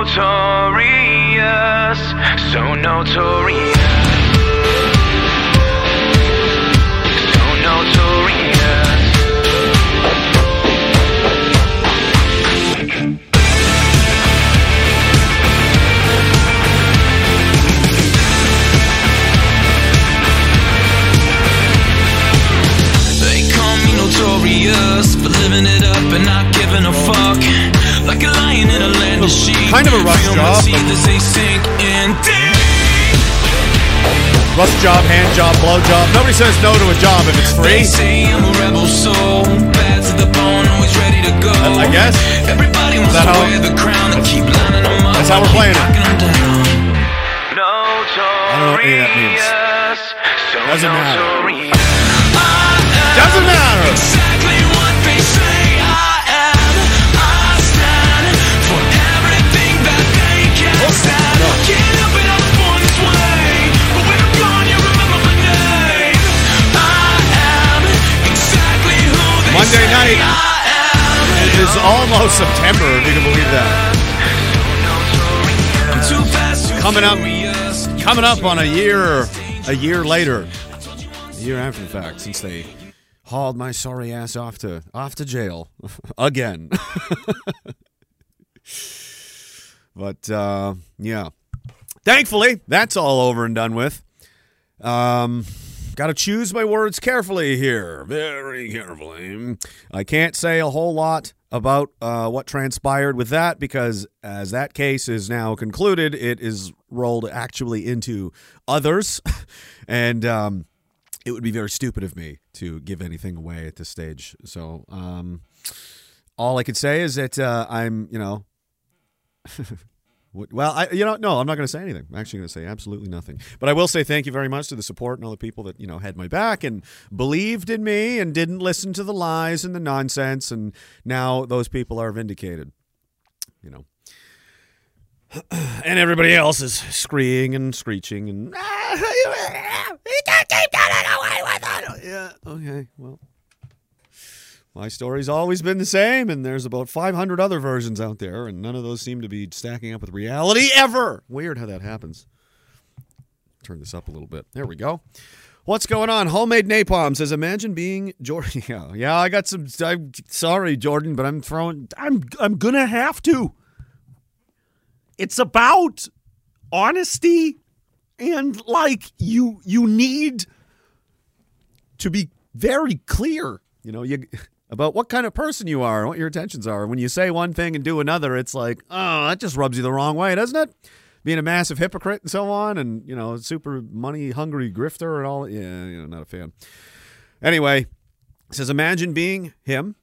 notorious, so notorious. Kind of a rough job, teeth but- as they sink in deep. Rough job, hand job, blow job. Nobody says no to a job if it's free. say I'm a rebel soul, bad to the bone, always ready to go. I guess. Everybody wants that to how- wear the crown and keep lining them up. That's how we're playing it. 'em down. don't know what any of that means. Doesn't matter. Doesn't matter. Night. It is almost September, if you can believe that. Coming up- Coming up on a year, a year later, a year after the fact, since they hauled my sorry ass off to off to jail again. but uh, yeah, thankfully that's all over and done with. Um, Got to choose my words carefully here, very carefully. I can't say a whole lot about uh, what transpired with that because, as that case is now concluded, it is rolled actually into others, and um, it would be very stupid of me to give anything away at this stage. So, um, all I could say is that uh, I'm, you know, well, I, you know, no, I'm not going to say anything. I'm actually going to say absolutely nothing. But I will say thank you very much to the support and all the people that you know had my back and believed in me and didn't listen to the lies and the nonsense. And now those people are vindicated. You know. And everybody else is screaming and screeching and ah, ah, ah, you can't keep that away with that. yeah. Okay. Well, my story's always been the same, and there's about 500 other versions out there, and none of those seem to be stacking up with reality ever. Weird how that happens. Turn this up a little bit. There we go. What's going on? Homemade napalm says, "Imagine being Jordan." Yeah, yeah. I got some. I'm sorry, Jordan, but I'm throwing. I'm. I'm gonna have to. It's about honesty, and like you. You need to be very clear. You know, you about what kind of person you are and what your intentions are. When you say one thing and do another, it's like, oh, that just rubs you the wrong way, doesn't it? Being a massive hypocrite and so on, and you know, super money hungry grifter and all. Yeah, you know, not a fan. Anyway, says imagine being him,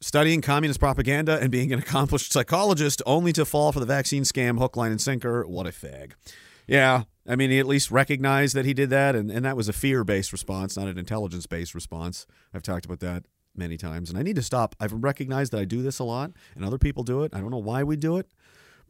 studying communist propaganda and being an accomplished psychologist, only to fall for the vaccine scam, hook, line, and sinker. What a fag. Yeah, I mean, he at least recognized that he did that, and, and that was a fear based response, not an intelligence based response. I've talked about that many times, and I need to stop. I've recognized that I do this a lot, and other people do it. I don't know why we do it,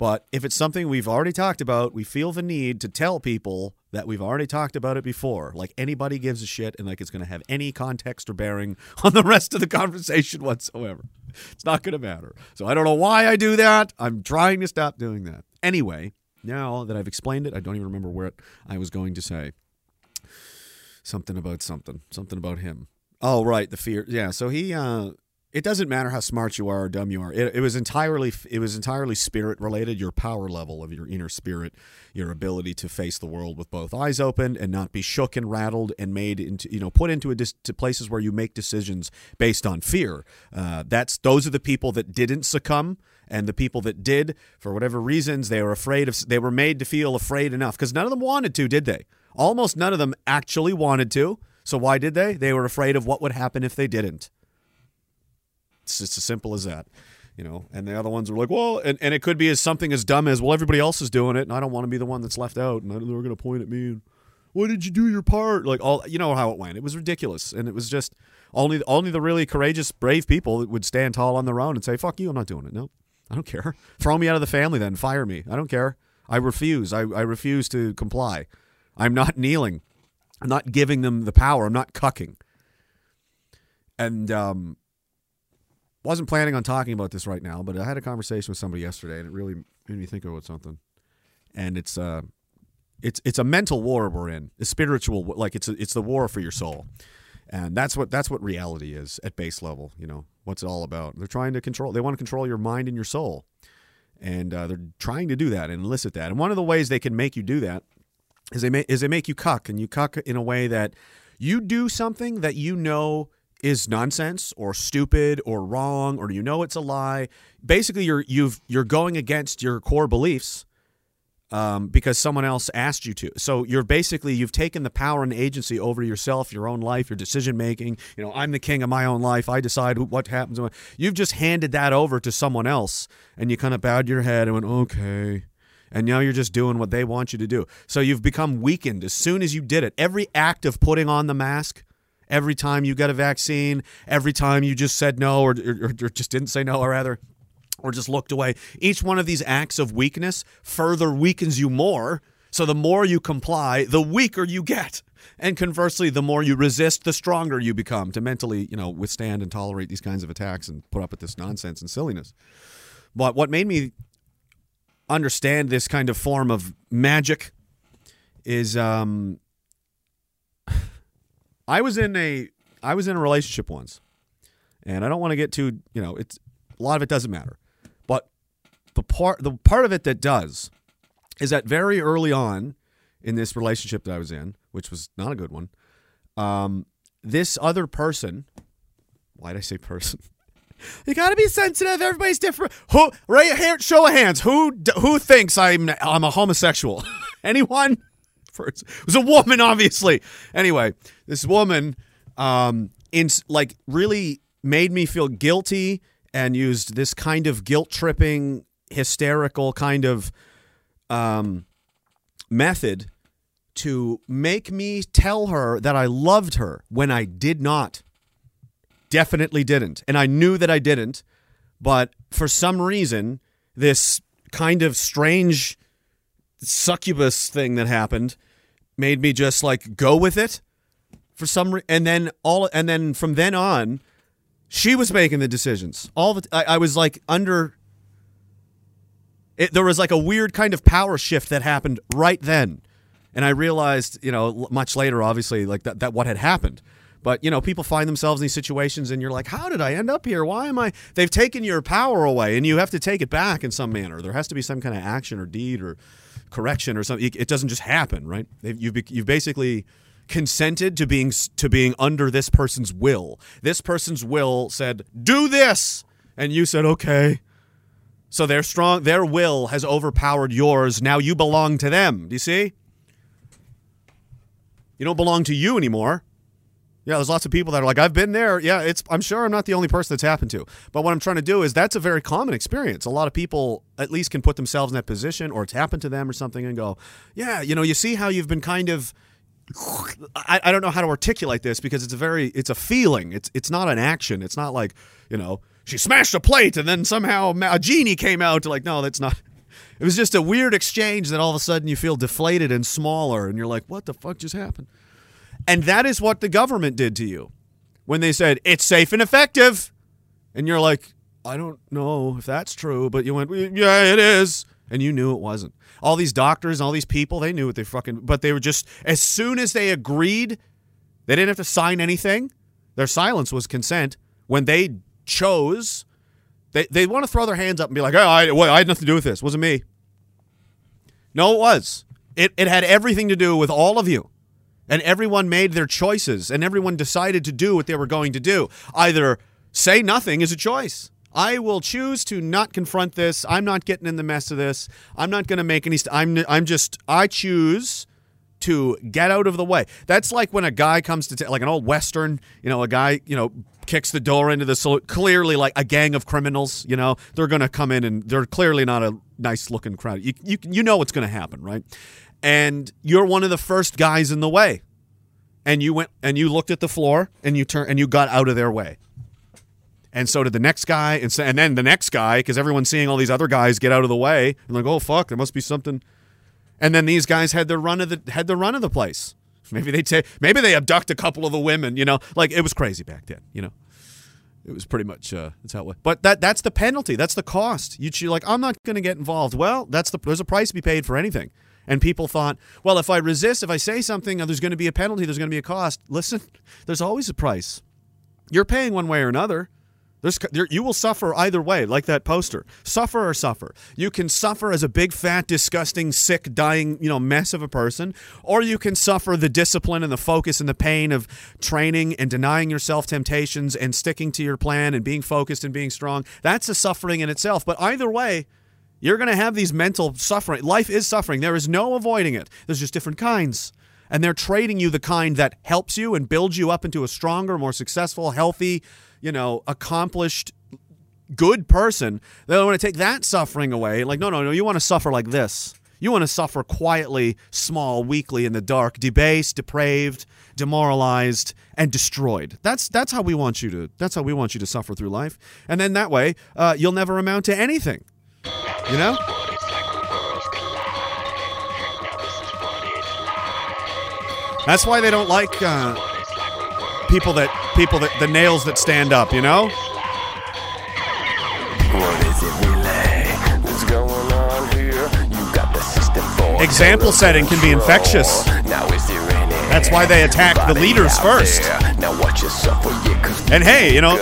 but if it's something we've already talked about, we feel the need to tell people that we've already talked about it before. Like anybody gives a shit, and like it's going to have any context or bearing on the rest of the conversation whatsoever. It's not going to matter. So I don't know why I do that. I'm trying to stop doing that. Anyway, now that I've explained it, I don't even remember what I was going to say. Something about something. Something about him. Oh, right, the fear. Yeah, so he uh it doesn't matter how smart you are or dumb you are. It, it was entirely it was entirely spirit related, your power level of your inner spirit, your ability to face the world with both eyes open and not be shook and rattled and made into, you know, put into a dis- to places where you make decisions based on fear. Uh, that's those are the people that didn't succumb and the people that did for whatever reasons they were afraid of they were made to feel afraid enough because none of them wanted to did they almost none of them actually wanted to so why did they they were afraid of what would happen if they didn't it's just as simple as that you know and the other ones were like well and, and it could be as something as dumb as well everybody else is doing it and i don't want to be the one that's left out and they're going to point at me and why did you do your part like all you know how it went it was ridiculous and it was just only only the really courageous brave people that would stand tall on their own and say fuck you i'm not doing it no I don't care. Throw me out of the family then. Fire me. I don't care. I refuse. I, I refuse to comply. I'm not kneeling. I'm not giving them the power. I'm not cucking. And um, wasn't planning on talking about this right now, but I had a conversation with somebody yesterday, and it really made me think about something. And it's uh, it's it's a mental war we're in, a spiritual like it's a, it's the war for your soul, and that's what that's what reality is at base level. You know what's it all about? They're trying to control. They want to control your mind and your soul, and uh, they're trying to do that and elicit that. And one of the ways they can make you do that is they make is they make you cuck, and you cuck in a way that you do something that you know is nonsense or stupid or wrong or you know it's a lie. Basically, you're you've you're going against your core beliefs um, because someone else asked you to. So you're basically you've taken the power and agency over yourself, your own life, your decision making. You know, I'm the king of my own life. I decide what happens. You've just handed that over to someone else, and you kind of bowed your head and went, okay. And now you're just doing what they want you to do. So you've become weakened as soon as you did it. Every act of putting on the mask, every time you got a vaccine, every time you just said no or, or, or just didn't say no, or rather, or just looked away. Each one of these acts of weakness further weakens you more. So the more you comply, the weaker you get. And conversely, the more you resist, the stronger you become to mentally, you know, withstand and tolerate these kinds of attacks and put up with this nonsense and silliness. But what made me understand this kind of form of magic is um I was in a I was in a relationship once. And I don't want to get too, you know, it's a lot of it doesn't matter. But the part the part of it that does is that very early on in this relationship that I was in, which was not a good one, um, this other person, why did I say person? You gotta be sensitive. Everybody's different. Who? Right here, show of hands. Who? Who thinks I'm I'm a homosexual? Anyone? First, it was a woman, obviously. Anyway, this woman, um, in like really made me feel guilty and used this kind of guilt tripping, hysterical kind of um, method to make me tell her that I loved her when I did not definitely didn't. And I knew that I didn't. But for some reason, this kind of strange succubus thing that happened made me just like go with it for some re- and then all and then from then on she was making the decisions all the I, I was like under it, there was like a weird kind of power shift that happened right then and i realized you know much later obviously like that, that what had happened but you know people find themselves in these situations and you're like how did i end up here? Why am i they've taken your power away and you have to take it back in some manner. There has to be some kind of action or deed or correction or something. It doesn't just happen right? You've, you've basically consented to being to being under this person's will. This person's will said do this! And you said okay. So their strong their will has overpowered yours. Now you belong to them. Do you see? You don't belong to you anymore yeah, there's lots of people that are like, I've been there. Yeah, it's. I'm sure I'm not the only person that's happened to. But what I'm trying to do is that's a very common experience. A lot of people at least can put themselves in that position, or it's happened to them, or something, and go, yeah, you know, you see how you've been kind of. I, I don't know how to articulate this because it's a very it's a feeling. It's it's not an action. It's not like you know she smashed a plate and then somehow a genie came out. To like no, that's not. It was just a weird exchange that all of a sudden you feel deflated and smaller, and you're like, what the fuck just happened? And that is what the government did to you when they said it's safe and effective. And you're like, I don't know if that's true, but you went, yeah, it is. And you knew it wasn't. All these doctors and all these people, they knew what they fucking, but they were just, as soon as they agreed, they didn't have to sign anything. Their silence was consent. When they chose, they, they want to throw their hands up and be like, oh, I, well, I had nothing to do with this. It wasn't me. No, it was. It, it had everything to do with all of you and everyone made their choices and everyone decided to do what they were going to do. Either say nothing is a choice. I will choose to not confront this. I'm not getting in the mess of this. I'm not going to make any st- I'm I'm just I choose to get out of the way. That's like when a guy comes to t- like an old western, you know, a guy, you know, kicks the door into the clearly like a gang of criminals, you know, they're going to come in and they're clearly not a nice looking crowd. You you you know what's going to happen, right? And you're one of the first guys in the way and you went and you looked at the floor and you turn and you got out of their way and so did the next guy and, so, and then the next guy because everyone's seeing all these other guys get out of the way and like oh fuck there must be something and then these guys had the run of the had the run of the place maybe they take maybe they abduct a couple of the women you know like it was crazy back then you know it was pretty much uh, that's how it went. But that that's the penalty. That's the cost. You you're like, I'm not going to get involved. Well, that's the there's a price to be paid for anything. And people thought, well, if I resist, if I say something, uh, there's going to be a penalty. There's going to be a cost. Listen, there's always a price. You're paying one way or another. There's, there, you will suffer either way, like that poster. Suffer or suffer. You can suffer as a big, fat, disgusting, sick, dying, you know, mess of a person, or you can suffer the discipline and the focus and the pain of training and denying yourself temptations and sticking to your plan and being focused and being strong. That's a suffering in itself. But either way, you're going to have these mental suffering. Life is suffering. There is no avoiding it. There's just different kinds. And they're trading you the kind that helps you and builds you up into a stronger, more successful, healthy, you know, accomplished, good person. They don't want to take that suffering away. Like, no, no, no, you want to suffer like this. You want to suffer quietly, small, weakly, in the dark, debased, depraved, demoralized, and destroyed. That's that's how we want you to. That's how we want you to suffer through life. And then that way, uh, you'll never amount to anything. You know. That's why they don't like uh, people that people that the nails that stand up. You know. What is it relay? What's going on here? You got the system for Example setting can be infectious. Now is there any That's why they attack the leaders first. there? Now watch yourself for you, cause And hey, you know,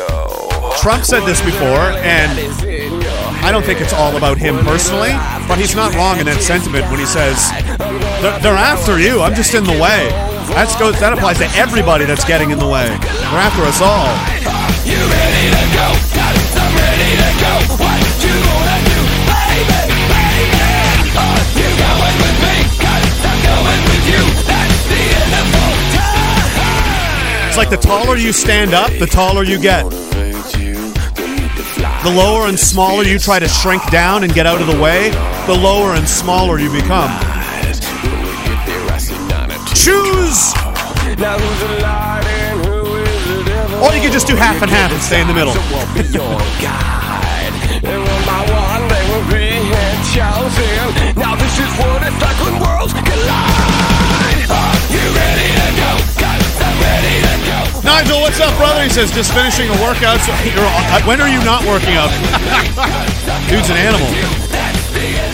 Trump said this before, and I don't think it's all about him personally, but he's not wrong in that sentiment when he says they're, they're after you. I'm just in the way. That's goes. That applies to everybody that's getting in the way. They're after us all. You ready to go? It's like the taller you stand up, the taller you get. The lower and smaller you try to shrink down and get out of the way, the lower and smaller you become. Choose! Or you could just do half and half and stay in the middle. Now this is what it's like when worlds collide. Are you ready to go? Nigel, what's up, brother? He says, just finishing a workout. So you're, uh, when are you not working out? Dude's an animal.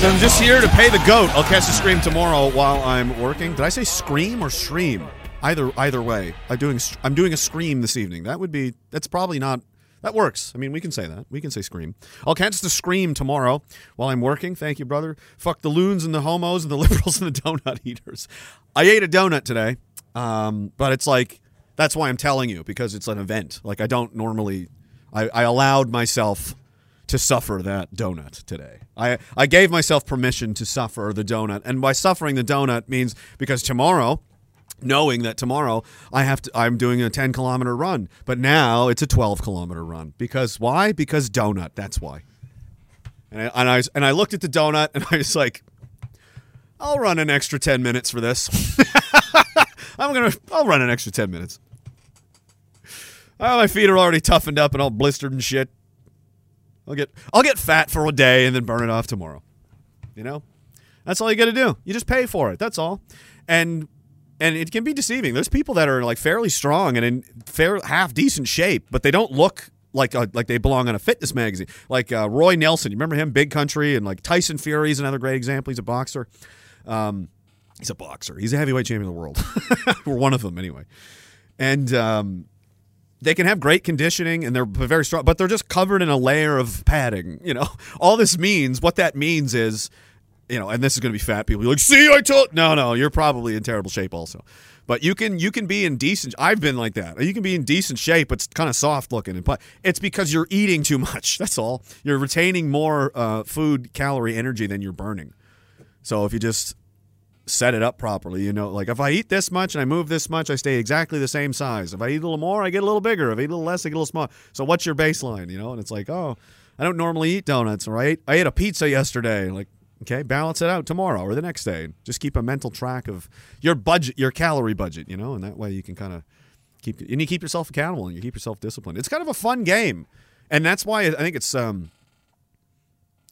So I'm just here to pay the goat. I'll catch the scream tomorrow while I'm working. Did I say scream or stream? Either either way, I'm doing I'm doing a scream this evening. That would be that's probably not that works. I mean, we can say that. We can say scream. I'll catch the scream tomorrow while I'm working. Thank you, brother. Fuck the loons and the homos and the liberals and the donut eaters. I ate a donut today, um, but it's like that's why I'm telling you because it's an event. Like I don't normally. I, I allowed myself to suffer that donut today. I, I gave myself permission to suffer the donut. And by suffering the donut means because tomorrow, knowing that tomorrow I have to I'm doing a 10 kilometer run, but now it's a 12 kilometer run. Because why? Because donut. That's why. And I, and I and I looked at the donut and I was like, I'll run an extra 10 minutes for this. I'm to I'll run an extra 10 minutes. Oh, my feet are already toughened up and all blistered and shit. I'll get I'll get fat for a day and then burn it off tomorrow. You know? That's all you got to do. You just pay for it. That's all. And and it can be deceiving. There's people that are like fairly strong and in fair half decent shape, but they don't look like a, like they belong on a fitness magazine. Like uh, Roy Nelson, you remember him, Big Country, and like Tyson Fury is another great example. He's a boxer. Um, he's a boxer. He's a heavyweight champion of the world, We're one of them anyway. And um, they can have great conditioning and they're very strong, but they're just covered in a layer of padding. You know, all this means, what that means is, you know, and this is going to be fat people. You're like, see, I told. No, no, you're probably in terrible shape also. But you can you can be in decent. I've been like that. You can be in decent shape, but it's kind of soft looking. And it's because you're eating too much. That's all. You're retaining more uh, food, calorie, energy than you're burning. So if you just set it up properly. You know, like if I eat this much and I move this much, I stay exactly the same size. If I eat a little more, I get a little bigger. If I eat a little less, I get a little smaller. So what's your baseline? You know, and it's like, oh, I don't normally eat donuts, right? I ate a pizza yesterday. Like, okay, balance it out tomorrow or the next day. Just keep a mental track of your budget, your calorie budget. You know, and that way you can kind of keep and you keep yourself accountable and you keep yourself disciplined. It's kind of a fun game, and that's why I think it's um.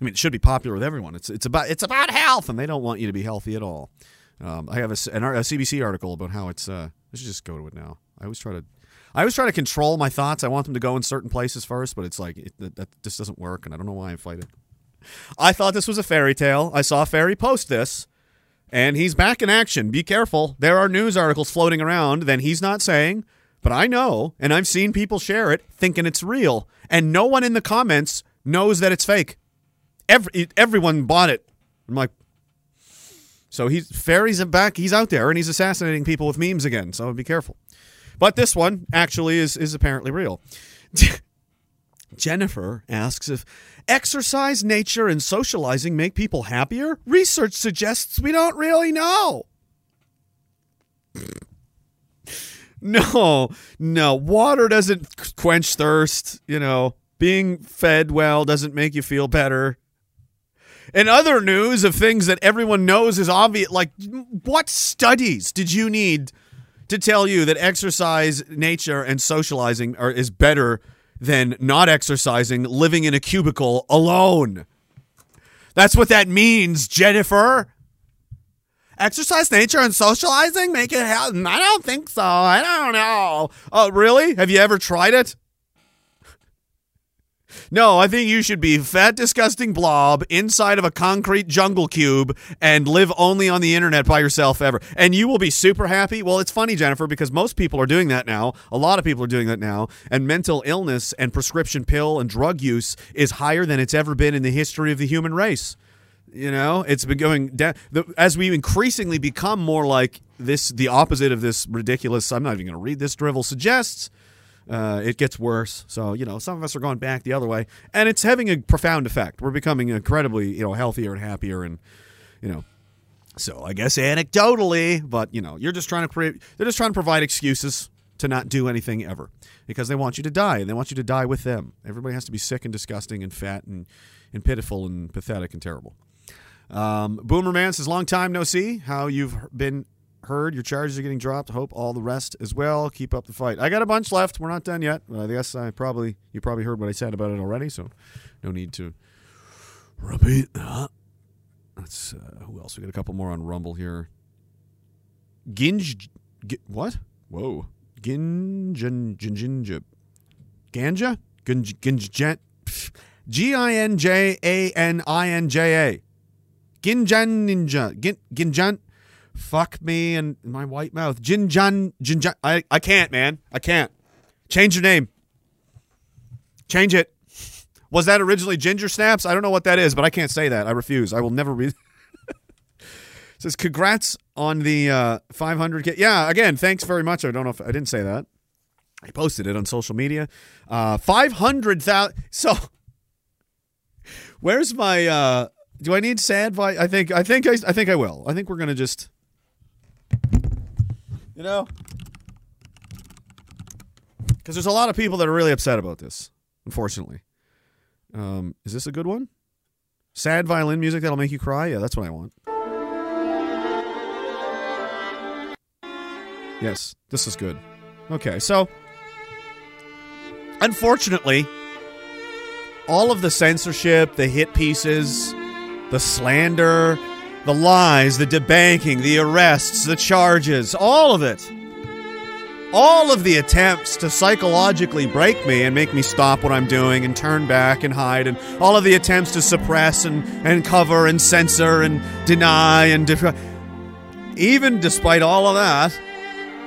I mean, it should be popular with everyone. It's it's about it's about health, and they don't want you to be healthy at all. Um, I have a, an, a CBC article about how it's. Uh, should just go to it now. I always try to. I always try to control my thoughts. I want them to go in certain places first, but it's like it, that, that just doesn't work, and I don't know why I fight it. I thought this was a fairy tale. I saw Fairy post this, and he's back in action. Be careful. There are news articles floating around that he's not saying, but I know, and I've seen people share it thinking it's real, and no one in the comments knows that it's fake. Every, everyone bought it. I'm like, so he's Fairy's back. He's out there and he's assassinating people with memes again. So be careful. But this one actually is is apparently real. Jennifer asks if exercise, nature, and socializing make people happier. Research suggests we don't really know. No, no. Water doesn't quench thirst. You know, being fed well doesn't make you feel better. In other news of things that everyone knows is obvious, like what studies did you need to tell you that exercise, nature, and socializing are is better than not exercising, living in a cubicle alone? That's what that means, Jennifer. Exercise, nature, and socializing make it happen. I don't think so. I don't know. Oh, really? Have you ever tried it? No, I think you should be fat, disgusting blob inside of a concrete jungle cube and live only on the internet by yourself ever. And you will be super happy. Well, it's funny, Jennifer, because most people are doing that now. A lot of people are doing that now. And mental illness and prescription pill and drug use is higher than it's ever been in the history of the human race. You know, it's been going down as we increasingly become more like this, the opposite of this ridiculous. I'm not even going to read this drivel suggests. Uh, it gets worse. So you know, some of us are going back the other way, and it's having a profound effect. We're becoming incredibly, you know, healthier and happier, and you know. So I guess anecdotally, but you know, you're just trying to create. They're just trying to provide excuses to not do anything ever because they want you to die and they want you to die with them. Everybody has to be sick and disgusting and fat and and pitiful and pathetic and terrible. Um, Boomerman says, long time no see. How you've been heard. Your charges are getting dropped. Hope all the rest as well. Keep up the fight. I got a bunch left. We're not done yet. I guess I probably you probably heard what I said about it already, so no need to repeat that. Let's uh, who else? We got a couple more on Rumble here. Ginj, Gi- what? Whoa, Ginjan Ginja, Ganja, Ginj Ginjan, G I N J A N I N J A. Ginjan Ninja. Gin, Ginjan. Fuck me and my white mouth. Jinjan. Jinjan. I, I can't, man. I can't. Change your name. Change it. Was that originally Ginger Snaps? I don't know what that is, but I can't say that. I refuse. I will never read. says congrats on the uh, 500k. Yeah, again, thanks very much. I don't know if I didn't say that. I posted it on social media. Uh, 500,000. So, where's my? Uh, do I need sad? I think. I think. I, I think I will. I think we're gonna just. You know, because there's a lot of people that are really upset about this. Unfortunately, um, is this a good one? Sad violin music that'll make you cry. Yeah, that's what I want. Yes, this is good. Okay, so unfortunately, all of the censorship, the hit pieces, the slander, the lies, the debanking, the arrests, the charges, all of it. All of the attempts to psychologically break me and make me stop what I'm doing and turn back and hide, and all of the attempts to suppress and, and cover and censor and deny and. Def- even despite all of that,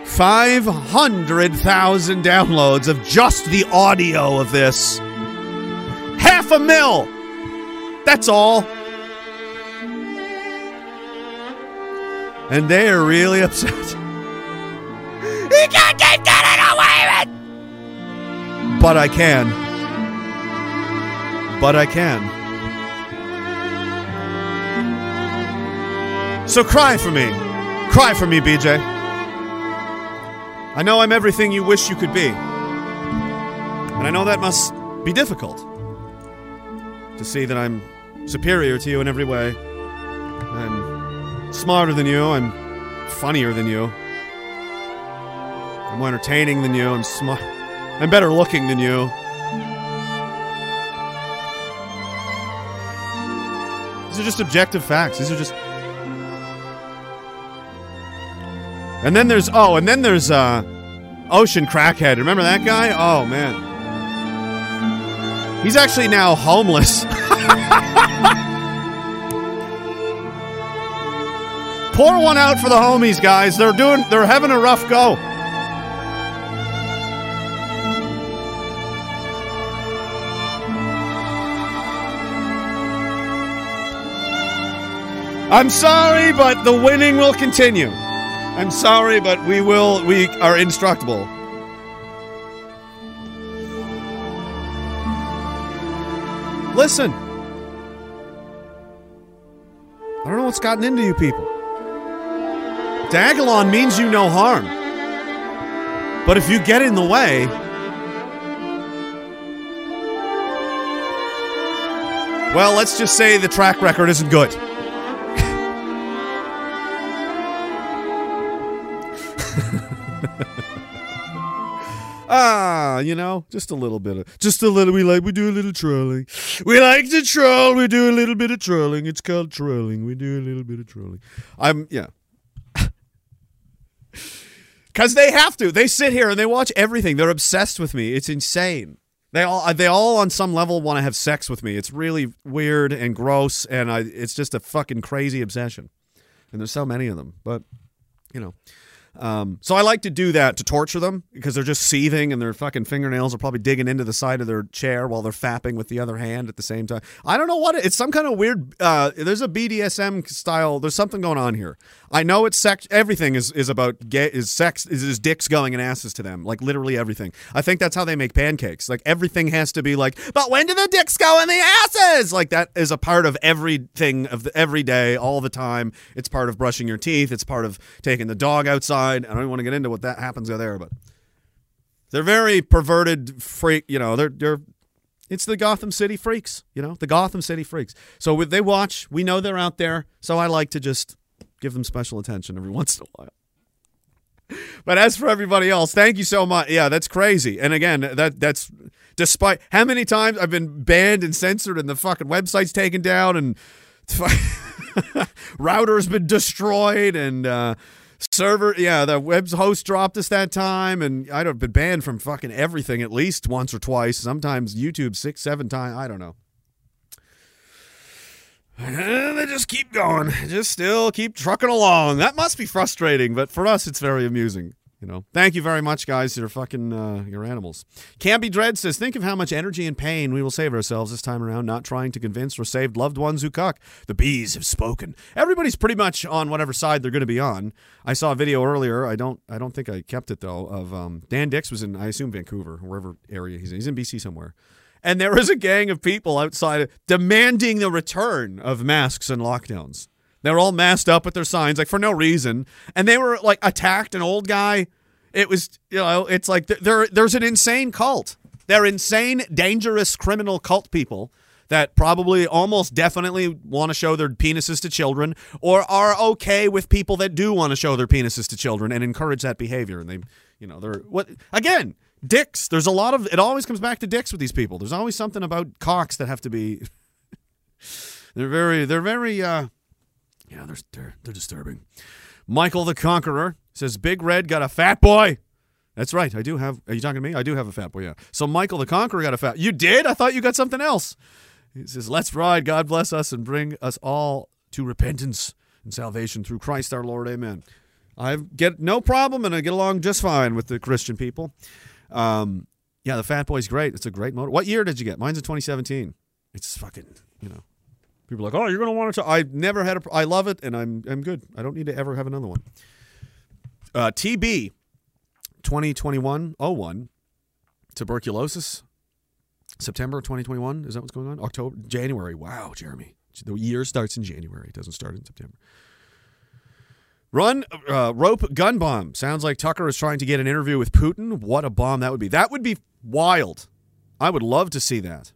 500,000 downloads of just the audio of this. Half a mil! That's all. And they are really upset. He can't keep getting away with But I can. But I can. So cry for me. Cry for me, BJ. I know I'm everything you wish you could be. And I know that must be difficult to see that I'm superior to you in every way. I'm smarter than you. I'm funnier than you. I'm more entertaining than you. I'm smart. I'm better looking than you. These are just objective facts. These are just. And then there's oh, and then there's uh, Ocean Crackhead. Remember that guy? Oh man. He's actually now homeless. Pour one out for the homies, guys. They're doing they're having a rough go. I'm sorry, but the winning will continue. I'm sorry, but we will we are instructable. Listen. I don't know what's gotten into you people. Diagolon means you no harm. But if you get in the way, well, let's just say the track record isn't good. Ah, you know, just a little bit of, just a little. We like, we do a little trolling. We like to troll. We do a little bit of trolling. It's called trolling. We do a little bit of trolling. I'm, yeah. Because they have to. They sit here and they watch everything. They're obsessed with me. It's insane. They all, uh, they all on some level want to have sex with me. It's really weird and gross, and I, it's just a fucking crazy obsession. And there's so many of them, but you know. Um, so I like to do that to torture them because they're just seething and their fucking fingernails are probably digging into the side of their chair while they're fapping with the other hand at the same time. I don't know what it, it's some kind of weird. Uh, there's a BDSM style. There's something going on here. I know it's sex. Everything is is about gay. Is sex? Is, is dicks going and asses to them? Like literally everything. I think that's how they make pancakes. Like everything has to be like. But when do the dicks go in the asses? Like that is a part of everything of the every day, all the time. It's part of brushing your teeth. It's part of taking the dog outside. I don't even want to get into what that happens there, but they're very perverted freak. You know, they're they're. It's the Gotham City freaks. You know, the Gotham City freaks. So they watch. We know they're out there. So I like to just give them special attention every once in a while. But as for everybody else, thank you so much. Yeah, that's crazy. And again, that that's despite how many times I've been banned and censored and the fucking website's taken down and router's been destroyed and uh server yeah the web host dropped us that time and i'd have been banned from fucking everything at least once or twice sometimes youtube six seven times i don't know. And they just keep going just still keep trucking along. That must be frustrating but for us it's very amusing you know. Thank you very much guys. You're fucking uh, you're animals. Campy Dread says think of how much energy and pain we will save ourselves this time around not trying to convince or save loved ones who cuck. The bees have spoken. Everybody's pretty much on whatever side they're going to be on. I saw a video earlier. I don't i don't think i kept it though of um, Dan Dicks was in i assume vancouver wherever area he's in. He's in bc somewhere. And there was a gang of people outside demanding the return of masks and lockdowns. They're all masked up with their signs, like for no reason, and they were like attacked an old guy. It was, you know, it's like there, there's an insane cult. They're insane, dangerous, criminal cult people that probably almost definitely want to show their penises to children, or are okay with people that do want to show their penises to children and encourage that behavior. And they, you know, they're what again? Dicks. There's a lot of. It always comes back to dicks with these people. There's always something about cocks that have to be. they're very. They're very. uh yeah, they're, they're, they're disturbing. Michael the Conqueror says, Big Red got a fat boy. That's right. I do have. Are you talking to me? I do have a fat boy, yeah. So Michael the Conqueror got a fat. You did? I thought you got something else. He says, Let's ride. God bless us and bring us all to repentance and salvation through Christ our Lord. Amen. I get no problem and I get along just fine with the Christian people. Um, yeah, the fat boy's great. It's a great motor. What year did you get? Mine's in 2017. It's fucking, you know. People are like, oh, you're gonna want to. I've never had a. I love it, and I'm I'm good. I don't need to ever have another one. Uh, TB, 2021 01, tuberculosis, September 2021. Is that what's going on? October, January. Wow, Jeremy. The year starts in January. It doesn't start in September. Run uh, rope gun bomb. Sounds like Tucker is trying to get an interview with Putin. What a bomb that would be. That would be wild. I would love to see that.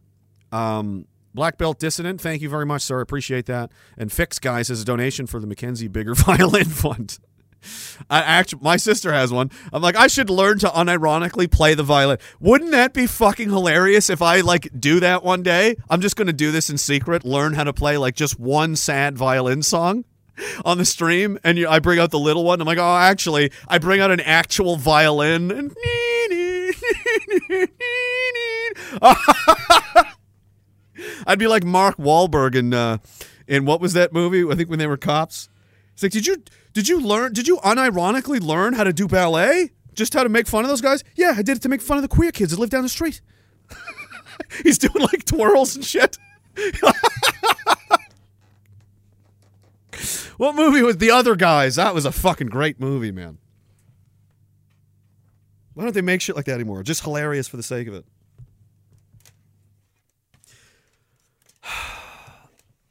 Um, Black Belt Dissident, thank you very much, sir. I Appreciate that. And Fix Guys as a donation for the Mackenzie Bigger Violin Fund. I actually, my sister has one. I'm like, I should learn to unironically play the violin. Wouldn't that be fucking hilarious if I like do that one day? I'm just to do this in secret, learn how to play like just one sad violin song. on the stream, and you, I bring out the little one. I'm like, oh, actually, I bring out an actual violin. And I'd be like Mark Wahlberg in uh, in what was that movie? I think when they were cops. It's like, did you did you learn? Did you unironically learn how to do ballet? Just how to make fun of those guys? Yeah, I did it to make fun of the queer kids that live down the street. He's doing like twirls and shit. what movie was the other guys? That was a fucking great movie, man. Why don't they make shit like that anymore? Just hilarious for the sake of it.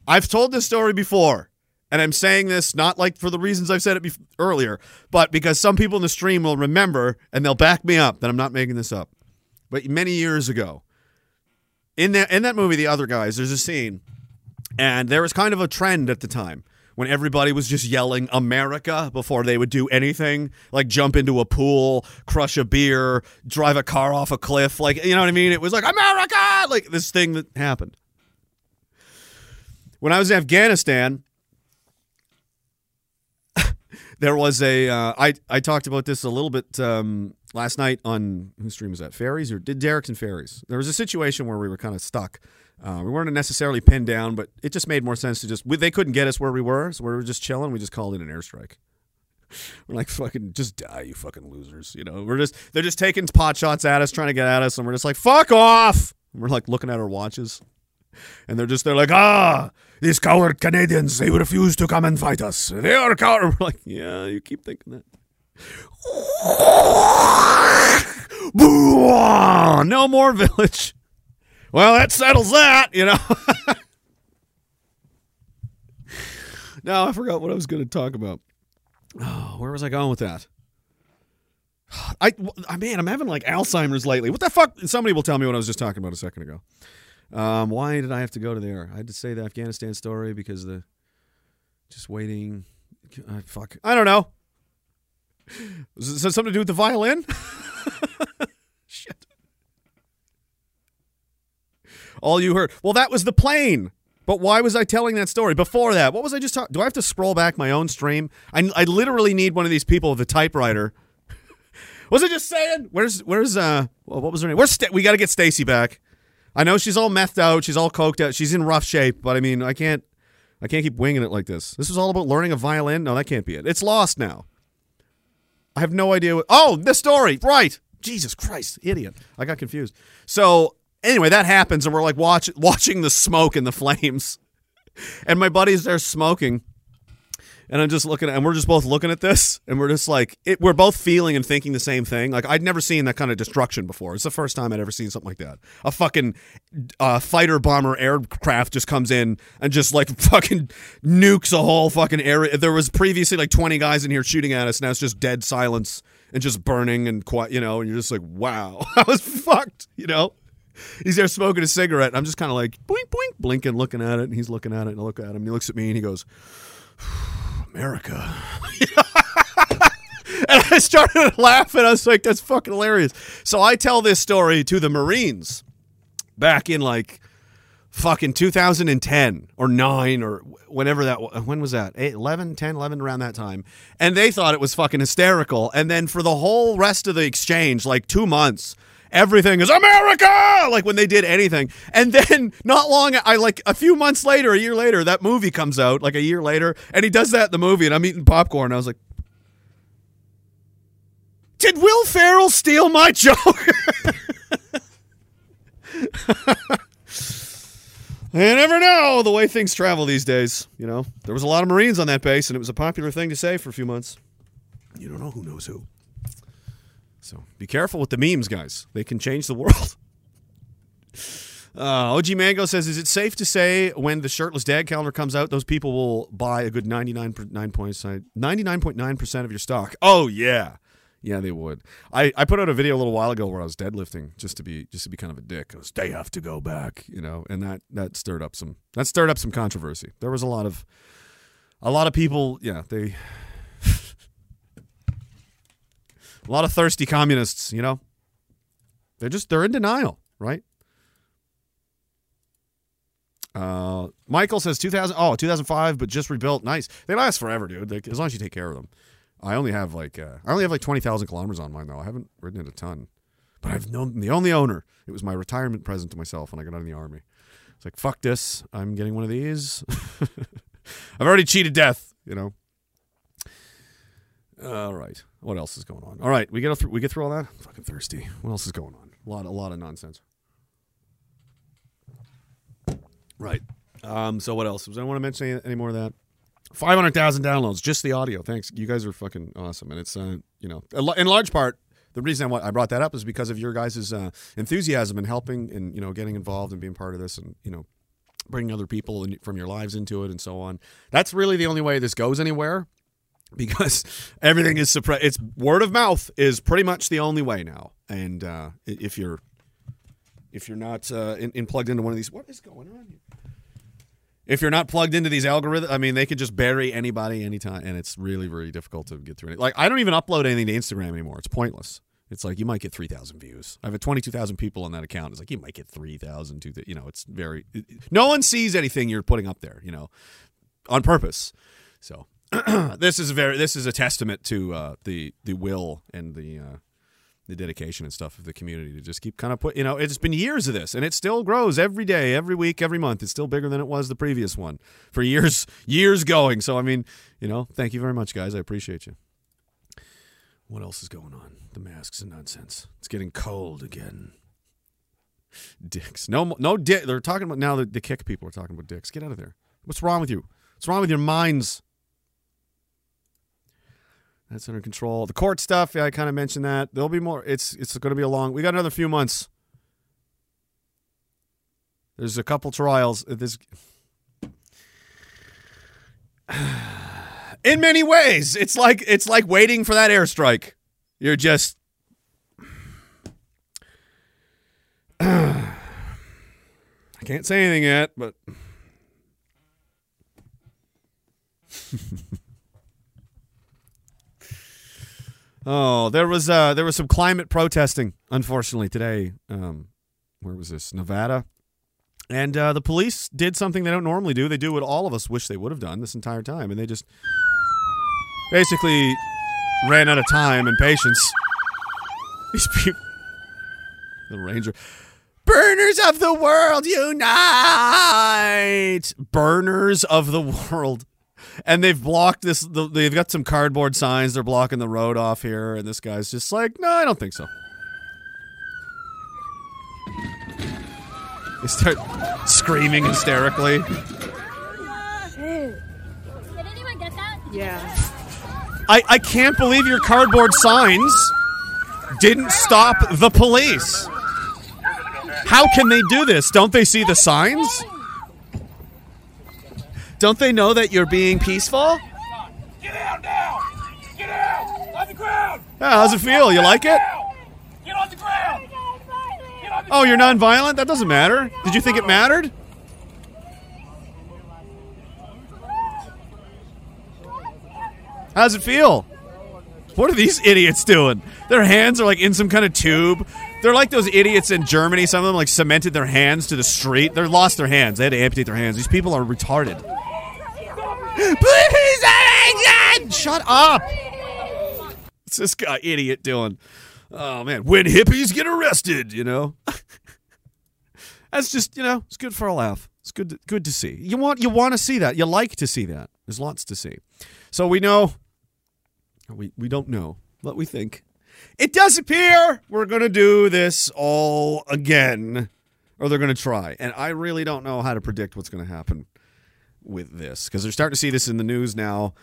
I've told this story before, and I'm saying this not like for the reasons I've said it bef- earlier, but because some people in the stream will remember and they'll back me up that I'm not making this up. But many years ago, in that in that movie, The Other Guys, there's a scene, and there was kind of a trend at the time when everybody was just yelling America before they would do anything, like jump into a pool, crush a beer, drive a car off a cliff, like you know what I mean? It was like America, like this thing that happened. When I was in Afghanistan, there was a uh, I I talked about this a little bit um, last night on whose stream was that Fairies or did Derek's and Fairies. There was a situation where we were kind of stuck. Uh, we weren't necessarily pinned down, but it just made more sense to just we, they couldn't get us where we were, so we were just chilling. We just called it an airstrike. We're like fucking just die, you fucking losers. You know, we're just they're just taking pot shots at us, trying to get at us, and we're just like fuck off. And we're like looking at our watches, and they're just they're like ah these coward Canadians they refuse to come and fight us. They are coward. We're like yeah, you keep thinking that. No more village. Well, that settles that, you know. now I forgot what I was going to talk about. Oh, where was I going with that? I, I man, I'm having like Alzheimer's lately. What the fuck? Somebody will tell me what I was just talking about a second ago. Um, why did I have to go to there? I had to say the Afghanistan story because the just waiting. Uh, fuck, I don't know. Was it something to do with the violin? Shit. All you heard. Well, that was the plane. But why was I telling that story before that? What was I just talking? Do I have to scroll back my own stream? I, I literally need one of these people with a typewriter. was I just saying? Where's where's uh what was her name? Where's Sta- we got to get Stacy back. I know she's all methed out. She's all coked out. She's in rough shape. But I mean, I can't I can't keep winging it like this. This was all about learning a violin. No, that can't be it. It's lost now. I have no idea what. Oh, the story. Right. Jesus Christ, idiot. I got confused. So anyway, that happens, and we're like watch, watching the smoke and the flames, and my buddy's there smoking, and I'm just looking, at, and we're just both looking at this, and we're just like, it, we're both feeling and thinking the same thing. Like I'd never seen that kind of destruction before. It's the first time I'd ever seen something like that. A fucking uh, fighter bomber aircraft just comes in and just like fucking nukes a whole fucking area. There was previously like 20 guys in here shooting at us. Now it's just dead silence and just burning and quiet, you know. And you're just like, wow, I was fucked, you know. He's there smoking a cigarette. I'm just kind of like boink boink, blinking, looking at it, and he's looking at it, and I look at him. And he looks at me, and he goes, "America." and I started laughing. I was like, "That's fucking hilarious." So I tell this story to the Marines back in like fucking 2010 or 9 or whenever that when was that 8, 11 10 11 around that time and they thought it was fucking hysterical and then for the whole rest of the exchange like 2 months everything is america like when they did anything and then not long i like a few months later a year later that movie comes out like a year later and he does that in the movie and i'm eating popcorn i was like did will ferrell steal my joke You never know the way things travel these days. You know, there was a lot of Marines on that base, and it was a popular thing to say for a few months. You don't know who knows who. So be careful with the memes, guys. They can change the world. Uh, OG Mango says, "Is it safe to say when the shirtless dad calendar comes out, those people will buy a good ninety nine point nine percent of your stock? Oh yeah, yeah, they would. I, I put out a video a little while ago where I was deadlifting just to be just to be kind of a dick. I was, they have to go back, you know, and that that stirred up some that stirred up some controversy. There was a lot of a lot of people, yeah, they a lot of thirsty communists, you know. They're just they're in denial, right? Uh, Michael says 2000. Oh, 2005, but just rebuilt. Nice. They last forever, dude. Like, as long as you take care of them. I only have like uh, I only have like 20,000 kilometers on mine though. I haven't ridden it a ton, but I've known the only owner. It was my retirement present to myself when I got out of the army. It's like fuck this. I'm getting one of these. I've already cheated death. You know. All right. What else is going on? All right, we get through. We get through all that. I'm fucking thirsty. What else is going on? A lot. A lot of nonsense. Right. Um, so what else? Does I want to mention any, any more of that? Five hundred thousand downloads, just the audio. Thanks, you guys are fucking awesome, and it's uh, you know, in large part, the reason I brought that up is because of your guys' uh, enthusiasm and helping and you know getting involved and being part of this, and you know, bringing other people in, from your lives into it and so on. That's really the only way this goes anywhere, because everything is suppressed. It's word of mouth is pretty much the only way now, and uh, if you're if you're not uh, in, in plugged into one of these, what is going on here? if you're not plugged into these algorithms, I mean, they could just bury anybody anytime, and it's really, really difficult to get through it. Like, I don't even upload anything to Instagram anymore. It's pointless. It's like you might get three thousand views. I have twenty-two thousand people on that account. It's like you might get three thousand. Two, you know, it's very. It, no one sees anything you're putting up there. You know, on purpose. So this is very. This is a testament to uh, the the will and the. Uh, the dedication and stuff of the community to just keep kind of put you know it's been years of this and it still grows every day every week every month. It's still bigger than it was the previous one for years years going. So i mean you know thank you very much guys. I appreciate you. What else is going on? The masks and nonsense. It's getting cold again. Dicks. No no they're talking about now the, the kick people are talking about dicks. Get out of there. What's wrong with you? What's wrong with your minds that's under control. The court stuff, yeah, I kind of mentioned that. There'll be more. It's it's going to be a long. We got another few months. There's a couple trials. Uh, this, in many ways, it's like it's like waiting for that airstrike. You're just. I can't say anything yet, but. Oh, there was uh, there was some climate protesting, unfortunately today. Um, where was this? Nevada, and uh, the police did something they don't normally do. They do what all of us wish they would have done this entire time, and they just basically ran out of time and patience. These people, the ranger, burners of the world unite! Burners of the world and they've blocked this. the- They've got some cardboard signs. They're blocking the road off here, and this guy's just like, "No, I don't think so." They start screaming hysterically. Did anyone get that? Yeah. I, I can't believe your cardboard signs didn't stop the police. How can they do this? Don't they see the signs? Don't they know that you're being peaceful? Get out now! Get out! On the ground! Yeah, how's it feel? You like it? Get on the ground! Get on the Oh, you're non-violent? That doesn't matter. Did you think it mattered? How's it feel? What are these idiots doing? Their hands are like in some kind of tube. They're like those idiots in Germany. Some of them like cemented their hands to the street. They lost their hands. They had to amputate their hands. These people are retarded. Please, Alex! Shut up! What's this guy idiot doing? Oh man, when hippies get arrested, you know. That's just you know, it's good for a laugh. It's good, to, good to see. You want you want to see that. You like to see that. There's lots to see. So we know. We we don't know, but we think it does appear we're to do this all again, or they're to try. And I really don't know how to predict what's to happen with this because they're starting to see this in the news now.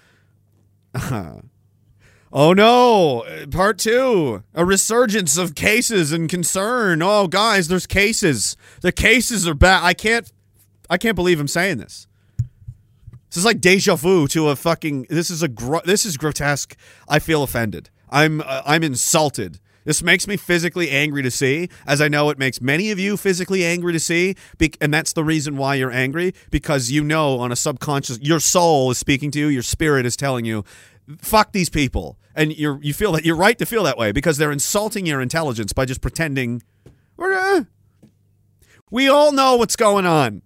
Oh no, part two. A resurgence of cases and concern. Oh guys, there's cases. The cases are bad. I can't I can't believe I'm saying this. This is like deja vu to a fucking this is a this is grotesque. I feel offended. I'm uh, I'm insulted. This makes me physically angry to see, as I know it makes many of you physically angry to see, and that's the reason why you're angry because you know on a subconscious your soul is speaking to you, your spirit is telling you fuck these people and you're you feel that you're right to feel that way because they're insulting your intelligence by just pretending uh, we all know what's going on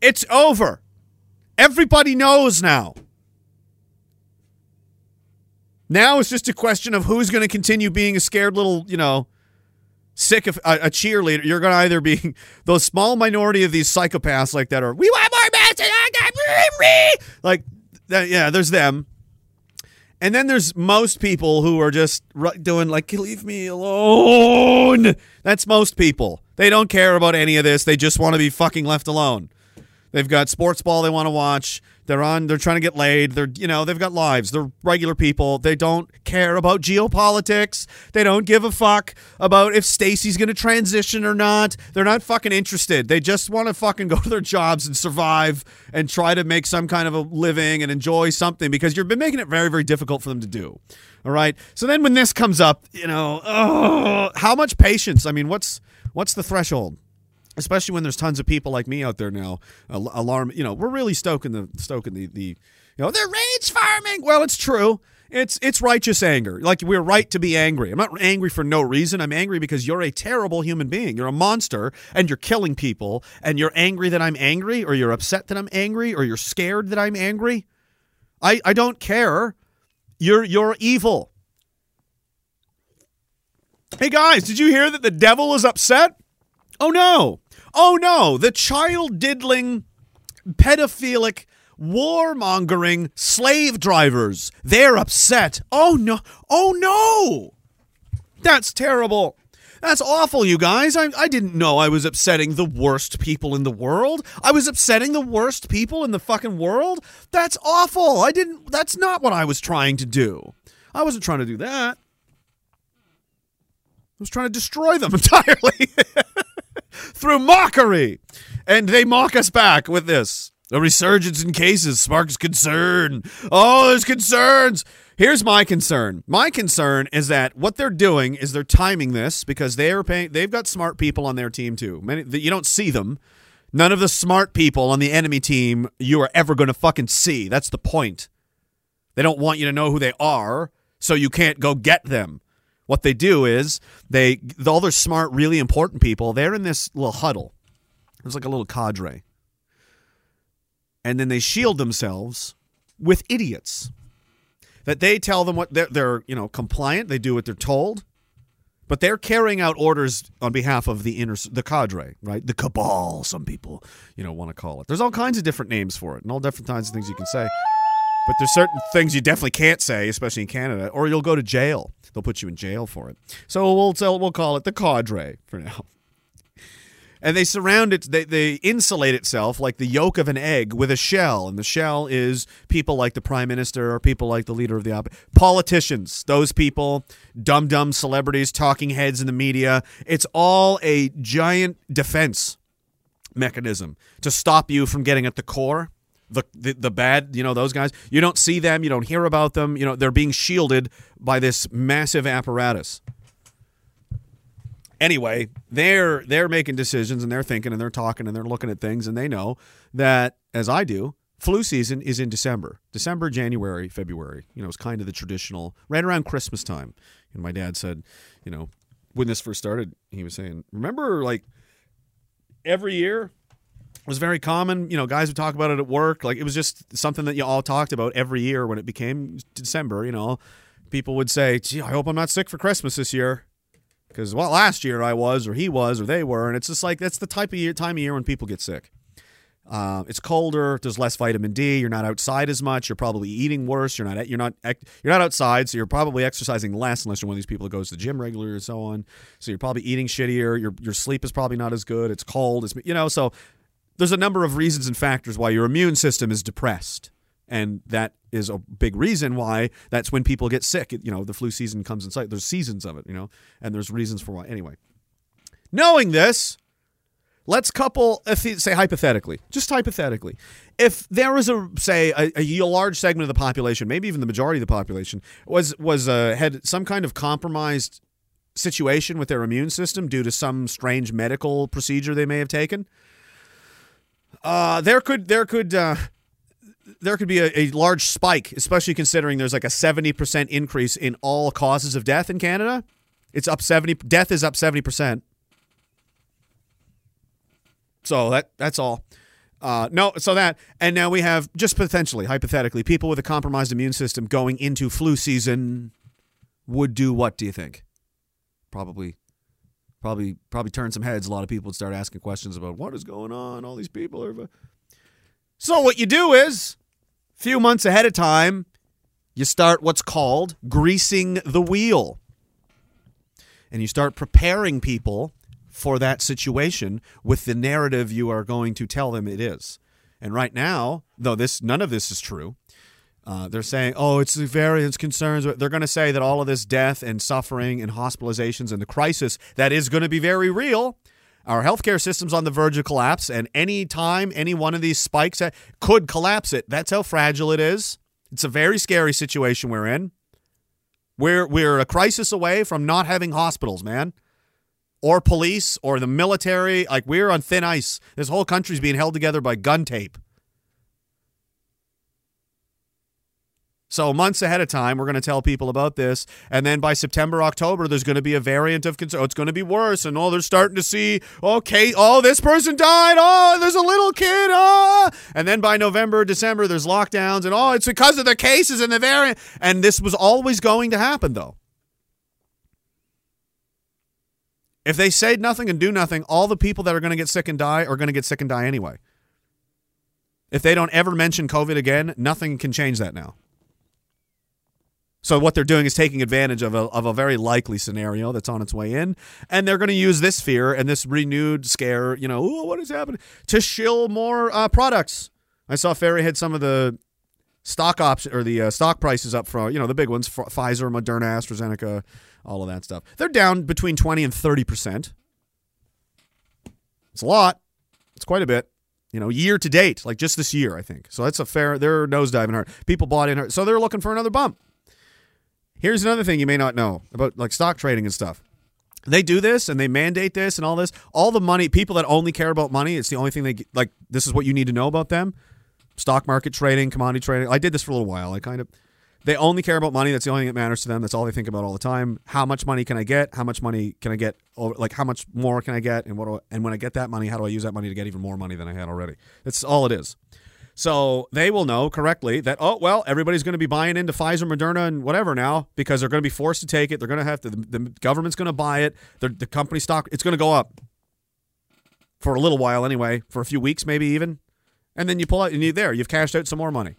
It's over. Everybody knows now. Now it's just a question of who's going to continue being a scared little, you know, sick of a, a cheerleader. You're going to either be those small minority of these psychopaths like that, or we want more masks. Like, that, yeah, there's them. And then there's most people who are just doing like, leave me alone. That's most people. They don't care about any of this. They just want to be fucking left alone. They've got sports ball they want to watch. They're on. They're trying to get laid. They're you know they've got lives. They're regular people. They don't care about geopolitics. They don't give a fuck about if Stacy's going to transition or not. They're not fucking interested. They just want to fucking go to their jobs and survive and try to make some kind of a living and enjoy something because you've been making it very very difficult for them to do. All right. So then when this comes up, you know, oh, how much patience? I mean, what's what's the threshold? Especially when there's tons of people like me out there now. Al- alarm you know we're really stoking the stoking the the you know they're rage farming. Well it's true. It's it's righteous anger. Like we're right to be angry. I'm not angry for no reason. I'm angry because you're a terrible human being. You're a monster and you're killing people and you're angry that i'm angry or you're upset that i'm angry or you're scared that i'm angry. I i don't care. You're you're evil. Hey guys did you hear that the devil is upset? Oh no. Oh no. The child diddling, pedophilic, warmongering slave drivers. They're upset. Oh no. Oh no. That's terrible. That's awful, you guys. I, I didn't know I was upsetting the worst people in the world. I was upsetting the worst people in the fucking world. That's awful. I didn't, that's not what I was trying to do. I wasn't trying to do that. I was trying to destroy them entirely through mockery. And they mock us back with this. A resurgence in cases sparks concern. Oh, there's concerns. Here's my concern. My concern is that what they're doing is they're timing this because they are paying. They've got smart people on their team too. Many you don't see them. None of the smart people on the enemy team you are ever going to fucking see. That's the point. They don't want you to know who they are, so you can't go get them. What they do is they all their smart, really important people. They're in this little huddle. It's like a little cadre, and then they shield themselves with idiots. That they tell them what they're, they're you know compliant. They do what they're told, but they're carrying out orders on behalf of the inner the cadre, right? The cabal. Some people you know want to call it. There's all kinds of different names for it, and all different kinds of things you can say. But there's certain things you definitely can't say, especially in Canada, or you'll go to jail. They'll put you in jail for it. So we'll tell, we'll call it the cadre for now. And they surround it, they, they insulate itself like the yolk of an egg with a shell. And the shell is people like the prime minister or people like the leader of the op- politicians, those people, dumb dumb celebrities, talking heads in the media. It's all a giant defense mechanism to stop you from getting at the core the, the the bad you know those guys you don't see them you don't hear about them you know they're being shielded by this massive apparatus. Anyway they're they're making decisions and they're thinking and they're talking and they're looking at things and they know that as i do flu season is in december. December january february you know it's kind of the traditional right around christmas time. And my dad said you know when this first started he was saying remember like every year was very common. You know, guys would talk about it at work. Like it was just something that you all talked about every year when it became December. You know, people would say, "Gee, I hope I'm not sick for Christmas this year," because well, last year I was, or he was, or they were, and it's just like that's the type of year, time of year when people get sick. Uh, it's colder. There's less vitamin D. You're not outside as much. You're probably eating worse. You're not. You're not. You're not outside, so you're probably exercising less unless you're one of these people that goes to the gym regularly and so on. So you're probably eating shittier. Your your sleep is probably not as good. It's cold. It's you know. So there's a number of reasons and factors why your immune system is depressed. And that is a big reason why that's when people get sick. You know, the flu season comes in sight. There's seasons of it, you know, and there's reasons for why. Anyway, knowing this, let's couple, if say hypothetically, just hypothetically, if there was a, say, a, a large segment of the population, maybe even the majority of the population, was, was uh, had some kind of compromised situation with their immune system due to some strange medical procedure they may have taken, uh, there could there could uh, there could be a, a large spike, especially considering there's like a seventy percent increase in all causes of death in Canada. It's up seventy. Death is up seventy percent. So that that's all. Uh, no, so that, and now we have just potentially, hypothetically, people with a compromised immune system going into flu season would do what? Do you think? Probably, probably, probably turn some heads. A lot of people would start asking questions about what is going on. All these people are. So what you do is, a few months ahead of time, you start what's called greasing the wheel, and you start preparing people for that situation with the narrative you are going to tell them it is. And right now, though this none of this is true, uh, they're saying, "Oh, it's the variants concerns." They're going to say that all of this death and suffering and hospitalizations and the crisis that is going to be very real. Our healthcare system's on the verge of collapse, and any time any one of these spikes could collapse it. That's how fragile it is. It's a very scary situation we're in. We're we're a crisis away from not having hospitals, man or police or the military. Like we're on thin ice. This whole country's being held together by gun tape. So months ahead of time, we're going to tell people about this, and then by September, October, there's going to be a variant of concern. Oh, it's going to be worse, and oh, they're starting to see, okay, oh, this person died. Oh, there's a little kid. Oh, and then by November, December, there's lockdowns, and oh, it's because of the cases and the variant. And this was always going to happen, though. If they say nothing and do nothing, all the people that are going to get sick and die are going to get sick and die anyway. If they don't ever mention COVID again, nothing can change that now. So what they're doing is taking advantage of a, of a very likely scenario that's on its way in, and they're going to use this fear and this renewed scare, you know, "Ooh, what is happening, to shill more uh, products. I saw Ferry had some of the stock option or the uh, stock prices up for you know the big ones, Pfizer, Moderna, AstraZeneca, all of that stuff. They're down between 20 and 30%. It's a lot. It's quite a bit. You know, year to date, like just this year, I think. So that's a fair, they're nosediving hard. People bought in hard. So they're looking for another bump. Here's another thing you may not know about like stock trading and stuff. They do this and they mandate this and all this. All the money, people that only care about money, it's the only thing they like. This is what you need to know about them. Stock market trading, commodity trading. I did this for a little while. I kind of, they only care about money. That's the only thing that matters to them. That's all they think about all the time. How much money can I get? How much money can I get? Like how much more can I get? And what? I, and when I get that money, how do I use that money to get even more money than I had already? That's all it is. So they will know correctly that oh well, everybody's going to be buying into Pfizer, Moderna, and whatever now because they're going to be forced to take it. They're going to have to. The, the government's going to buy it. The, the company stock it's going to go up for a little while anyway, for a few weeks maybe even, and then you pull out and you there. You've cashed out some more money.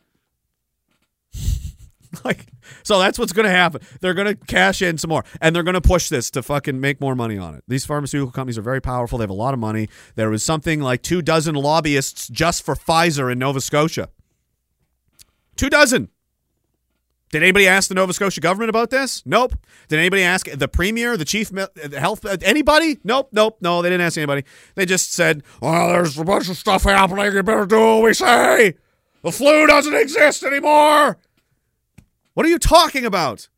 like so that's what's going to happen they're going to cash in some more and they're going to push this to fucking make more money on it these pharmaceutical companies are very powerful they have a lot of money there was something like two dozen lobbyists just for pfizer in nova scotia two dozen did anybody ask the Nova Scotia government about this? Nope. Did anybody ask the premier, the chief me- uh, health, uh, anybody? Nope, nope, no. They didn't ask anybody. They just said, "Well, there's a bunch of stuff happening. You better do what we say. The flu doesn't exist anymore." What are you talking about?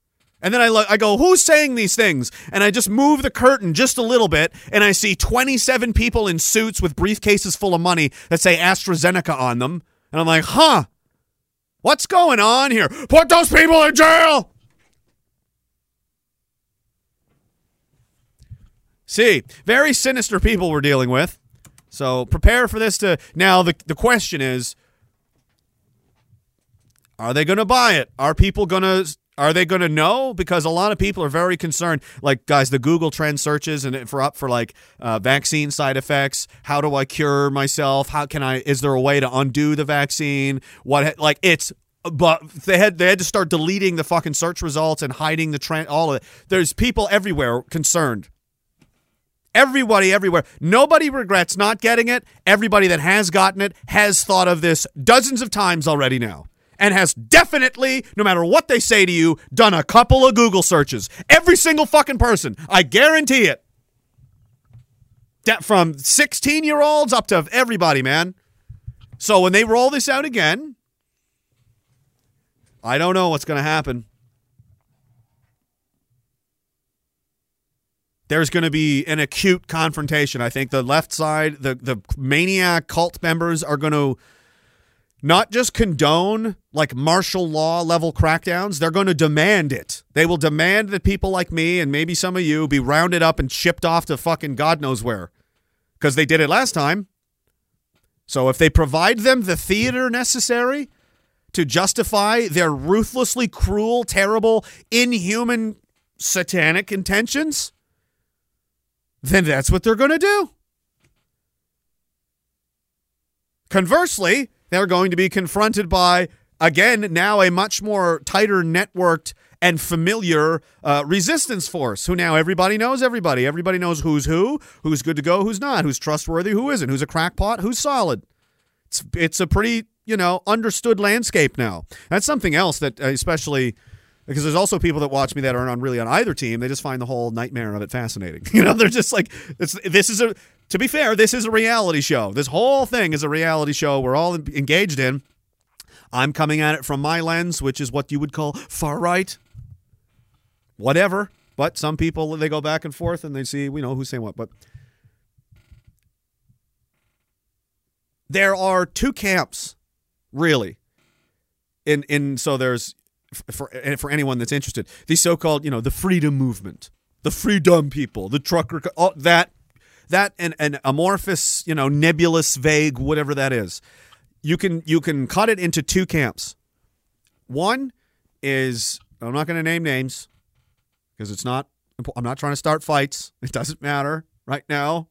And then I look, I go, who's saying these things? And I just move the curtain just a little bit, and I see 27 people in suits with briefcases full of money that say AstraZeneca on them. And I'm like, huh, what's going on here? Put those people in jail! See, very sinister people we're dealing with. So prepare for this to. Now, the, the question is are they going to buy it? Are people going to are they going to know? Because a lot of people are very concerned. Like guys, the Google Trend searches and for up for like uh, vaccine side effects. How do I cure myself? How can I? Is there a way to undo the vaccine? What like it's. But they had they had to start deleting the fucking search results and hiding the trend. All of it. There's people everywhere concerned. Everybody everywhere. Nobody regrets not getting it. Everybody that has gotten it has thought of this dozens of times already now and has definitely, no matter what they say to you, done a couple of Google searches. Every single fucking person. I guarantee it. From 16 year olds up to everybody, man. So when they roll this out again, I don't know what's going to happen. There's going to be an acute confrontation. I think the left side, the the maniac cult members are going to not just condone like martial law level crackdowns, they're going to demand it. They will demand that people like me and maybe some of you be rounded up and shipped off to fucking God knows where. Because they did it last time. So if they provide them the theater necessary to justify their ruthlessly cruel, terrible, inhuman, satanic intentions, then that's what they're going to do. Conversely, they're going to be confronted by, again, now a much more tighter networked and familiar uh, resistance force who now everybody knows everybody. Everybody knows who's who, who's good to go, who's not, who's trustworthy, who isn't, who's a crackpot, who's solid. It's, it's a pretty, you know, understood landscape now. That's something else that, uh, especially because there's also people that watch me that aren't on really on either team. They just find the whole nightmare of it fascinating. You know, they're just like, this is a, to be fair, this is a reality show. This whole thing is a reality show we're all engaged in. I'm coming at it from my lens, which is what you would call far right. Whatever. But some people, they go back and forth and they see, we know who's saying what. But there are two camps, really. In, in so there's for eh, for anyone that's interested, the so-called, you know, the freedom movement, the freedom people, the trucker, all, that that and an amorphous, you know, nebulous, vague, whatever that is. You can you can cut it into two camps. One is I'm not going to name names because it's not. I'm not trying to start fights. It doesn't matter right now.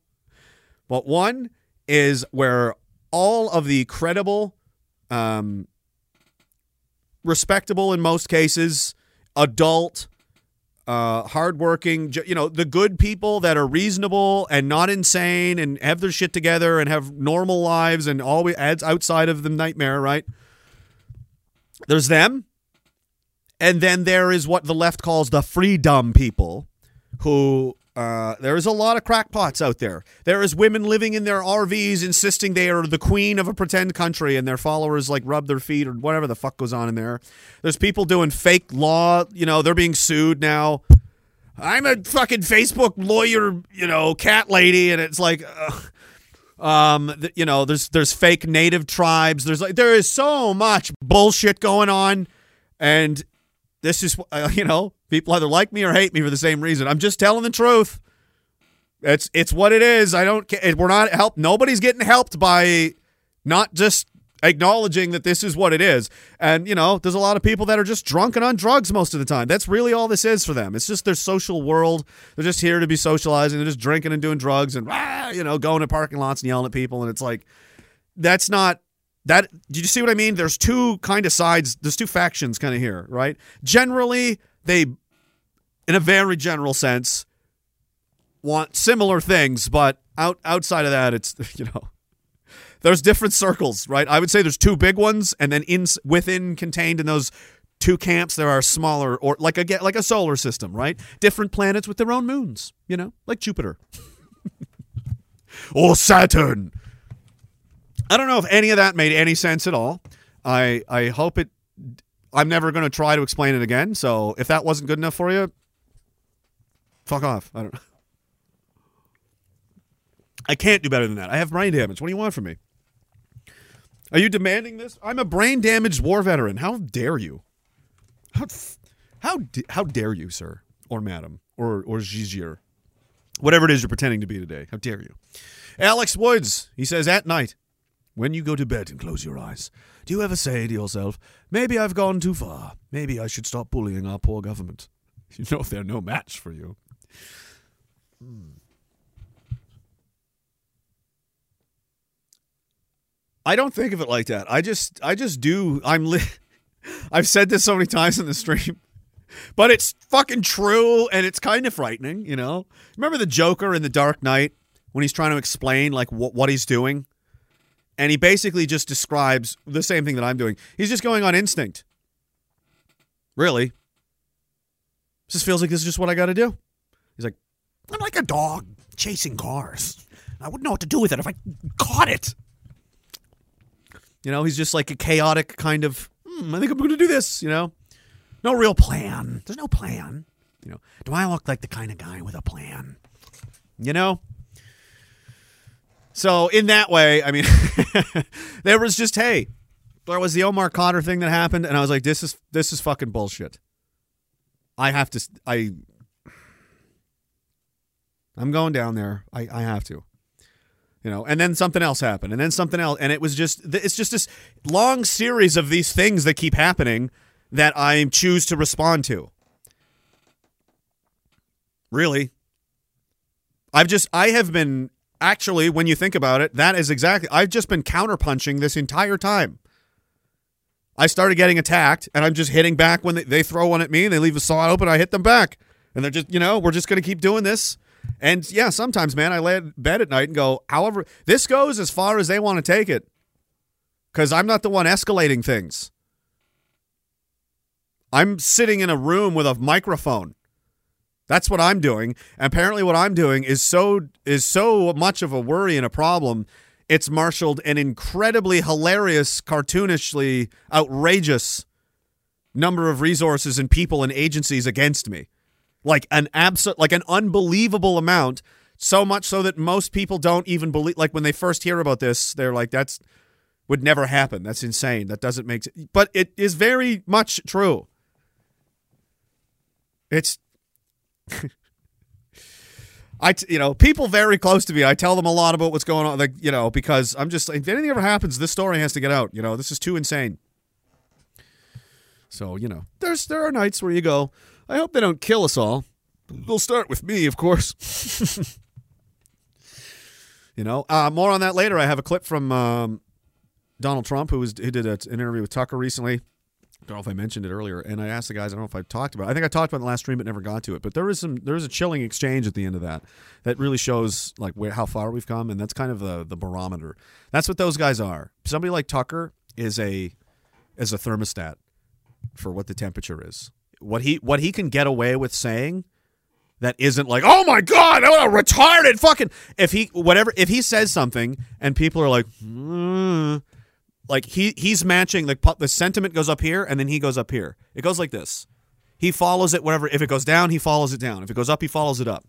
But one is where all of the credible, um, respectable in most cases, adult, uh, hardworking, you know, the good people that are reasonable and not insane and have their shit together and have normal lives and always adds outside of the nightmare, right? There's them. And then there is what the left calls the freedom people, who uh, there is a lot of crackpots out there. There is women living in their RVs insisting they are the queen of a pretend country and their followers like rub their feet or whatever the fuck goes on in there. There's people doing fake law, you know, they're being sued now. I'm a fucking Facebook lawyer, you know, cat lady, and it's like, um, th- you know, there's there's fake native tribes. There's like there is so much bullshit going on, and this is uh, you know people either like me or hate me for the same reason. I'm just telling the truth. It's it's what it is. I don't. ca- We're not help. Nobody's getting helped by not just acknowledging that this is what it is. And you know, there's a lot of people that are just drunk and on drugs most of the time. That's really all this is for them. It's just their social world. They're just here to be socializing. They're just drinking and doing drugs and rah, you know going to parking lots and yelling at people. And it's like that's not that did you see what I mean? There's two kind of sides, there's two factions kind of here, right? Generally, they in a very general sense want similar things, but out outside of that it's you know there's different circles, right? I would say there's two big ones and then in within contained in those two camps there are smaller or like a like a solar system, right? Different planets with their own moons, you know, like Jupiter. or Saturn. I don't know if any of that made any sense at all. I I hope it. I'm never going to try to explain it again. So if that wasn't good enough for you, fuck off. I don't. I can't do better than that. I have brain damage. What do you want from me? Are you demanding this? I'm a brain damaged war veteran. How dare you? How how how dare you, sir or madam or or Gigier, whatever it is you're pretending to be today? How dare you? Alex Woods. He says at night. When you go to bed and close your eyes, do you ever say to yourself, maybe I've gone too far. Maybe I should stop bullying our poor government? You know they're no match for you. Hmm. I don't think of it like that. I just I just do I'm li- I've said this so many times in the stream. But it's fucking true and it's kind of frightening, you know? Remember the Joker in The Dark Knight when he's trying to explain like what he's doing? And he basically just describes the same thing that I'm doing. He's just going on instinct. Really. Just feels like this is just what I got to do. He's like, I'm like a dog chasing cars. I wouldn't know what to do with it if I caught it. You know, he's just like a chaotic kind of, hmm, I think I'm going to do this, you know? No real plan. There's no plan. You know, do I look like the kind of guy with a plan? You know? So in that way, I mean, there was just hey, there was the Omar Khadr thing that happened, and I was like, this is this is fucking bullshit. I have to. I. I'm going down there. I I have to. You know, and then something else happened, and then something else, and it was just it's just this long series of these things that keep happening that I choose to respond to. Really, I've just I have been actually when you think about it, that is exactly I've just been counterpunching this entire time. I started getting attacked, and I'm just hitting back when they, they throw one at me and they leave a saw open. I hit them back, and they're just you know we're just gonna keep doing this. And yeah, sometimes man, I lay in bed at night and go, however, this goes as far as they want to take it, because I'm not the one escalating things. I'm sitting in a room with a microphone. That's what I'm doing. And apparently what I'm doing is so is so much of a worry and a problem. It's marshaled an incredibly hilarious, cartoonishly outrageous number of resources and people and agencies against me. Like an absolute like an unbelievable amount, so much so that most people don't even believe like when they first hear about this, they're like that's would never happen. That's insane. That doesn't make sense. But it is very much true. It's I, t- you know, people very close to me. I tell them a lot about what's going on, like you know, because I'm just if anything ever happens, this story has to get out. You know, this is too insane. So you know, there's there are nights where you go. I hope they don't kill us all. They'll start with me, of course. you know, uh, more on that later. I have a clip from um, Donald Trump, who was who did a, an interview with Tucker recently. I don't know if I mentioned it earlier, and I asked the guys. I don't know if I talked about. it. I think I talked about the last stream, but never got to it. But there is some. There is a chilling exchange at the end of that that really shows like where how far we've come, and that's kind of the the barometer. That's what those guys are. Somebody like Tucker is a is a thermostat for what the temperature is. What he what he can get away with saying that isn't like, oh my god, what a retarded fucking. If he whatever if he says something and people are like, "Hmm," like he he's matching the the sentiment goes up here and then he goes up here. It goes like this. He follows it whatever. If it goes down, he follows it down. If it goes up, he follows it up.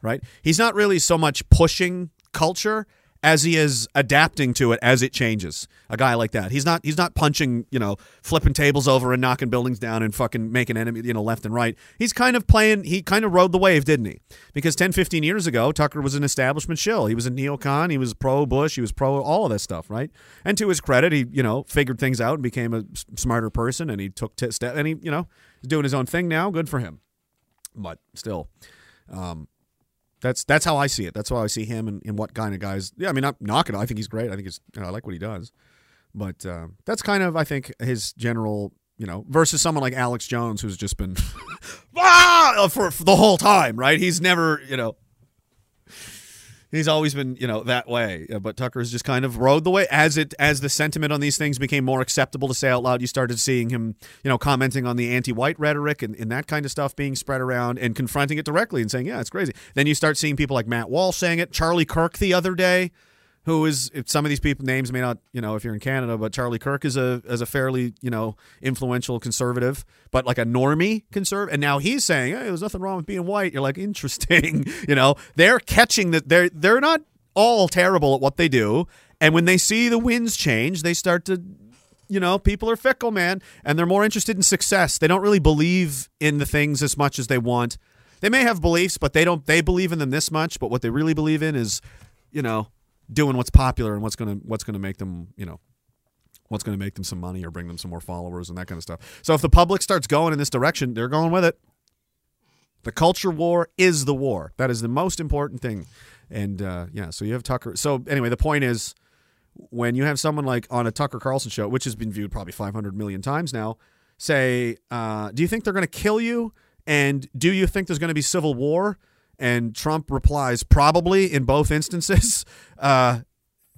Right? He's not really so much pushing culture as he is adapting to it as it changes. A guy like that. He's not he's not punching, you know, flipping tables over and knocking buildings down and fucking making enemy, you know, left and right. He's kind of playing he kind of rode the wave, didn't he? Because 10, 15 years ago, Tucker was an establishment shill. He was a neocon, he was pro Bush, he was pro all of this stuff, right? And to his credit, he, you know, figured things out and became a smarter person and he took t- step and he, you know, is doing his own thing now. Good for him. But still, um, that's that's how I see it. That's how I see him and, and what kind of guys. Yeah, I mean, I'm knocking. I think he's great. I think he's. You know, I like what he does. But uh, that's kind of I think his general. You know, versus someone like Alex Jones, who's just been ah! for, for the whole time, right? He's never, you know, he's always been, you know, that way. Uh, But Tucker's just kind of rode the way as it as the sentiment on these things became more acceptable to say out loud. You started seeing him, you know, commenting on the anti-white rhetoric and, and that kind of stuff being spread around and confronting it directly and saying, "Yeah, it's crazy." Then you start seeing people like Matt Walsh saying it. Charlie Kirk the other day, who is if some of these people names may not, you know, if you're in Canada, but Charlie Kirk is a is a fairly, you know, influential conservative, but like a normie conservative. And now he's saying, "Hey, there's nothing wrong with being white." You're like, "Interesting." you know, they're catching that they're they're not all terrible at what they do, and when they see the winds change, they start to you know, people are fickle, man, and they're more interested in success. They don't really believe in the things as much as they want. They may have beliefs, but they don't they believe in them this much, but what they really believe in is, you know, doing what's popular and what's going to what's to make them, you know, what's to make them some money or bring them some more followers and that kind of stuff. So if the public starts going in this direction, they're going with it. The culture war is the war. That is the most important thing. And uh, yeah, so you have Tucker. So anyway, the point is when you have someone like on a Tucker Carlson show, which has been viewed probably 500 million times now, say, uh, do you think they're going to kill you? And do you think there's going to be civil war? And Trump replies, probably in both instances. Uh,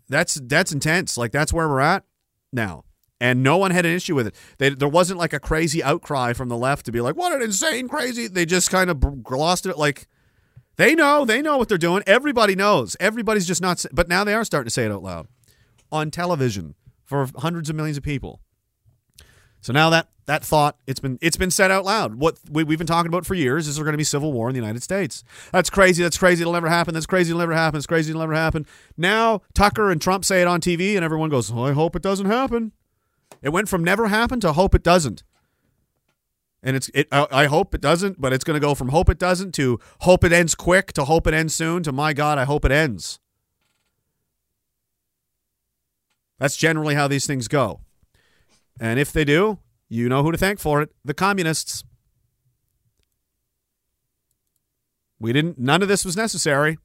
that's that's intense. Like that's where we're at now. And no one had an issue with it. They, there wasn't like a crazy outcry from the left to be like, "What an insane, crazy." They just kind of glossed it like they know, they know what they're doing. Everybody knows. Everybody's just not. But now they are starting to say it out loud on television for hundreds of millions of people. So now that that thought it's been it's been said out loud. What we, we've been talking about for years is there going to be civil war in the United States. That's crazy. That's crazy. It'll never happen. That's crazy. It'll never happen. It's crazy. It'll never happen. Now Tucker and Trump say it on TV, and everyone goes, "I hope it doesn't happen." It went from never happen to hope it doesn't. And it's it. I, I hope it doesn't, but it's going to go from hope it doesn't to hope it ends quick to hope it ends soon to my God, I hope it ends. That's generally how these things go. And if they do, you know who to thank for it the communists. We didn't, none of this was necessary.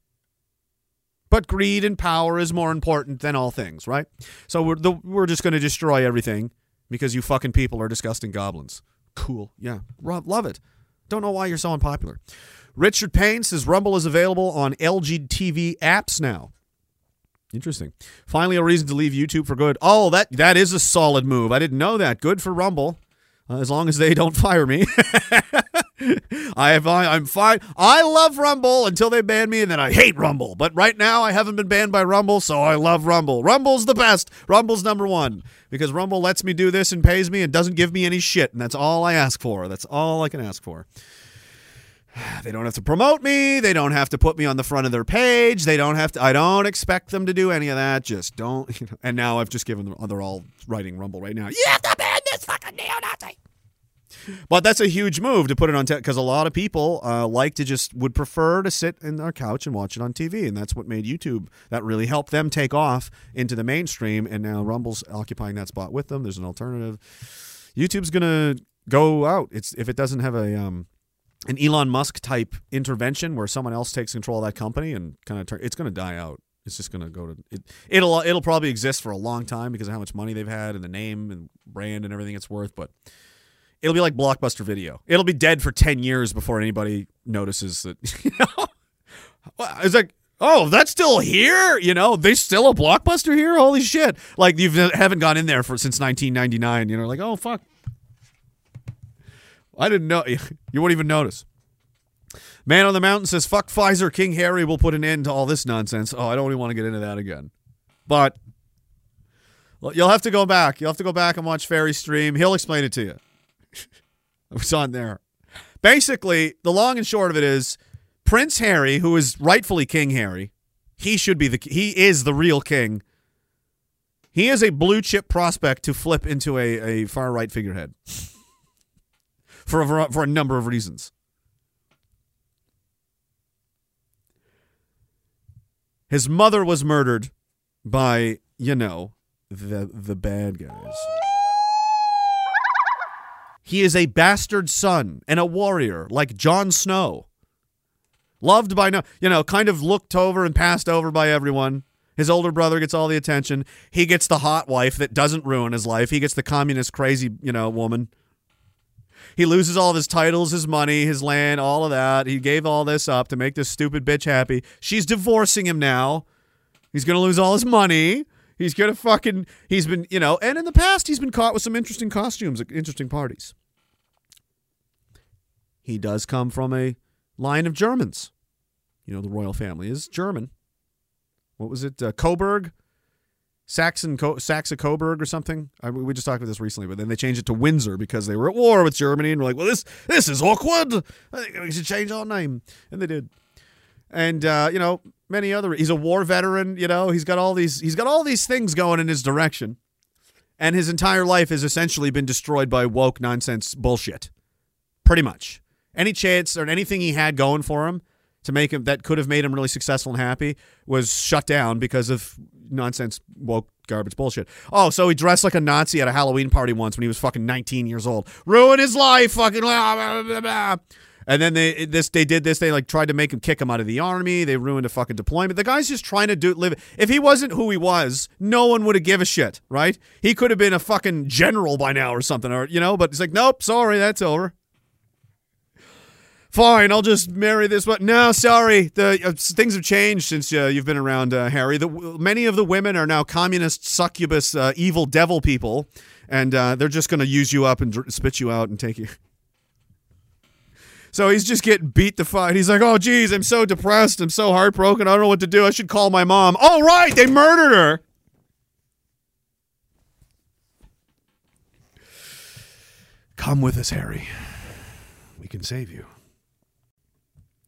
But greed and power is more important than all things, right? So we're, the, we're just going to destroy everything because you fucking people are disgusting goblins. Cool. Yeah. Love it. Don't know why you're so unpopular. Richard Payne says Rumble is available on LG TV apps now. Interesting. Finally, a reason to leave YouTube for good. Oh, that that is a solid move. I didn't know that. Good for Rumble, uh, as long as they don't fire me. I have I, I'm fine. I love Rumble until they ban me, and then I hate Rumble. But right now, I haven't been banned by Rumble, so I love Rumble. Rumble's the best. Rumble's number one because Rumble lets me do this and pays me and doesn't give me any shit, and that's all I ask for. That's all I can ask for. They don't have to promote me. They don't have to put me on the front of their page. They don't have to. I don't expect them to do any of that. Just don't. You know, and now I've just given them. They're all writing Rumble right now. You have to ban this fucking neo-Nazi. But that's a huge move to put it on because a lot of people uh, like to just would prefer to sit in their couch and watch it on TV, and that's what made YouTube. That really helped them take off into the mainstream, and now Rumble's occupying that spot with them. There's an alternative. YouTube's gonna go out. It's if it doesn't have a um, an Elon Musk type intervention where someone else takes control of that company and kind of turn, it's going to die out. It's just going to go to it. It'll it'll probably exist for a long time because of how much money they've had and the name and brand and everything it's worth. But it'll be like Blockbuster Video. It'll be dead for ten years before anybody notices that. You know, it's like. Oh, that's still here? You know, they still a blockbuster here? Holy shit! Like you haven't gone in there for since 1999. You know, like oh fuck, I didn't know. You won't even notice. Man on the Mountain says, fuck Pfizer. King Harry will put an end to all this nonsense. Oh, I don't even want to get into that again. But you'll have to go back. You'll have to go back and watch Fairy stream. He'll explain it to you. it was on there. Basically, the long and short of it is Prince Harry, who is rightfully King Harry, he should be the he is the real king. He is a blue chip prospect to flip into a, a far right figurehead for a, for a number of reasons. His mother was murdered by, you know, the the bad guys. He is a bastard son and a warrior like Jon Snow. Loved by no, you know, kind of looked over and passed over by everyone. His older brother gets all the attention. He gets the hot wife that doesn't ruin his life. He gets the communist crazy, you know, woman. He loses all of his titles, his money, his land, all of that. He gave all this up to make this stupid bitch happy. She's divorcing him now. He's going to lose all his money. He's going to fucking, he's been, you know, and in the past, he's been caught with some interesting costumes interesting parties. He does come from a line of Germans. You know, the royal family is German. What was it? Uh, Coburg? Saxon Co- Saxa Coburg or something. I, we just talked about this recently, but then they changed it to Windsor because they were at war with Germany, and we're like, well, this this is awkward. I think we should change our name, and they did. And uh, you know, many other. He's a war veteran. You know, he's got all these. He's got all these things going in his direction, and his entire life has essentially been destroyed by woke nonsense bullshit. Pretty much, any chance or anything he had going for him to make him that could have made him really successful and happy was shut down because of nonsense woke garbage bullshit. Oh, so he dressed like a Nazi at a Halloween party once when he was fucking 19 years old. Ruined his life, fucking blah, blah, blah, blah. And then they this they did this. They like tried to make him kick him out of the army. They ruined a fucking deployment. The guy's just trying to do live. If he wasn't who he was, no one would have give a shit, right? He could have been a fucking general by now or something, or you know. But he's like, nope, sorry, that's over fine, I'll just marry this one. No, sorry, the uh, things have changed since uh, you've been around, uh, Harry. The, many of the women are now communist, succubus, uh, evil devil people, and uh, they're just going to use you up and dr- spit you out and take you. So he's just getting beat the fight. He's like, "Oh, geez, I'm so depressed. I'm so heartbroken. I don't know what to do. I should call my mom." Oh, right, they murdered her. Come with us, Harry. We can save you.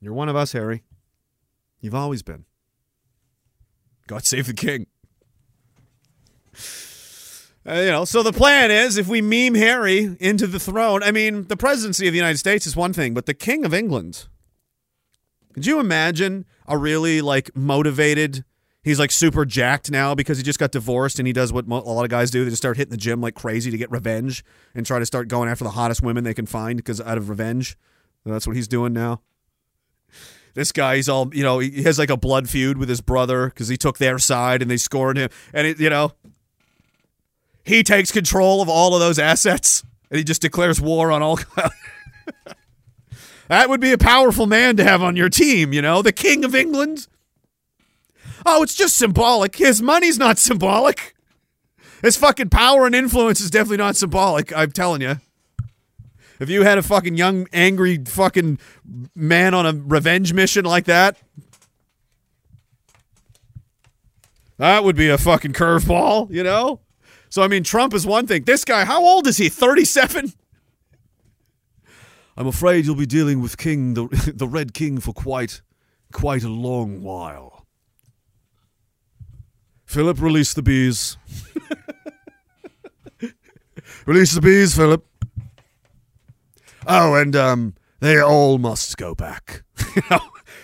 You're one of us, Harry. You've always been. God save the king. Uh, you know, so the plan is if we meme Harry into the throne, I mean, the presidency of the United States is one thing, but the king of England. Could you imagine a really like motivated He's like super jacked now because he just got divorced and he does what mo- a lot of guys do. They just start hitting the gym like crazy to get revenge and try to start going after the hottest women they can find because out of revenge. That's what he's doing now. This guy, he's all, you know, he has like a blood feud with his brother because he took their side and they scored him. And, it, you know, he takes control of all of those assets and he just declares war on all. that would be a powerful man to have on your team, you know, the King of England. Oh, it's just symbolic. His money's not symbolic. His fucking power and influence is definitely not symbolic. I'm telling you. If you had a fucking young, angry fucking man on a revenge mission like that, that would be a fucking curveball, you know? So, I mean, Trump is one thing. This guy, how old is he? 37? I'm afraid you'll be dealing with King, the, the Red King, for quite, quite a long while. Philip, release the bees. release the bees, Philip. Oh, and um, they all must go back.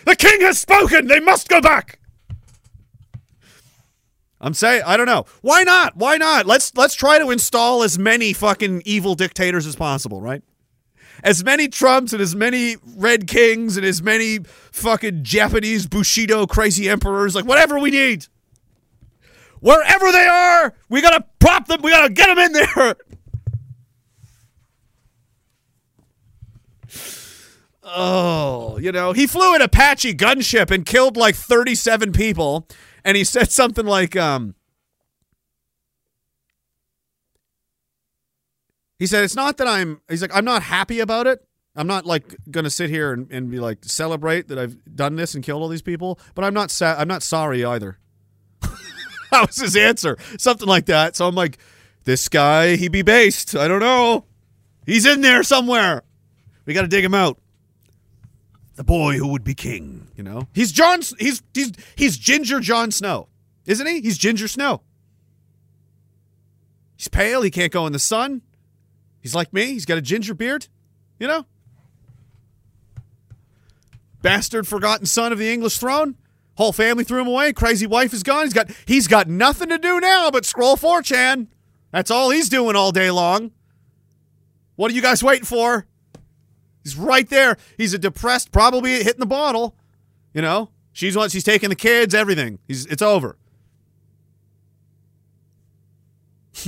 The king has spoken. They must go back. I'm saying, I don't know. Why not? Why not? Let's let's try to install as many fucking evil dictators as possible, right? As many Trumps and as many Red Kings and as many fucking Japanese Bushido crazy emperors, like whatever we need. Wherever they are, we gotta prop them. We gotta get them in there. Oh, you know, he flew an Apache gunship and killed like 37 people. And he said something like, um, he said, it's not that I'm, he's like, I'm not happy about it. I'm not like going to sit here and, and be like, celebrate that I've done this and killed all these people, but I'm not, sa- I'm not sorry either. that was his answer. Something like that. So I'm like, this guy, he be based. I don't know. He's in there somewhere. We got to dig him out the boy who would be king. You know, he's John. He's he's he's Ginger Jon Snow, isn't he? He's Ginger Snow. He's pale. He can't go in the sun. He's like me. He's got a ginger beard. You know, bastard, forgotten son of the English throne. Whole family threw him away. Crazy wife is gone. He's got he's got nothing to do now but scroll 4chan. That's all he's doing all day long. What are you guys waiting for? He's right there. He's a depressed, probably hitting the bottle. You know, she's what she's taking the kids, everything. He's it's over.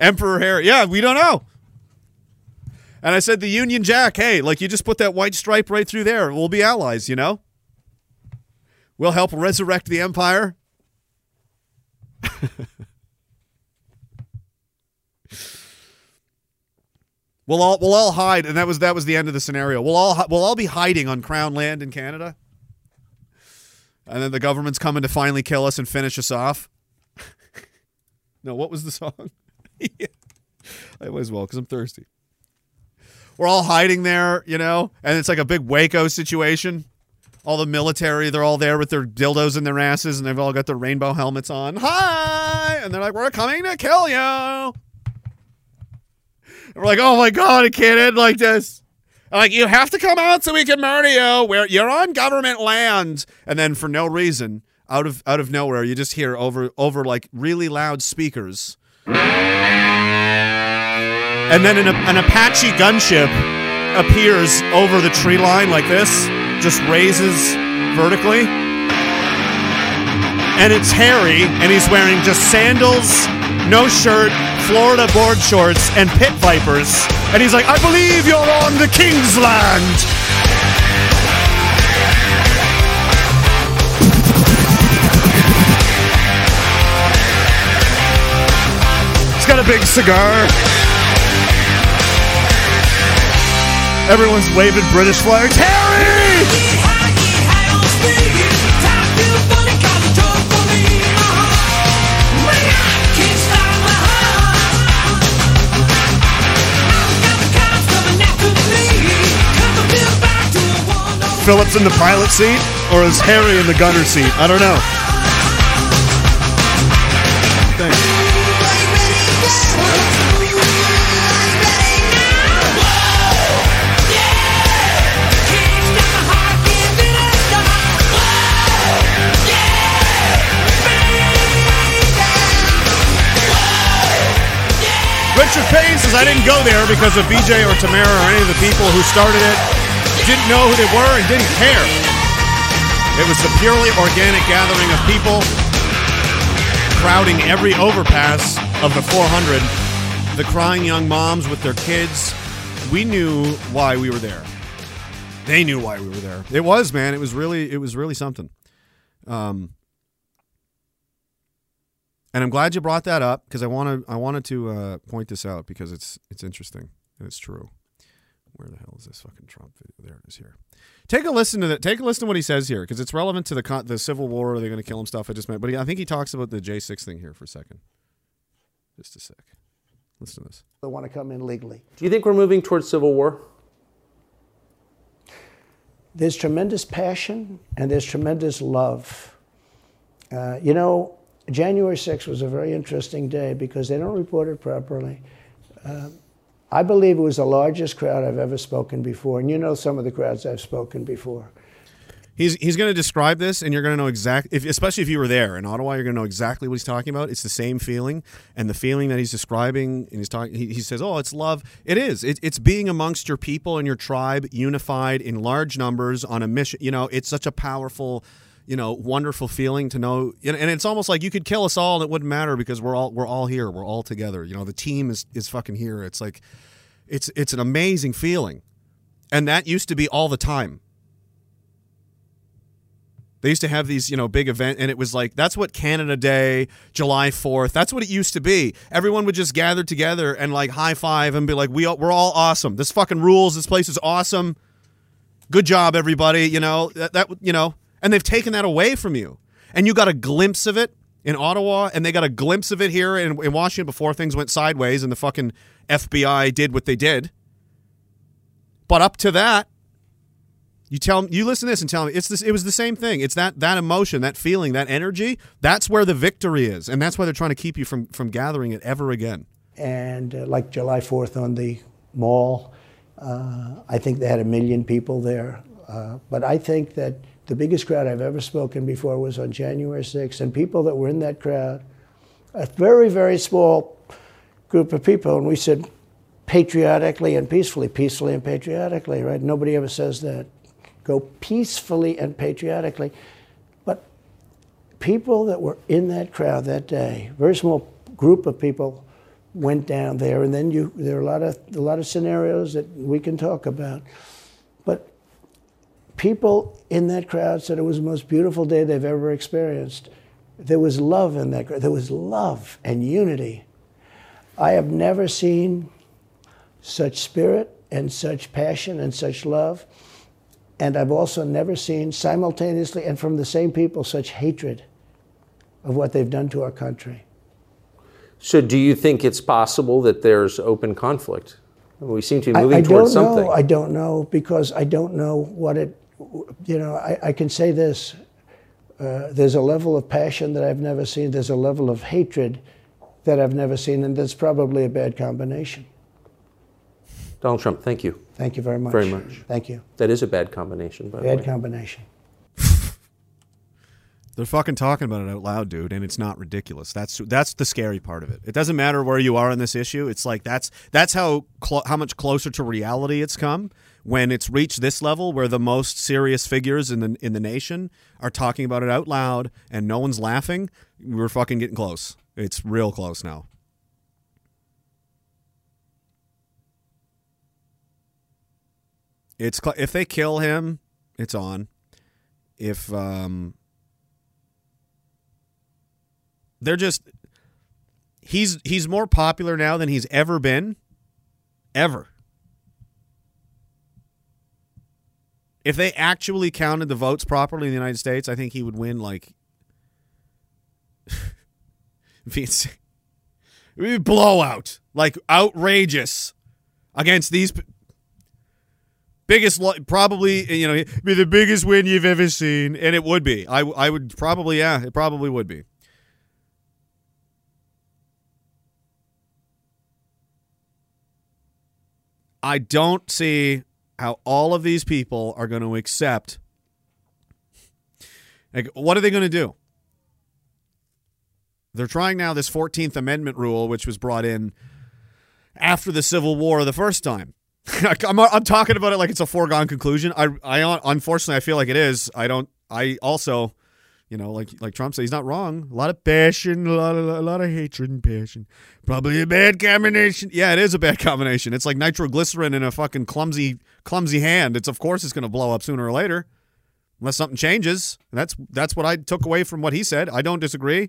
Emperor Harry. Yeah, we don't know. And I said the Union Jack, hey, like you just put that white stripe right through there. We'll be allies, you know? We'll help resurrect the empire. We'll all we'll all hide, and that was that was the end of the scenario. We'll all we'll all be hiding on Crown land in Canada, and then the government's coming to finally kill us and finish us off. no, what was the song? yeah. I might as well because I'm thirsty. We're all hiding there, you know, and it's like a big Waco situation. All the military, they're all there with their dildos in their asses, and they've all got their rainbow helmets on. Hi, and they're like, "We're coming to kill you." We're like, oh my god, it can't end like this. Like, you have to come out so we can murder you. Where you're on government land, and then for no reason, out of out of nowhere, you just hear over over like really loud speakers, and then an, an Apache gunship appears over the tree line like this, just raises vertically, and it's Harry, and he's wearing just sandals, no shirt, Florida board shorts, and pit vipers. And he's like, I believe you're on the King's land. He's got a big cigar. Everyone's waving British flags. Harry! Philip's in the pilot seat, or is Harry in the gunner seat? I don't know. Thanks. Richard Payne says, I didn't go there because of BJ or Tamara or any of the people who started it. Didn't know who they were and didn't care. It was a purely organic gathering of people crowding every overpass of the 400. The crying young moms with their kids. We knew why we were there. They knew why we were there. It was, man. It was really, it was really something. Um, and I'm glad you brought that up because I want to. I wanted to uh, point this out because it's it's interesting and it's true. Where the hell is this fucking Trump video? There it is here. Take a listen to that. Take a listen to what he says here because it's relevant to the con- the Civil War. Are they going to kill him? Stuff I just meant, but he, I think he talks about the J6 thing here for a second. Just a sec. Listen to this. that want to come in legally. Do you think we're moving towards civil war? There's tremendous passion and there's tremendous love. Uh, you know, January 6th was a very interesting day because they don't report it properly. Uh, I believe it was the largest crowd I've ever spoken before, and you know some of the crowds I've spoken before. He's he's going to describe this, and you're going to know exactly, especially if you were there in Ottawa, you're going to know exactly what he's talking about. It's the same feeling, and the feeling that he's describing, and he's talking. He, he says, "Oh, it's love. It is. It, it's being amongst your people and your tribe, unified in large numbers on a mission. You know, it's such a powerful." You know, wonderful feeling to know, and it's almost like you could kill us all and it wouldn't matter because we're all we're all here, we're all together. You know, the team is is fucking here. It's like, it's it's an amazing feeling, and that used to be all the time. They used to have these, you know, big event, and it was like that's what Canada Day, July Fourth. That's what it used to be. Everyone would just gather together and like high five and be like, "We all, we're all awesome. This fucking rules. This place is awesome. Good job, everybody." You know that, that you know, and they've taken that away from you, and you got a glimpse of it in Ottawa, and they got a glimpse of it here in, in Washington before things went sideways and the fucking FBI did what they did. But up to that, you tell you listen to this and tell me it's this. It was the same thing. It's that that emotion, that feeling, that energy. That's where the victory is, and that's why they're trying to keep you from from gathering it ever again. and uh, like July 4th on the mall. Uh, I think they had a million people there. Uh, but I think that the biggest crowd I've ever spoken before was on January 6th, and people that were in that crowd, a very, very small group of people, and we said patriotically and peacefully, peacefully and patriotically, right? Nobody ever says that. Go peacefully and patriotically. But people that were in that crowd that day, very small group of people went down there, and then you there are a lot of a lot of scenarios that we can talk about. People in that crowd said it was the most beautiful day they've ever experienced. There was love in that crowd. There was love and unity. I have never seen such spirit and such passion and such love. And I've also never seen simultaneously and from the same people such hatred of what they've done to our country. So, do you think it's possible that there's open conflict? We seem to be I- moving I, towards don't something. know. I don't know because I don't know what it. You know, I, I can say this: uh, there's a level of passion that I've never seen. There's a level of hatred that I've never seen, and that's probably a bad combination. Donald Trump, thank you. Thank you very much. Very much. Thank you. That is a bad combination, by the Bad combination. They're fucking talking about it out loud, dude, and it's not ridiculous. That's that's the scary part of it. It doesn't matter where you are on this issue. It's like that's that's how clo- how much closer to reality it's come when it's reached this level where the most serious figures in the in the nation are talking about it out loud and no one's laughing. We're fucking getting close. It's real close now. It's cl- if they kill him, it's on. If um they're just he's he's more popular now than he's ever been ever if they actually counted the votes properly in the united states i think he would win like blowout. Like outrageous against these biggest probably you know be the biggest win you've ever seen and it would be. I, I would probably yeah it probably would be. I don't see how all of these people are going to accept. Like, what are they going to do? They're trying now this 14th Amendment rule, which was brought in after the Civil War the first time. I'm, I'm talking about it like it's a foregone conclusion. I, I unfortunately I feel like it is. I don't. I also, you know, like like Trump said, he's not wrong. A lot of passion, a lot of a lot of hatred and passion. Probably a bad combination. Yeah, it is a bad combination. It's like nitroglycerin in a fucking clumsy clumsy hand. It's of course it's going to blow up sooner or later, unless something changes. That's that's what I took away from what he said. I don't disagree.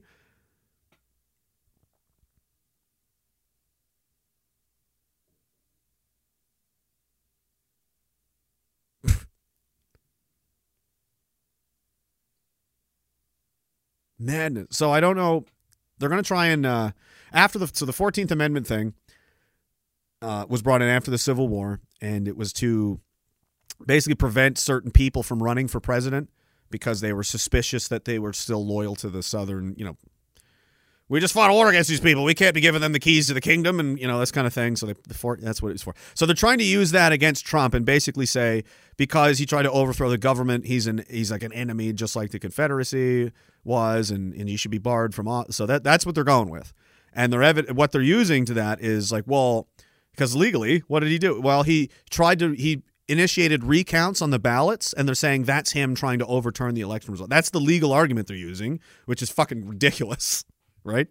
Madness. So I don't know. They're going to try and uh, after the so the Fourteenth Amendment thing uh, was brought in after the Civil War, and it was to basically prevent certain people from running for president because they were suspicious that they were still loyal to the Southern, you know. We just fought a war against these people. We can't be giving them the keys to the kingdom, and you know this kind of thing. So they, the fort, that's what it was for. So they're trying to use that against Trump and basically say because he tried to overthrow the government, he's an he's like an enemy, just like the Confederacy was, and and he should be barred from. all So that that's what they're going with, and they're evi- what they're using to that is like, well, because legally, what did he do? Well, he tried to he initiated recounts on the ballots, and they're saying that's him trying to overturn the election result. That's the legal argument they're using, which is fucking ridiculous, right?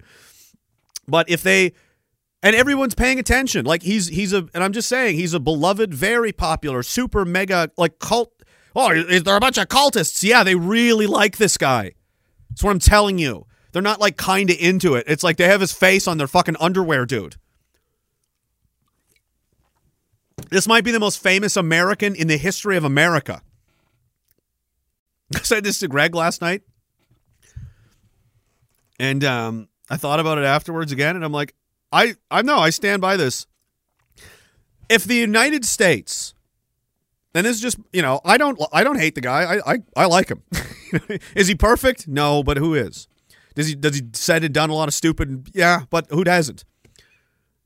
But if they and everyone's paying attention, like he's he's a and I'm just saying he's a beloved, very popular, super mega like cult. Oh, is there a bunch of cultists? Yeah, they really like this guy. That's what I'm telling you. They're not like kind of into it. It's like they have his face on their fucking underwear, dude. This might be the most famous American in the history of America. I said this to Greg last night. And um, I thought about it afterwards again, and I'm like, I I know I stand by this. If the United States, and this is just you know, I don't I don't hate the guy. I I, I like him. is he perfect? No, but who is? Does he does he said and done a lot of stupid? Yeah, but who doesn't?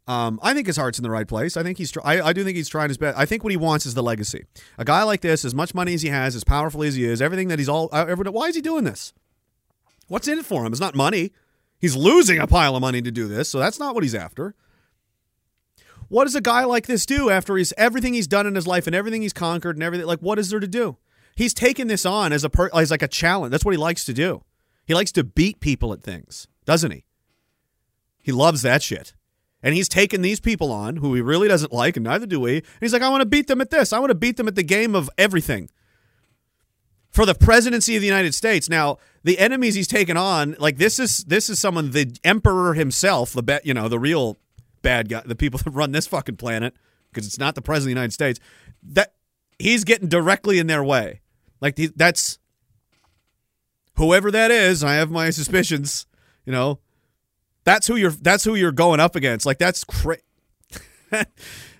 Um, I think his heart's in the right place. I think he's. I, I do think he's trying his best. I think what he wants is the legacy. A guy like this, as much money as he has, as powerful as he is, everything that he's all. Uh, why is he doing this? What's in it for him? It's not money. He's losing a pile of money to do this, so that's not what he's after. What does a guy like this do after he's everything he's done in his life and everything he's conquered and everything? Like, what is there to do? He's taken this on as a per, as like a challenge. That's what he likes to do. He likes to beat people at things, doesn't he? He loves that shit. And he's taken these people on who he really doesn't like, and neither do we. And he's like, I want to beat them at this. I want to beat them at the game of everything. For the presidency of the United States. Now, the enemies he's taken on, like this is this is someone the emperor himself, the bet you know, the real bad guy, the people that run this fucking planet, because it's not the president of the United States. That he's getting directly in their way. Like that's whoever that is. I have my suspicions. You know, that's who you're. That's who you're going up against. Like that's cra-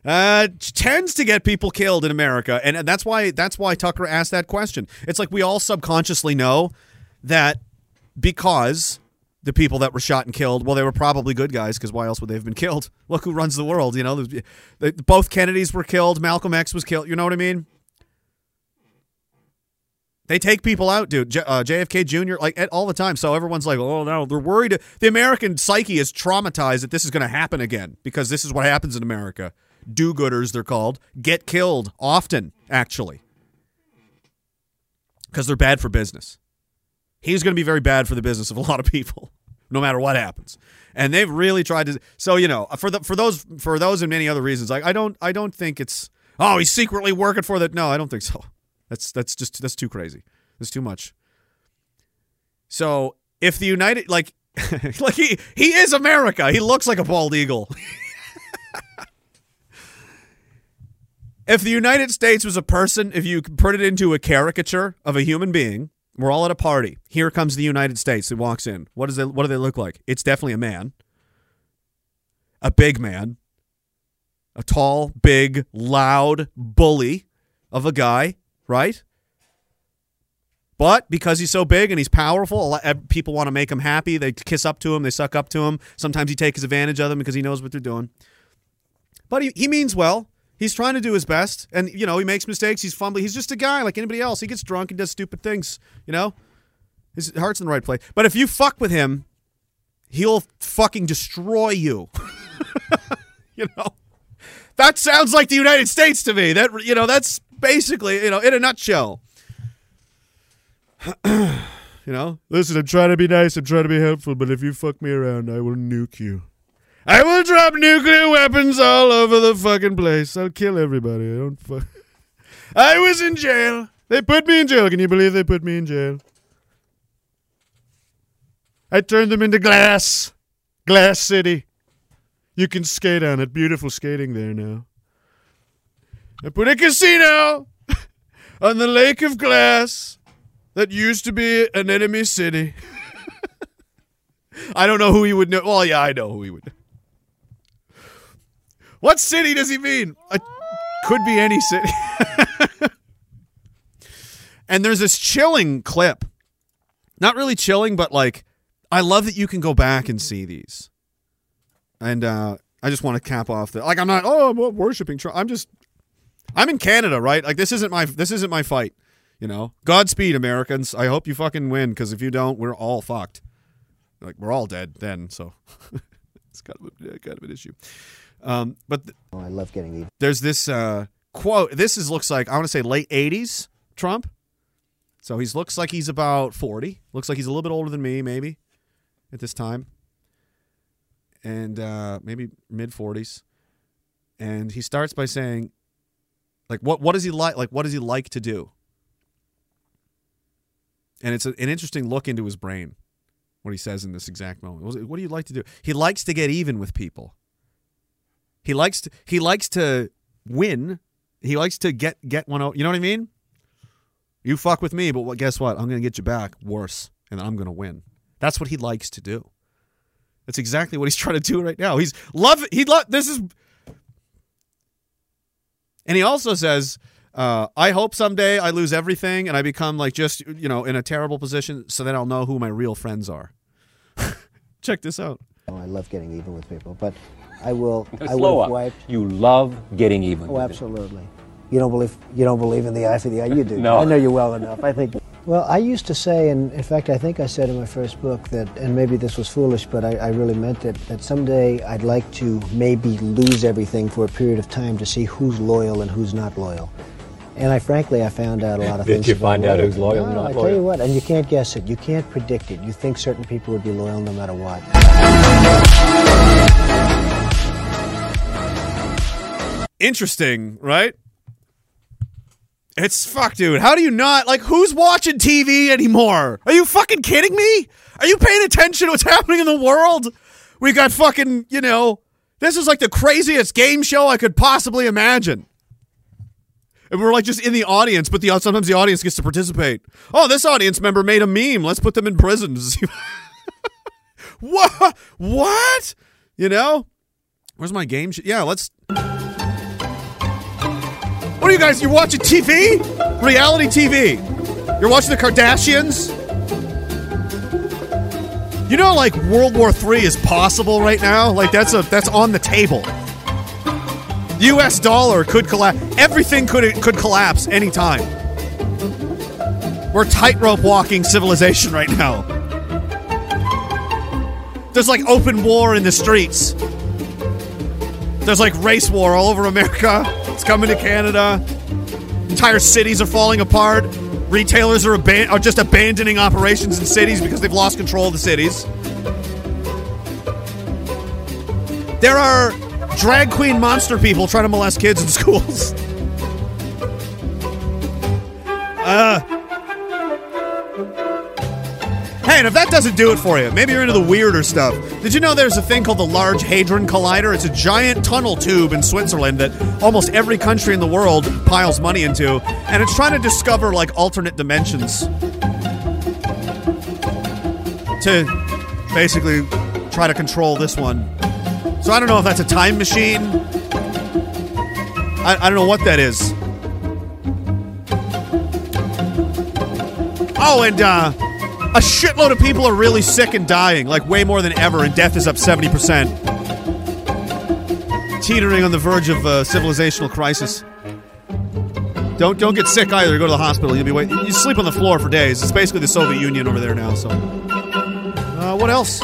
uh, tends to get people killed in America, and that's why that's why Tucker asked that question. It's like we all subconsciously know that because the people that were shot and killed, well, they were probably good guys because why else would they have been killed? Look who runs the world. You know, both Kennedys were killed. Malcolm X was killed. You know what I mean? They take people out, dude. J- uh, JFK Jr. like at, all the time. So everyone's like, "Oh no, they're worried." The American psyche is traumatized that this is going to happen again because this is what happens in America. Do-gooders, they're called, get killed often, actually, because they're bad for business. He's going to be very bad for the business of a lot of people, no matter what happens. And they've really tried to. So you know, for the for those for those and many other reasons, like I don't I don't think it's oh he's secretly working for that. No, I don't think so. That's that's just that's too crazy. That's too much. So if the United like like he he is America. He looks like a bald eagle. If the United States was a person, if you put it into a caricature of a human being, we're all at a party. Here comes the United States. Who walks in? What does it? What do they look like? It's definitely a man. A big man. A tall, big, loud bully of a guy, right? But because he's so big and he's powerful, people want to make him happy. They kiss up to him, they suck up to him. Sometimes he takes advantage of them because he knows what they're doing. But he, he means well. He's trying to do his best. And, you know, he makes mistakes. He's fumbling. He's just a guy like anybody else. He gets drunk and does stupid things, you know? His heart's in the right place. But if you fuck with him, he'll fucking destroy you. you know? that sounds like the United States to me. That you know, that's basically you know, in a nutshell. you know, listen, I'm trying to be nice, I'm trying to be helpful, but if you fuck me around, I will nuke you. I will drop nuclear weapons all over the fucking place. I'll kill everybody. I don't fuck. I was in jail. They put me in jail. Can you believe they put me in jail? I turned them into glass. Glass City. You can skate on it. Beautiful skating there now. I put a casino on the lake of glass that used to be an enemy city. I don't know who he would know. Well, yeah, I know who he would. What city does he mean? Uh, could be any city. and there's this chilling clip. Not really chilling, but like, I love that you can go back and see these. And uh, I just want to cap off the like. I'm not. Oh, I'm worshiping Trump. I'm just. I'm in Canada, right? Like this isn't my this isn't my fight. You know, Godspeed, Americans. I hope you fucking win because if you don't, we're all fucked. Like we're all dead then. So it's kind of a, kind of an issue. Um, but th- Oh, I love getting even. there's this uh, quote. This is looks like I want to say late '80s Trump. So he looks like he's about 40. Looks like he's a little bit older than me, maybe at this time, and uh, maybe mid 40s. And he starts by saying, like, what what does he like? Like, what does he like to do? And it's a, an interesting look into his brain. What he says in this exact moment. What what do you like to do? He likes to get even with people. He likes to he likes to win. He likes to get get one out. You know what I mean? You fuck with me, but what, guess what? I'm going to get you back worse, and I'm going to win. That's what he likes to do. That's exactly what he's trying to do right now. He's love. He love. This is. And he also says, uh, "I hope someday I lose everything and I become like just you know in a terrible position, so then I'll know who my real friends are." Check this out. Oh, I love getting even with people, but I will. I Slow will up. You love getting even. Oh, with it. absolutely. You don't believe you don't believe in the eye for the eye. You do. No. I know you well enough. I think. Well, I used to say, and in fact, I think I said in my first book that, and maybe this was foolish, but I, I really meant it. That someday I'd like to maybe lose everything for a period of time to see who's loyal and who's not loyal. And I frankly, I found out a lot of Did things. you about find out who's loyal and No, not I tell you what, and you can't guess it. You can't predict it. You think certain people would be loyal no matter what. Interesting, right? It's fuck, dude. How do you not like who's watching TV anymore? Are you fucking kidding me? Are you paying attention to what's happening in the world? We got fucking, you know, this is like the craziest game show I could possibly imagine. And we're like just in the audience, but the sometimes the audience gets to participate. Oh, this audience member made a meme. Let's put them in prison. what? What? You know? Where's my game? Sh- yeah, let's. What are you guys? You're watching TV? Reality TV? You're watching the Kardashians? You know, like World War III is possible right now. Like that's a that's on the table. U.S. dollar could collapse. Everything could could collapse anytime. We're tightrope walking civilization right now. There's like open war in the streets. There's like race war all over America. It's coming to Canada. Entire cities are falling apart. Retailers are, aban- are just abandoning operations in cities because they've lost control of the cities. There are drag queen monster people trying to molest kids in schools. Uh, Hey, and if that doesn't do it for you, maybe you're into the weirder stuff. Did you know there's a thing called the Large Hadron Collider? It's a giant tunnel tube in Switzerland that almost every country in the world piles money into, and it's trying to discover like alternate dimensions to basically try to control this one. So I don't know if that's a time machine. I, I don't know what that is. Oh, and uh, a shitload of people are really sick and dying, like way more than ever, and death is up 70%. Teetering on the verge of uh, civilizational crisis. Don't don't get sick either. Go to the hospital. You'll be wait. You sleep on the floor for days. It's basically the Soviet Union over there now. So, uh, what else?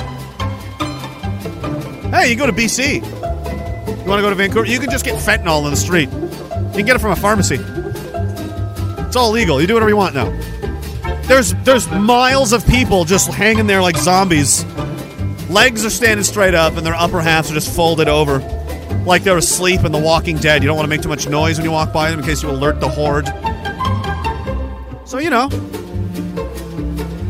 Hey, you go to BC. You want to go to Vancouver? You can just get fentanyl in the street. You can get it from a pharmacy. It's all legal. You do whatever you want now. There's there's miles of people just hanging there like zombies. Legs are standing straight up, and their upper halves are just folded over, like they're asleep in The Walking Dead. You don't want to make too much noise when you walk by them in case you alert the horde. So you know.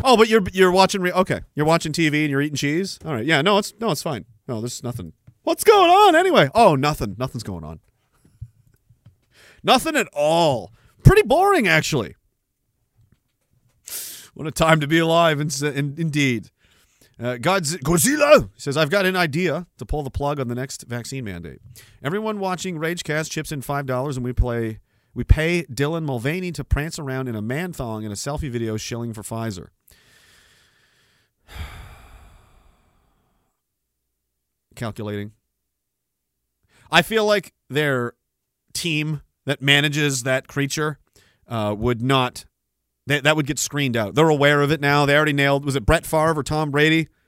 Oh, but you're you're watching. Re- okay, you're watching TV and you're eating cheese. All right, yeah, no, it's no, it's fine. No, there's nothing. What's going on anyway? Oh, nothing. Nothing's going on. Nothing at all. Pretty boring, actually. What a time to be alive, in, indeed. Uh, God's, Godzilla says, I've got an idea to pull the plug on the next vaccine mandate. Everyone watching Ragecast chips in $5 and we play. We pay Dylan Mulvaney to prance around in a man thong in a selfie video shilling for Pfizer. Calculating. I feel like their team that manages that creature uh, would not. That, would get screened out. They're aware of it now. They already nailed. Was it Brett Favre or Tom Brady?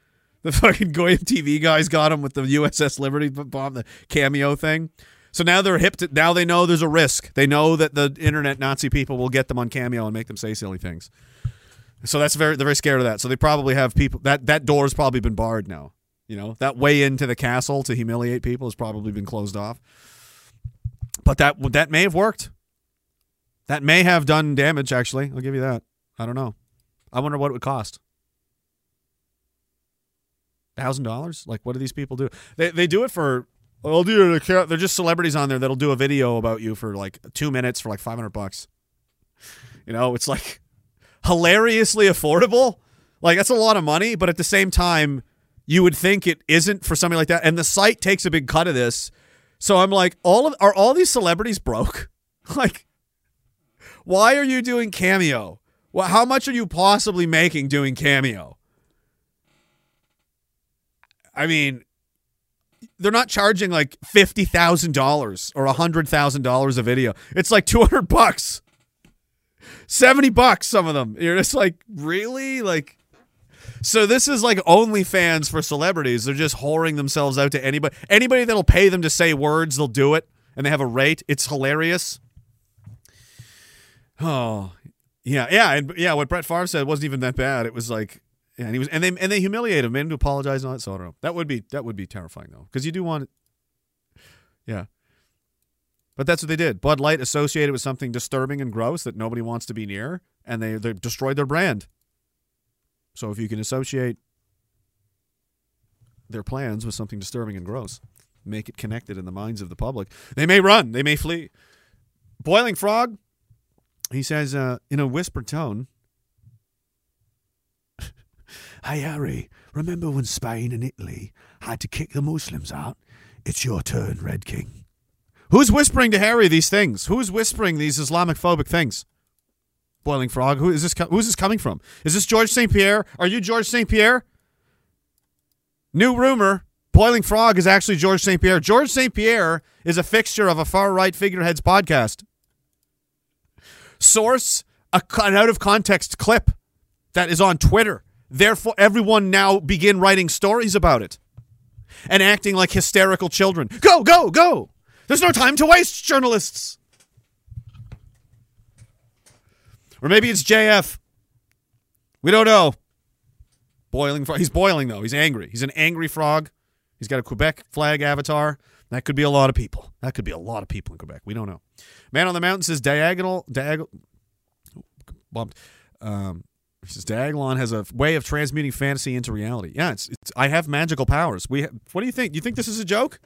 The fucking Goyim TV guys got him with the USS Liberty bomb, the cameo thing. So now they're hip to. Now they know there's a risk. They know that the internet Nazi people will get them on cameo and make them say silly things. So that's very. They're very scared of that. So they probably have people. That that door's probably been barred now. You know that way into the castle to humiliate people has probably been closed off. But that that may have worked. That may have done damage. Actually, I'll give you that. I don't know. I wonder what it would cost. Thousand dollars? Like, what do these people do? They they do it for. Oh, dear, they're just celebrities on there that'll do a video about you for like two minutes for like five hundred bucks. You know, it's like hilariously affordable. Like that's a lot of money, but at the same time, you would think it isn't for something like that. And the site takes a big cut of this. So I'm like, all of are all these celebrities broke? like, why are you doing cameo? Well, how much are you possibly making doing cameo? I mean, they're not charging like fifty thousand dollars or hundred thousand dollars a video. It's like two hundred bucks, seventy bucks. Some of them. You're just like, really, like. So this is like OnlyFans for celebrities. They're just whoring themselves out to anybody. Anybody that'll pay them to say words, they'll do it, and they have a rate. It's hilarious. Oh, yeah, yeah, and yeah. What Brett Favre said wasn't even that bad. It was like, yeah, and he was, and they and they humiliate him, made him to apologize and all that. So I don't know. That would be that would be terrifying though, because you do want, yeah. But that's what they did. Bud Light associated with something disturbing and gross that nobody wants to be near, and they they destroyed their brand. So if you can associate their plans with something disturbing and gross, make it connected in the minds of the public, they may run, they may flee. Boiling Frog, he says uh, in a whispered tone, Hey Harry, remember when Spain and Italy had to kick the Muslims out? It's your turn, Red King. Who's whispering to Harry these things? Who's whispering these Islamophobic things? Boiling Frog. Who is this? Who's this coming from? Is this George St. Pierre? Are you George St. Pierre? New rumor. Boiling Frog is actually George St. Pierre. George St. Pierre is a fixture of a far right figureheads podcast. Source a, an out of context clip that is on Twitter. Therefore, everyone now begin writing stories about it and acting like hysterical children. Go, go, go! There's no time to waste, journalists. Or maybe it's JF. We don't know. Boiling frog. He's boiling though. He's angry. He's an angry frog. He's got a Quebec flag avatar. That could be a lot of people. That could be a lot of people in Quebec. We don't know. Man on the Mountain says Diagolon Diagolon bumped. Um, he says Diagolon has a way of transmuting fantasy into reality. Yeah, it's, it's I have magical powers. We ha- what do you think? You think this is a joke?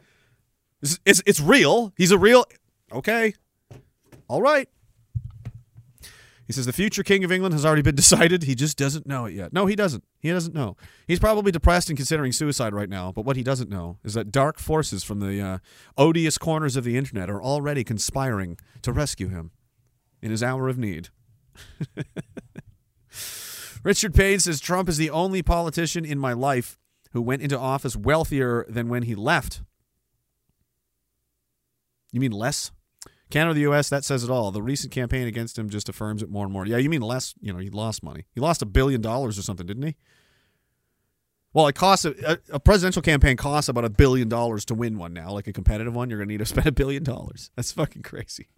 Is, it's, it's real. He's a real. Okay. All right. He says the future king of England has already been decided. He just doesn't know it yet. No, he doesn't. He doesn't know. He's probably depressed and considering suicide right now. But what he doesn't know is that dark forces from the uh, odious corners of the internet are already conspiring to rescue him in his hour of need. Richard Payne says Trump is the only politician in my life who went into office wealthier than when he left. You mean less? Canada, the U.S., that says it all. The recent campaign against him just affirms it more and more. Yeah, you mean less? You know, he lost money. He lost a billion dollars or something, didn't he? Well, it costs a, a, presidential campaign costs about a billion dollars to win one now, like a competitive one. You're gonna need to spend a billion dollars. That's fucking crazy.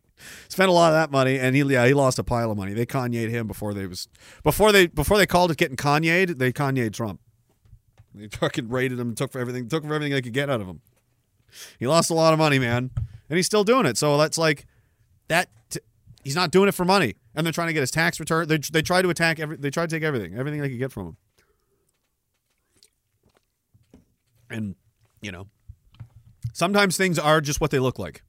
Spent a lot of that money, and he yeah he lost a pile of money. They Kanye'd him before they was before they before they called it getting Kanye'd. They Kanye'd Trump. They fucking raided him, and took for everything, took for everything they could get out of him. He lost a lot of money, man, and he's still doing it. So that's like that. T- he's not doing it for money, and they're trying to get his tax return. They they try to attack every. They try to take everything, everything they could get from him. And you know, sometimes things are just what they look like.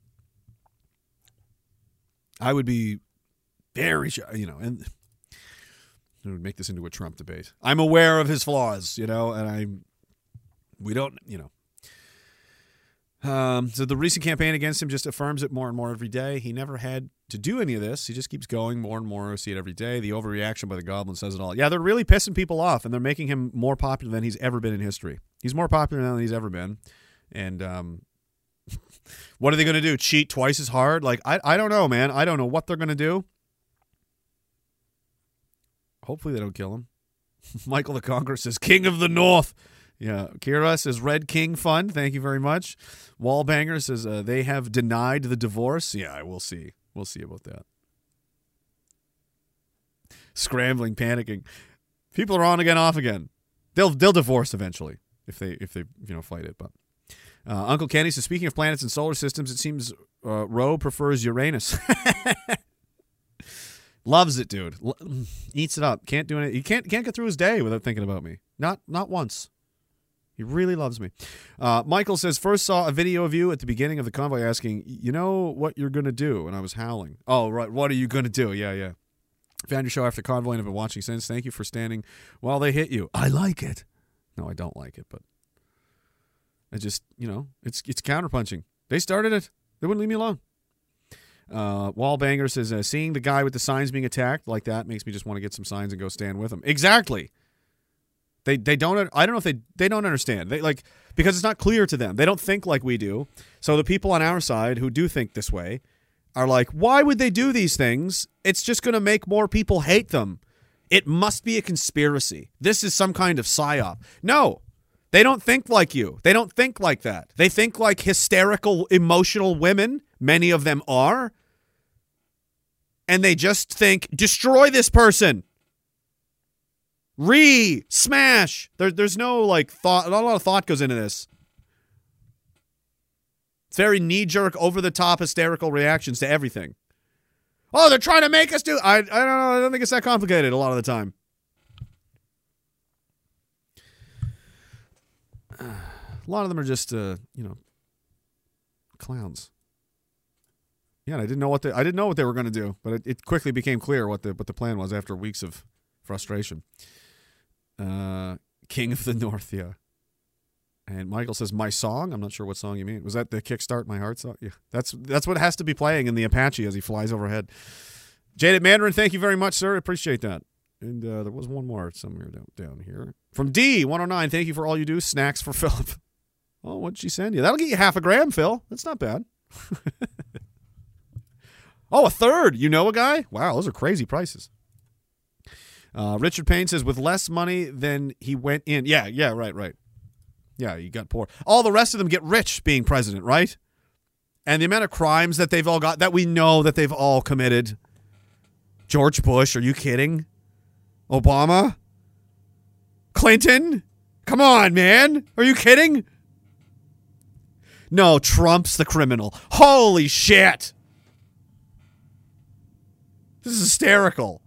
I would be very, you know, and I would make this into a Trump debate. I'm aware of his flaws, you know, and I'm, we don't, you know. Um, so the recent campaign against him just affirms it more and more every day. He never had to do any of this. He just keeps going more and more. We see it every day. The overreaction by the goblin says it all. Yeah, they're really pissing people off, and they're making him more popular than he's ever been in history. He's more popular now than he's ever been, and um, what are they going to do? Cheat twice as hard? Like I, I don't know, man. I don't know what they're going to do. Hopefully they don't kill him. Michael the Conqueror says, "King of the North." Yeah, Kira says, "Red King fun." Thank you very much. Wallbanger says uh, they have denied the divorce. Yeah, we'll see. We'll see about that. Scrambling, panicking. People are on again, off again. They'll they'll divorce eventually if they if they you know fight it. But uh, Uncle Kenny says, speaking of planets and solar systems, it seems uh, Roe prefers Uranus. Loves it, dude. L- eats it up. Can't do it. He can't can't get through his day without thinking about me. Not not once. He really loves me. Uh, Michael says, first saw a video of you at the beginning of the convoy asking, you know what you're going to do? And I was howling. Oh, right. What are you going to do? Yeah, yeah. Found your show after convoy and have been watching since. Thank you for standing while they hit you. I like it. No, I don't like it, but I just, you know, it's it's counterpunching. They started it. They wouldn't leave me alone. Uh, Wallbanger says, uh, seeing the guy with the signs being attacked like that makes me just want to get some signs and go stand with him. Exactly. They they don't. I don't know if they they don't understand. They like because it's not clear to them. They don't think like we do. So the people on our side who do think this way are like, why would they do these things? It's just going to make more people hate them. It must be a conspiracy. This is some kind of psyop. No, they don't think like you. They don't think like that. They think like hysterical, emotional women. Many of them are. And they just think, destroy this person. Re smash. There, there's no like thought. Not a lot of thought goes into this. It's very knee jerk, over the top, hysterical reactions to everything. Oh, they're trying to make us do. I I don't know. I don't think it's that complicated a lot of the time. A lot of them are just uh, you know clowns. Yeah, I didn't know what they I didn't know what they were going to do, but it, it quickly became clear what the what the plan was after weeks of frustration. Uh, King of the North, yeah. And Michael says, "My song." I'm not sure what song you mean. Was that the "Kickstart My Heart" song? Yeah, that's that's what has to be playing in the Apache as he flies overhead. Jaded Mandarin, thank you very much, sir. I appreciate that. And uh, there was one more somewhere down, down here from D109. Thank you for all you do. Snacks for Philip. Oh, what'd she send you? That'll get you half a gram, Phil. That's not bad. oh, a third. You know a guy? Wow, those are crazy prices. Uh, Richard Payne says, with less money than he went in. Yeah, yeah, right, right. Yeah, he got poor. All the rest of them get rich being president, right? And the amount of crimes that they've all got that we know that they've all committed. George Bush, are you kidding? Obama? Clinton? Come on, man. Are you kidding? No, Trump's the criminal. Holy shit. This is hysterical.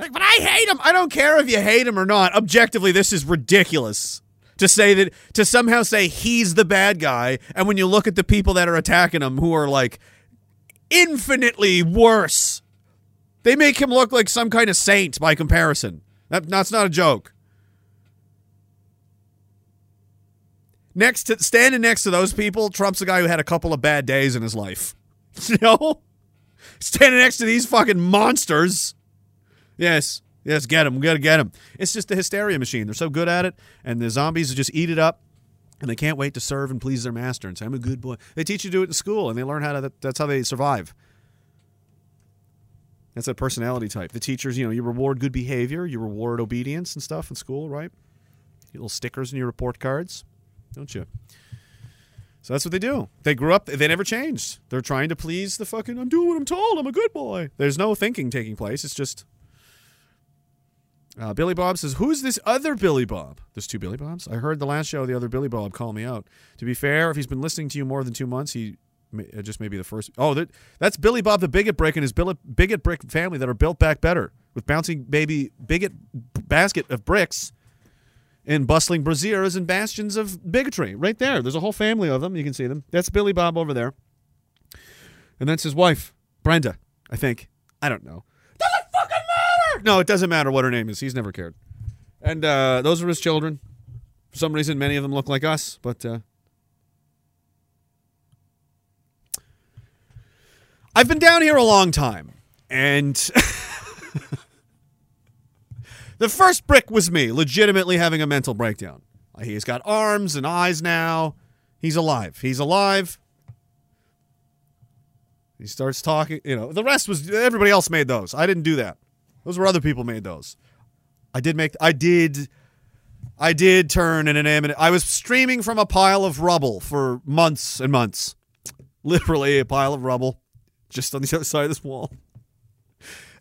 Like, but I hate him. I don't care if you hate him or not. Objectively, this is ridiculous. To say that, to somehow say he's the bad guy, and when you look at the people that are attacking him who are like infinitely worse, they make him look like some kind of saint by comparison. That, that's not a joke. Next to standing next to those people, Trump's a guy who had a couple of bad days in his life. You know? Standing next to these fucking monsters. Yes. Yes, get them. We got to get them. It's just a hysteria machine. They're so good at it, and the zombies just eat it up, and they can't wait to serve and please their master and say, I'm a good boy. They teach you to do it in school, and they learn how to, that's how they survive. That's a personality type. The teachers, you know, you reward good behavior, you reward obedience and stuff in school, right? You little stickers in your report cards, don't you? So that's what they do. They grew up, they never changed. They're trying to please the fucking, I'm doing what I'm told, I'm a good boy. There's no thinking taking place. It's just. Uh, Billy Bob says, Who's this other Billy Bob? There's two Billy Bobs? I heard the last show, the other Billy Bob call me out. To be fair, if he's been listening to you more than two months, he may, uh, just may be the first. Oh, that, that's Billy Bob the Bigot Brick and his Bigot Brick family that are built back better with bouncing baby bigot basket of bricks and bustling braziers and bastions of bigotry. Right there. There's a whole family of them. You can see them. That's Billy Bob over there. And that's his wife, Brenda, I think. I don't know. No, it doesn't matter what her name is. He's never cared. And uh, those are his children. For some reason, many of them look like us, but. Uh, I've been down here a long time, and the first brick was me, legitimately having a mental breakdown. He's got arms and eyes now. He's alive. He's alive. He starts talking. You know, the rest was everybody else made those. I didn't do that. Those were other people made those. I did make. I did. I did turn in an inanimate. I was streaming from a pile of rubble for months and months. Literally a pile of rubble, just on the other side of this wall.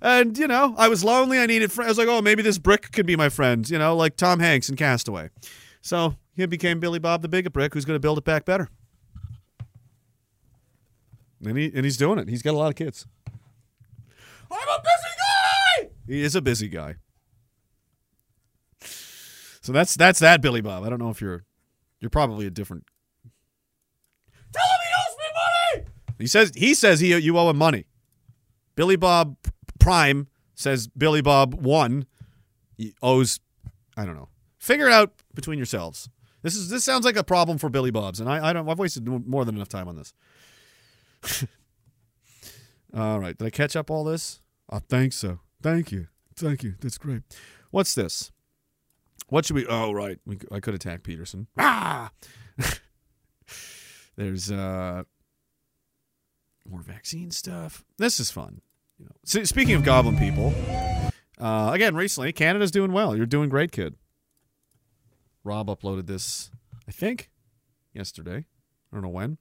And you know, I was lonely. I needed. Fr- I was like, oh, maybe this brick could be my friend. You know, like Tom Hanks in Castaway. So he became Billy Bob the Bigot Brick, who's going to build it back better. And he and he's doing it. He's got a lot of kids. I'm a busy guy. He is a busy guy. So that's that's that Billy Bob. I don't know if you're you're probably a different. Tell him he owes me money. He says he says he you owe him money. Billy Bob Prime says Billy Bob one owes I don't know. Figure it out between yourselves. This is this sounds like a problem for Billy Bob's, and I, I don't I've wasted more than enough time on this. all right, did I catch up all this? I think so. Thank you, thank you. That's great. What's this? What should we? Oh, right. We, I could attack Peterson. Ah. There's uh more vaccine stuff. This is fun. You know, S- speaking of goblin people, uh, again, recently Canada's doing well. You're doing great, kid. Rob uploaded this, I think, yesterday. I don't know when.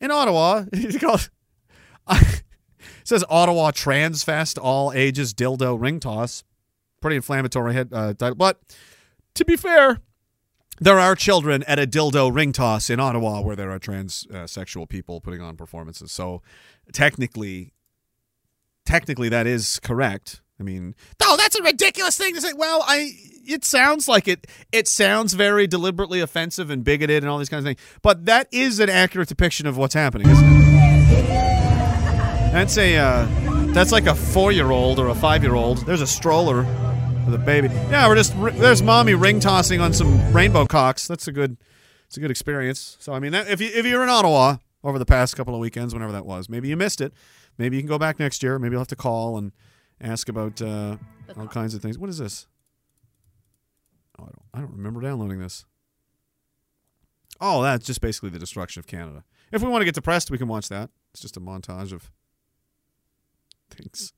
In Ottawa, it's called. it says Ottawa Trans Fest, all ages dildo ring toss. Pretty inflammatory head uh, title, but to be fair, there are children at a dildo ring toss in Ottawa where there are transsexual people putting on performances. So technically, technically that is correct. I mean, no, that's a ridiculous thing to say. Well, I it sounds like it. It sounds very deliberately offensive and bigoted and all these kinds of things. But that is an accurate depiction of what's happening, isn't it? That's a uh, that's like a four year old or a five year old. There's a stroller with a baby. Yeah, we're just there's mommy ring tossing on some rainbow cocks. That's a good it's a good experience. So I mean, that, if you if you're in Ottawa over the past couple of weekends, whenever that was, maybe you missed it. Maybe you can go back next year. Maybe you'll have to call and ask about uh, all kinds of things. What is this? Oh, I don't I don't remember downloading this. Oh, that's just basically the destruction of Canada. If we want to get depressed, we can watch that. It's just a montage of things.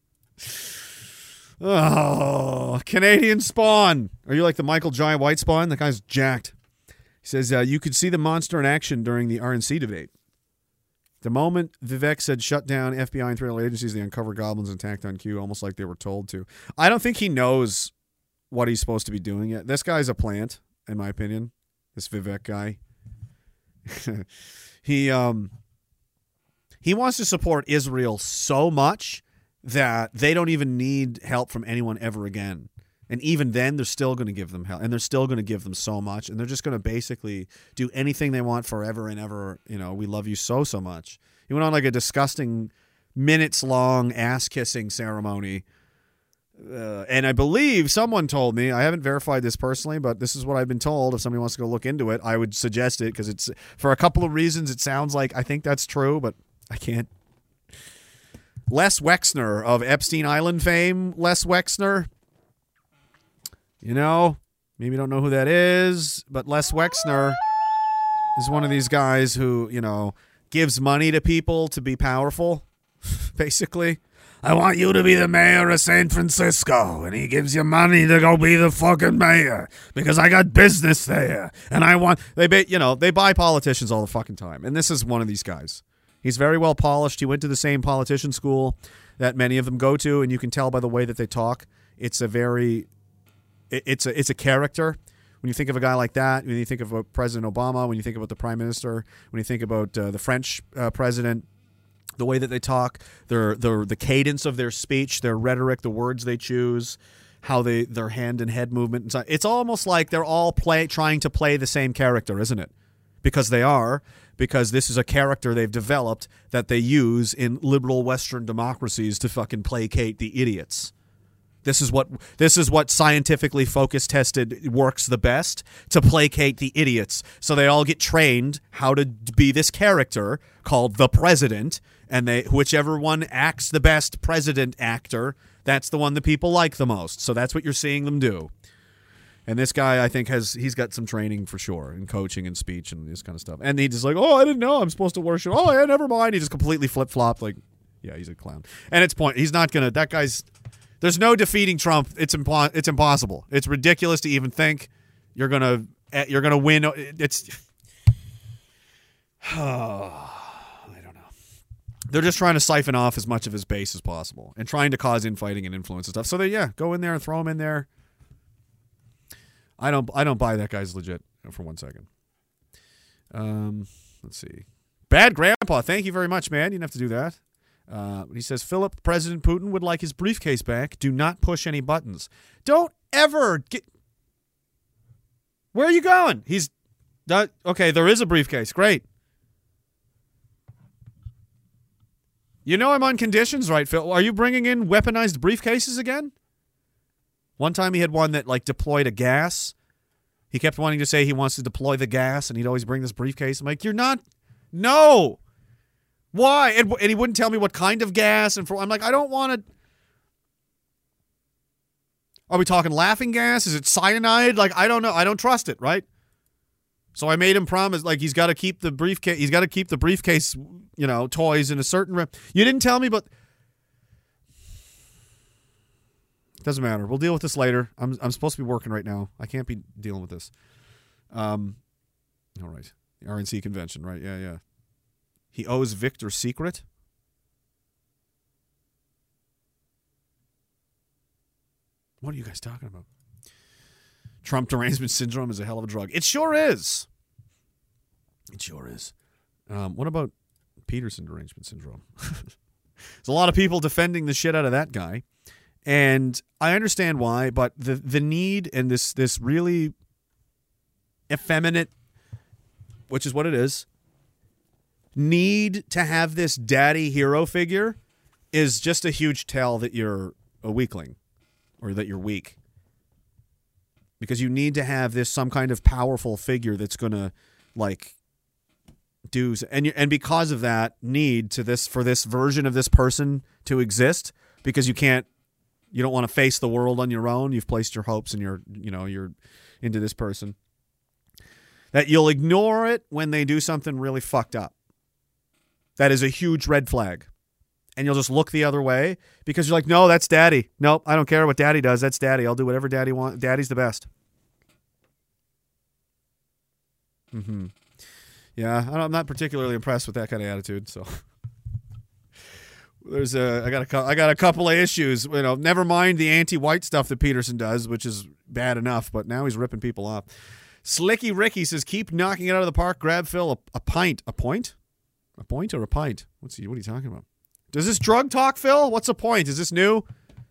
Oh, Canadian Spawn. Are you like the Michael Jai White Spawn? That guy's jacked. He says uh, you could see the monster in action during the RNC debate. The moment Vivek said shut down FBI and federal agencies, they uncover goblins and attacked on cue, almost like they were told to. I don't think he knows what he's supposed to be doing yet. This guy's a plant, in my opinion. This Vivek guy. he um he wants to support Israel so much that they don't even need help from anyone ever again. And even then, they're still going to give them help, and they're still going to give them so much, and they're just going to basically do anything they want forever and ever. You know, we love you so so much. He went on like a disgusting, minutes long ass kissing ceremony, uh, and I believe someone told me I haven't verified this personally, but this is what I've been told. If somebody wants to go look into it, I would suggest it because it's for a couple of reasons. It sounds like I think that's true, but I can't Les Wexner of Epstein Island fame, Les Wexner. You know, maybe you don't know who that is, but Les Wexner is one of these guys who, you know, gives money to people to be powerful, basically. I want you to be the mayor of San Francisco. And he gives you money to go be the fucking mayor because I got business there. And I want, they, you know, they buy politicians all the fucking time. And this is one of these guys. He's very well polished. He went to the same politician school that many of them go to. And you can tell by the way that they talk. It's a very, it's a, it's a character. When you think of a guy like that, when you think of President Obama, when you think about the prime minister, when you think about uh, the French uh, president, the way that they talk, their their the cadence of their speech, their rhetoric, the words they choose, how they their hand and head movement. It's almost like they're all play trying to play the same character, isn't it? Because they are. Because this is a character they've developed that they use in liberal Western democracies to fucking placate the idiots. This is what this is what scientifically focus tested works the best to placate the idiots. So they all get trained how to be this character called the president, and they whichever one acts the best president actor, that's the one that people like the most. So that's what you're seeing them do. And this guy, I think, has he's got some training for sure in coaching and speech and this kind of stuff. And he just like, oh, I didn't know I'm supposed to worship. Oh, yeah, never mind. He just completely flip flopped. Like, yeah, he's a clown. And it's point. He's not gonna. That guy's. There's no defeating Trump. It's impo- It's impossible. It's ridiculous to even think you're gonna eh, you're gonna win. It's. I don't know. They're just trying to siphon off as much of his base as possible and trying to cause infighting and influence and stuff. So they yeah, go in there and throw him in there. I don't I don't buy that guy's legit for one second. Um, let's see. Bad grandpa, thank you very much, man. You didn't have to do that. Uh, he says, Philip, President Putin would like his briefcase back. Do not push any buttons. Don't ever get. Where are you going? He's. Okay, there is a briefcase. Great. You know I'm on conditions, right, Phil? Are you bringing in weaponized briefcases again? One time he had one that like deployed a gas. He kept wanting to say he wants to deploy the gas, and he'd always bring this briefcase. I'm like, you're not. No. Why? And, and he wouldn't tell me what kind of gas. And for I'm like, I don't want to. Are we talking laughing gas? Is it cyanide? Like I don't know. I don't trust it. Right. So I made him promise, like he's got to keep the briefcase. He's got to keep the briefcase, you know, toys in a certain. Re- you didn't tell me, but doesn't matter. We'll deal with this later. I'm I'm supposed to be working right now. I can't be dealing with this. Um, all right. RNC convention, right? Yeah, yeah. He owes Victor secret. What are you guys talking about? Trump derangement syndrome is a hell of a drug. It sure is. It sure is. Um, what about Peterson derangement syndrome? There's a lot of people defending the shit out of that guy, and I understand why. But the the need and this this really effeminate, which is what it is, need to have this daddy hero figure is just a huge tell that you're a weakling or that you're weak because you need to have this some kind of powerful figure that's to like do and you, and because of that need to this for this version of this person to exist because you can't you don't want to face the world on your own you've placed your hopes and your you know you're into this person that you'll ignore it when they do something really fucked up that is a huge red flag and you'll just look the other way because you're like, no, that's daddy. Nope, I don't care what daddy does. That's daddy. I'll do whatever daddy wants. Daddy's the best. Hmm. Yeah, I'm not particularly impressed with that kind of attitude. So there's a I got a I got a couple of issues. You know, never mind the anti-white stuff that Peterson does, which is bad enough, but now he's ripping people off. Slicky Ricky says, keep knocking it out of the park. Grab Phil a, a pint. A point? A point or a pint? What's he? What are you talking about? Does this drug talk, Phil? What's the point? Is this new?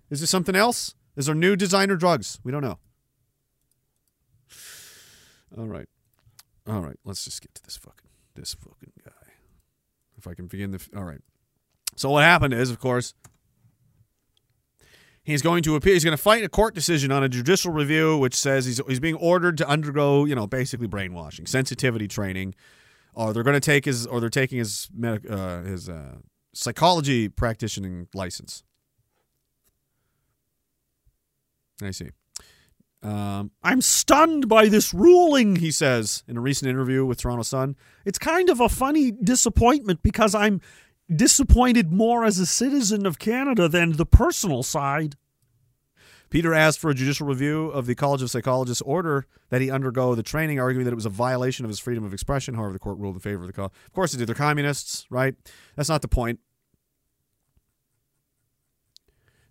Is this something else? Is there new designer drugs? We don't know. All right. All right. Let's just get to this fucking this fucking guy. If I can begin the. All right. So what happened is, of course, he's going to appeal. He's going to fight a court decision on a judicial review, which says he's he's being ordered to undergo, you know, basically brainwashing, sensitivity training, or they're going to take his, or they're taking his medic, uh, his uh, psychology practicing license. I see. Um, I'm stunned by this ruling, he says in a recent interview with Toronto Sun. It's kind of a funny disappointment because I'm disappointed more as a citizen of Canada than the personal side. Peter asked for a judicial review of the College of Psychologists' order that he undergo the training, arguing that it was a violation of his freedom of expression. However, the court ruled in favor of the call. Of course, they did. They're communists, right? That's not the point.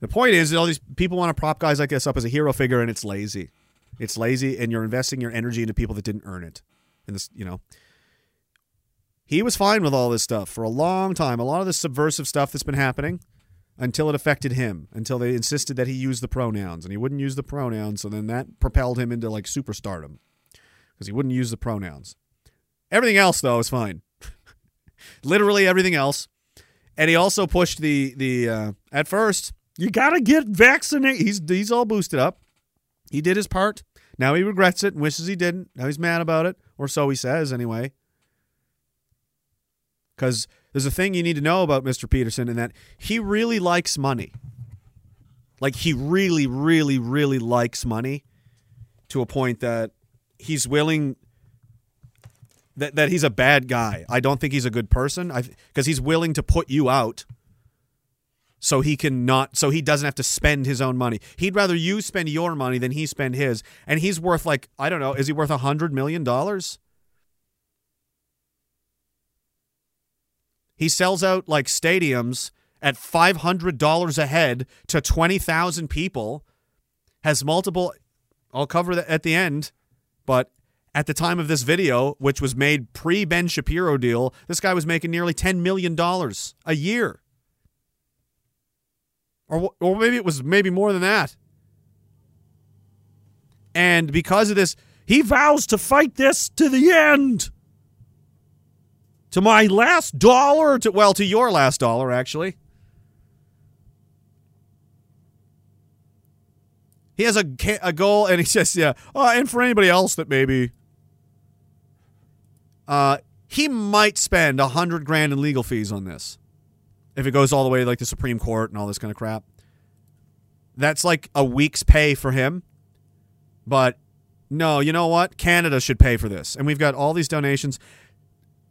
The point is that all these people want to prop guys like this up as a hero figure, and it's lazy. It's lazy, and you're investing your energy into people that didn't earn it. And this, you know, he was fine with all this stuff for a long time. A lot of the subversive stuff that's been happening until it affected him, until they insisted that he use the pronouns, and he wouldn't use the pronouns. So then that propelled him into like superstardom because he wouldn't use the pronouns. Everything else, though, is fine. Literally everything else. And he also pushed the the uh, at first you gotta get vaccinated. He's he's all boosted up. He did his part. Now he regrets it and wishes he didn't. Now he's mad about it, or so he says anyway. Because there's a thing you need to know about Mr. Peterson and that he really likes money. Like he really, really, really likes money to a point that he's willing that, that he's a bad guy. I don't think he's a good person. I because he's willing to put you out so he can not so he doesn't have to spend his own money. He'd rather you spend your money than he spend his. And he's worth like I don't know, is he worth a hundred million dollars? He sells out like stadiums at five hundred dollars a head to twenty thousand people. Has multiple. I'll cover that at the end, but at the time of this video, which was made pre Ben Shapiro deal, this guy was making nearly ten million dollars a year, or or maybe it was maybe more than that. And because of this, he vows to fight this to the end to my last dollar to well to your last dollar actually. He has a, a goal and he says yeah. Uh, and for anybody else that maybe uh, he might spend a hundred grand in legal fees on this. If it goes all the way to like the supreme court and all this kind of crap. That's like a week's pay for him. But no you know what? Canada should pay for this. And we've got all these donations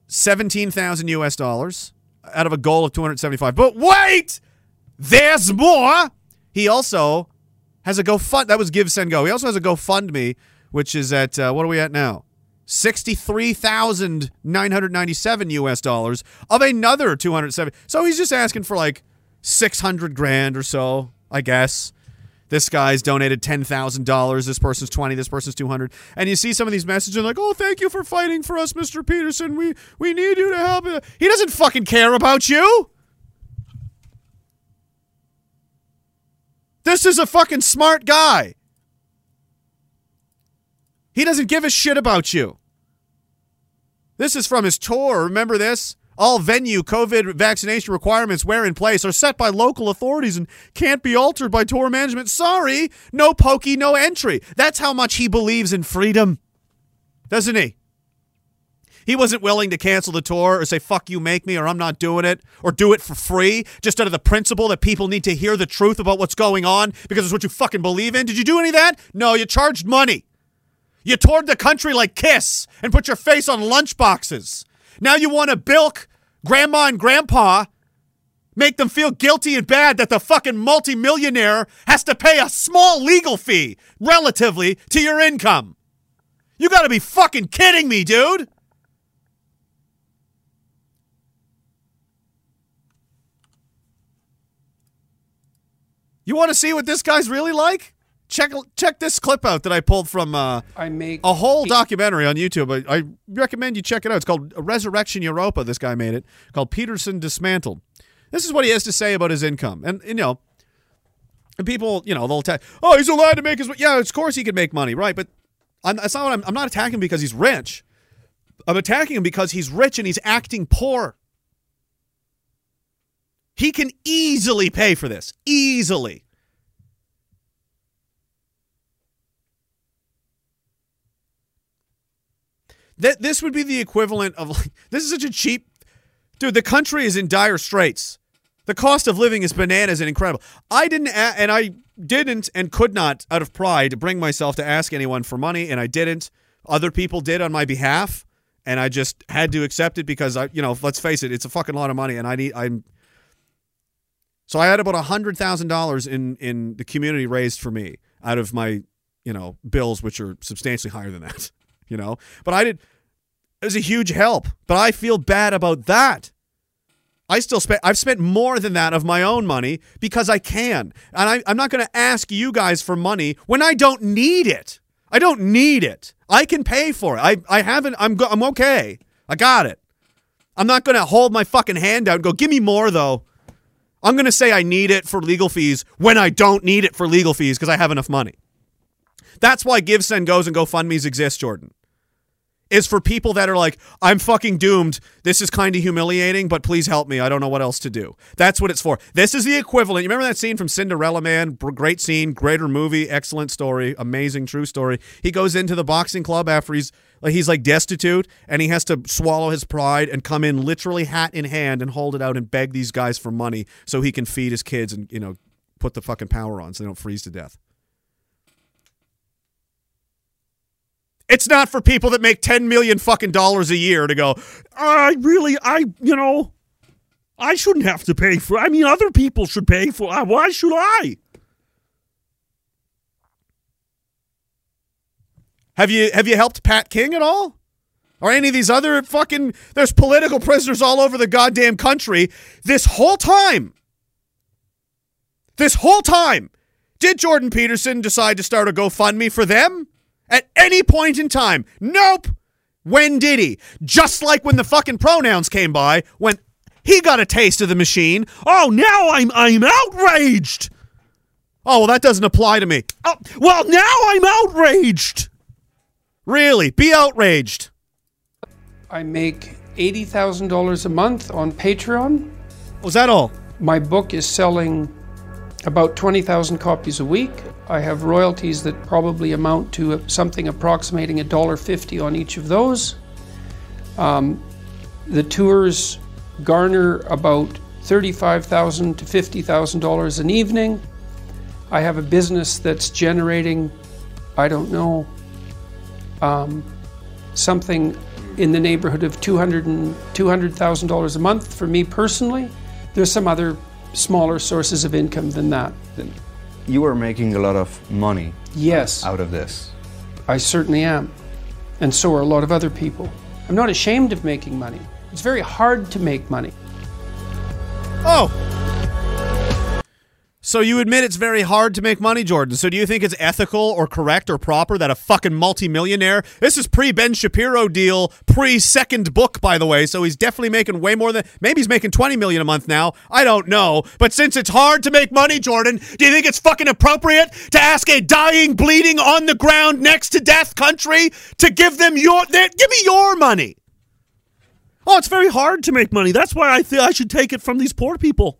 17,000 US dollars out of a goal of 275. But wait! There's more! He also has a GoFund. That was Give, Send, Go. He also has a GoFundMe, which is at, uh, what are we at now? 63,997 US dollars of another 270. So he's just asking for like 600 grand or so, I guess. This guy's donated ten thousand dollars. This person's twenty. This person's two hundred. And you see some of these messages like, "Oh, thank you for fighting for us, Mr. Peterson. We we need you to help." He doesn't fucking care about you. This is a fucking smart guy. He doesn't give a shit about you. This is from his tour. Remember this? All venue COVID vaccination requirements where in place are set by local authorities and can't be altered by tour management. Sorry, no pokey, no entry. That's how much he believes in freedom, doesn't he? He wasn't willing to cancel the tour or say, fuck you, make me, or I'm not doing it, or do it for free, just out of the principle that people need to hear the truth about what's going on because it's what you fucking believe in. Did you do any of that? No, you charged money. You toured the country like Kiss and put your face on lunchboxes. Now you want to bilk grandma and grandpa, make them feel guilty and bad that the fucking multimillionaire has to pay a small legal fee relatively to your income. You got to be fucking kidding me, dude. You want to see what this guy's really like? Check check this clip out that I pulled from uh, I make a whole documentary on YouTube. I, I recommend you check it out. It's called Resurrection Europa. This guy made it called Peterson Dismantled. This is what he has to say about his income, and you know, and people, you know, they'll attack. Oh, he's allowed to make his. Yeah, of course he can make money, right? But I'm, that's not what I'm. I'm not attacking him because he's rich. I'm attacking him because he's rich and he's acting poor. He can easily pay for this. Easily. That this would be the equivalent of like this is such a cheap dude. The country is in dire straits. The cost of living is bananas and incredible. I didn't, a- and I didn't, and could not, out of pride, bring myself to ask anyone for money, and I didn't. Other people did on my behalf, and I just had to accept it because I, you know, let's face it, it's a fucking lot of money, and I need I'm. So I had about a hundred thousand dollars in in the community raised for me out of my, you know, bills, which are substantially higher than that, you know. But I did. It was a huge help, but I feel bad about that. I still spent. I've spent more than that of my own money because I can, and I, I'm not going to ask you guys for money when I don't need it. I don't need it. I can pay for it. I I haven't. I'm go, I'm okay. I got it. I'm not going to hold my fucking hand out and go, "Give me more," though. I'm going to say I need it for legal fees when I don't need it for legal fees because I have enough money. That's why Give, Send, Goes, and GoFundMe's exist, Jordan is for people that are like, I'm fucking doomed. This is kind of humiliating, but please help me. I don't know what else to do. That's what it's for. This is the equivalent. You remember that scene from Cinderella Man? Great scene, greater movie, excellent story, amazing true story. He goes into the boxing club after he's like he's like destitute and he has to swallow his pride and come in literally hat in hand and hold it out and beg these guys for money so he can feed his kids and, you know, put the fucking power on so they don't freeze to death. It's not for people that make 10 million fucking dollars a year to go, I really, I, you know, I shouldn't have to pay for. I mean, other people should pay for. uh, Why should I? have you have you helped Pat King at all? Or any of these other fucking there's political prisoners all over the goddamn country this whole time. This whole time. Did Jordan Peterson decide to start a GoFundMe for them? At any point in time? Nope. When did he? Just like when the fucking pronouns came by, when he got a taste of the machine. Oh, now I'm I'm outraged. Oh, well, that doesn't apply to me. Oh, well, now I'm outraged. Really? Be outraged. I make $80,000 a month on Patreon. Was that all? My book is selling about 20,000 copies a week. I have royalties that probably amount to something approximating $1.50 on each of those. Um, the tours garner about 35,000 to $50,000 an evening. I have a business that's generating, I don't know, um, something in the neighborhood of $200 and $200,000 a month for me personally. There's some other smaller sources of income than that. You are making a lot of money Yes, out of this. I certainly am. And so are a lot of other people. I'm not ashamed of making money. It's very hard to make money. Oh. So you admit it's very hard to make money, Jordan. So do you think it's ethical or correct or proper that a fucking multimillionaire, this is pre Ben Shapiro deal, pre second book, by the way, so he's definitely making way more than maybe he's making 20 million a month now. I don't know. But since it's hard to make money, Jordan, do you think it's fucking appropriate to ask a dying, bleeding on the ground next to death country to give them your their, give me your money? Oh, it's very hard to make money. That's why I think I should take it from these poor people.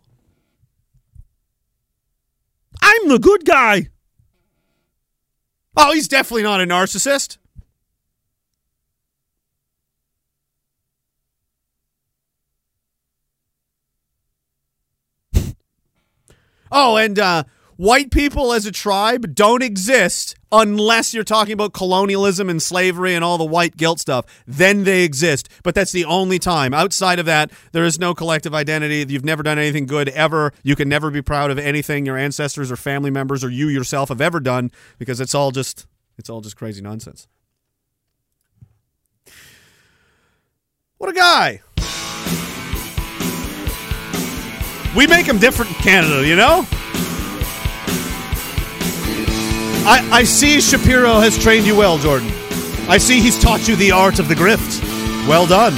I'm the good guy. Oh, he's definitely not a narcissist. oh, and uh, white people as a tribe don't exist unless you're talking about colonialism and slavery and all the white guilt stuff. Then they exist. But that's the only time. Outside of that, there is no collective identity. You've never done anything good ever. You can never be proud of anything your ancestors or family members or you yourself have ever done because it's all just it's all just crazy nonsense. What a guy. We make them different in Canada, you know? I, I see Shapiro has trained you well, Jordan. I see he's taught you the art of the grift. Well done.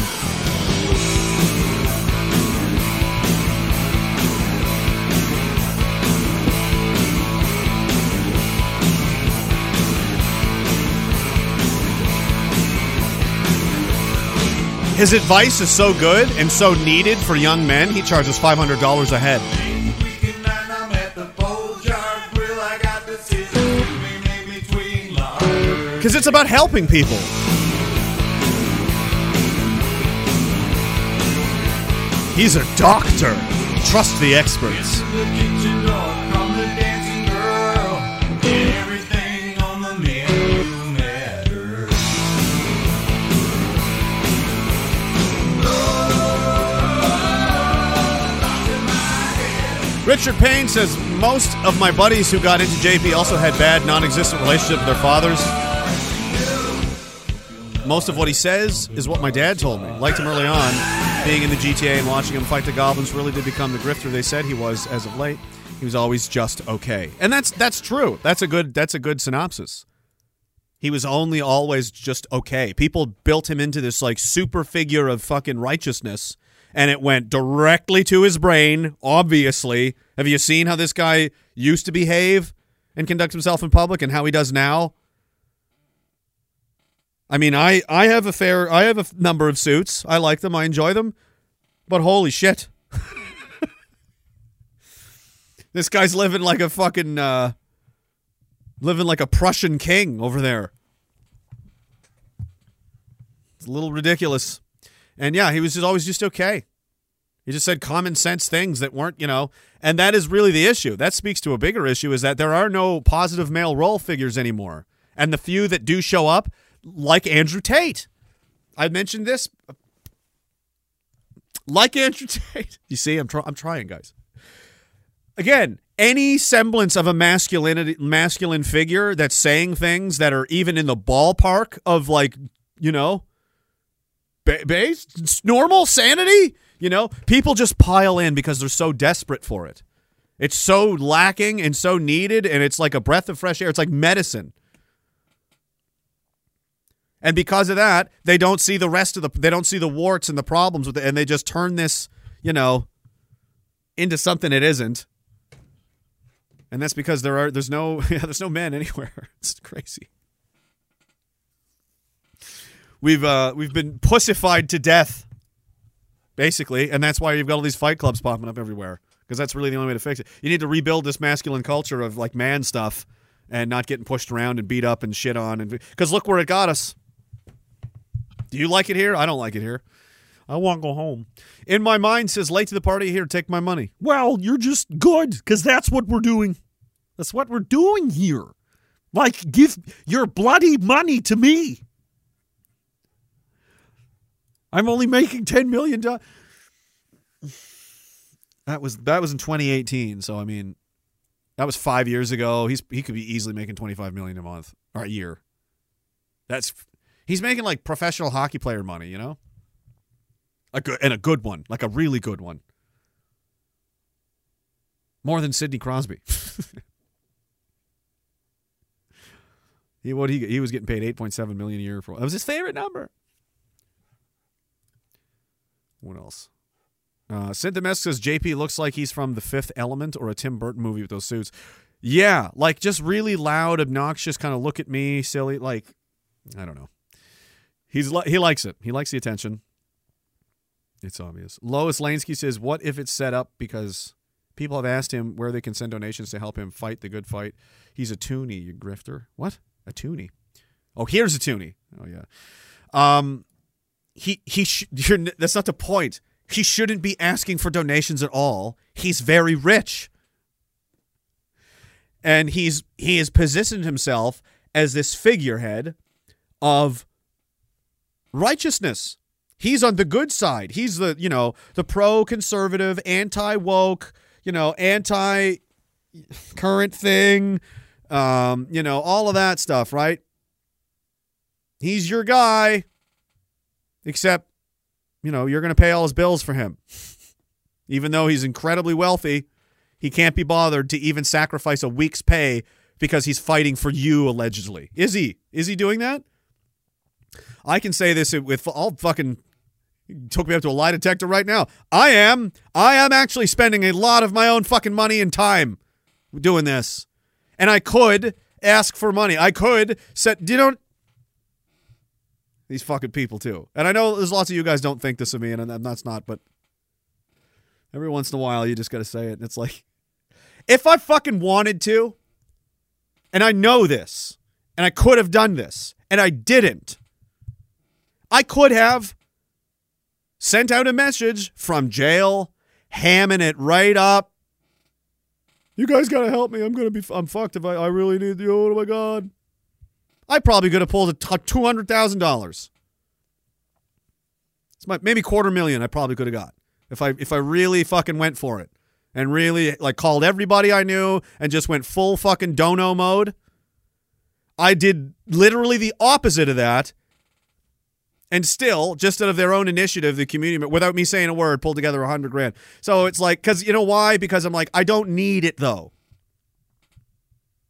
His advice is so good and so needed for young men, he charges $500 a head. because it's about helping people. He's a doctor. Trust the experts. Richard Payne says most of my buddies who got into JP also had bad, non existent relationships with their fathers. Most of what he says is what my dad told me. Liked him early on, being in the GTA and watching him fight the goblins. Really did become the grifter they said he was as of late. He was always just okay, and that's that's true. That's a good that's a good synopsis. He was only always just okay. People built him into this like super figure of fucking righteousness, and it went directly to his brain. Obviously, have you seen how this guy used to behave and conduct himself in public, and how he does now? I mean, I I have a fair I have a number of suits. I like them. I enjoy them. But holy shit. this guy's living like a fucking uh living like a Prussian king over there. It's a little ridiculous. And yeah, he was just always just okay. He just said common sense things that weren't, you know, and that is really the issue. That speaks to a bigger issue is that there are no positive male role figures anymore. And the few that do show up, like Andrew Tate. I mentioned this. Like Andrew Tate. You see, I'm, try- I'm trying, guys. Again, any semblance of a masculinity, masculine figure that's saying things that are even in the ballpark of like, you know, ba- base, normal sanity, you know, people just pile in because they're so desperate for it. It's so lacking and so needed, and it's like a breath of fresh air. It's like medicine. And because of that, they don't see the rest of the they don't see the warts and the problems with it, and they just turn this, you know, into something it isn't. And that's because there are there's no yeah, there's no men anywhere. It's crazy. We've uh we've been pussified to death, basically, and that's why you've got all these fight clubs popping up everywhere. Because that's really the only way to fix it. You need to rebuild this masculine culture of like man stuff and not getting pushed around and beat up and shit on. And because look where it got us. Do you like it here? I don't like it here. I want to go home. In my mind says late to the party here, take my money. Well, you're just good because that's what we're doing. That's what we're doing here. Like, give your bloody money to me. I'm only making $10 million. That was that was in 2018. So I mean, that was five years ago. He's he could be easily making 25 million a month or a year. That's he's making like professional hockey player money, you know, a good and a good one, like a really good one, more than Sidney Crosby. he what he he was getting paid 8.7 million a year for. That was his favorite number. What else? Uh, Synthemesk says JP looks like he's from The Fifth Element or a Tim Burton movie with those suits. Yeah, like just really loud, obnoxious, kind of look at me, silly. Like, I don't know. He's he likes it. He likes the attention. It's obvious. Lois Lansky says, "What if it's set up because people have asked him where they can send donations to help him fight the good fight? He's a toonie, you grifter. What? A toonie? Oh, here's a toonie. Oh yeah. Um, he he. Sh- that's not the point. He shouldn't be asking for donations at all. He's very rich. And he's he has positioned himself as this figurehead of righteousness. He's on the good side. He's the, you know, the pro-conservative, anti-woke, you know, anti current thing, um, you know, all of that stuff, right? He's your guy. Except you know, you're going to pay all his bills for him. even though he's incredibly wealthy, he can't be bothered to even sacrifice a week's pay because he's fighting for you, allegedly. Is he? Is he doing that? I can say this with all fucking took me up to a lie detector right now. I am. I am actually spending a lot of my own fucking money and time doing this. And I could ask for money. I could set, you know, these fucking people too. And I know there's lots of you guys don't think this of me, and and that's not, but every once in a while you just got to say it. And it's like, if I fucking wanted to, and I know this, and I could have done this, and I didn't, I could have sent out a message from jail, hamming it right up. You guys got to help me. I'm to be, I'm fucked if I, I really need you. Oh my God. I probably could have pulled a two hundred thousand dollars. It's my maybe quarter million. I probably could have got if I if I really fucking went for it and really like called everybody I knew and just went full fucking dono mode. I did literally the opposite of that. And still, just out of their own initiative, the community, without me saying a word, pulled together a hundred grand. So it's like, because you know why? Because I'm like, I don't need it though.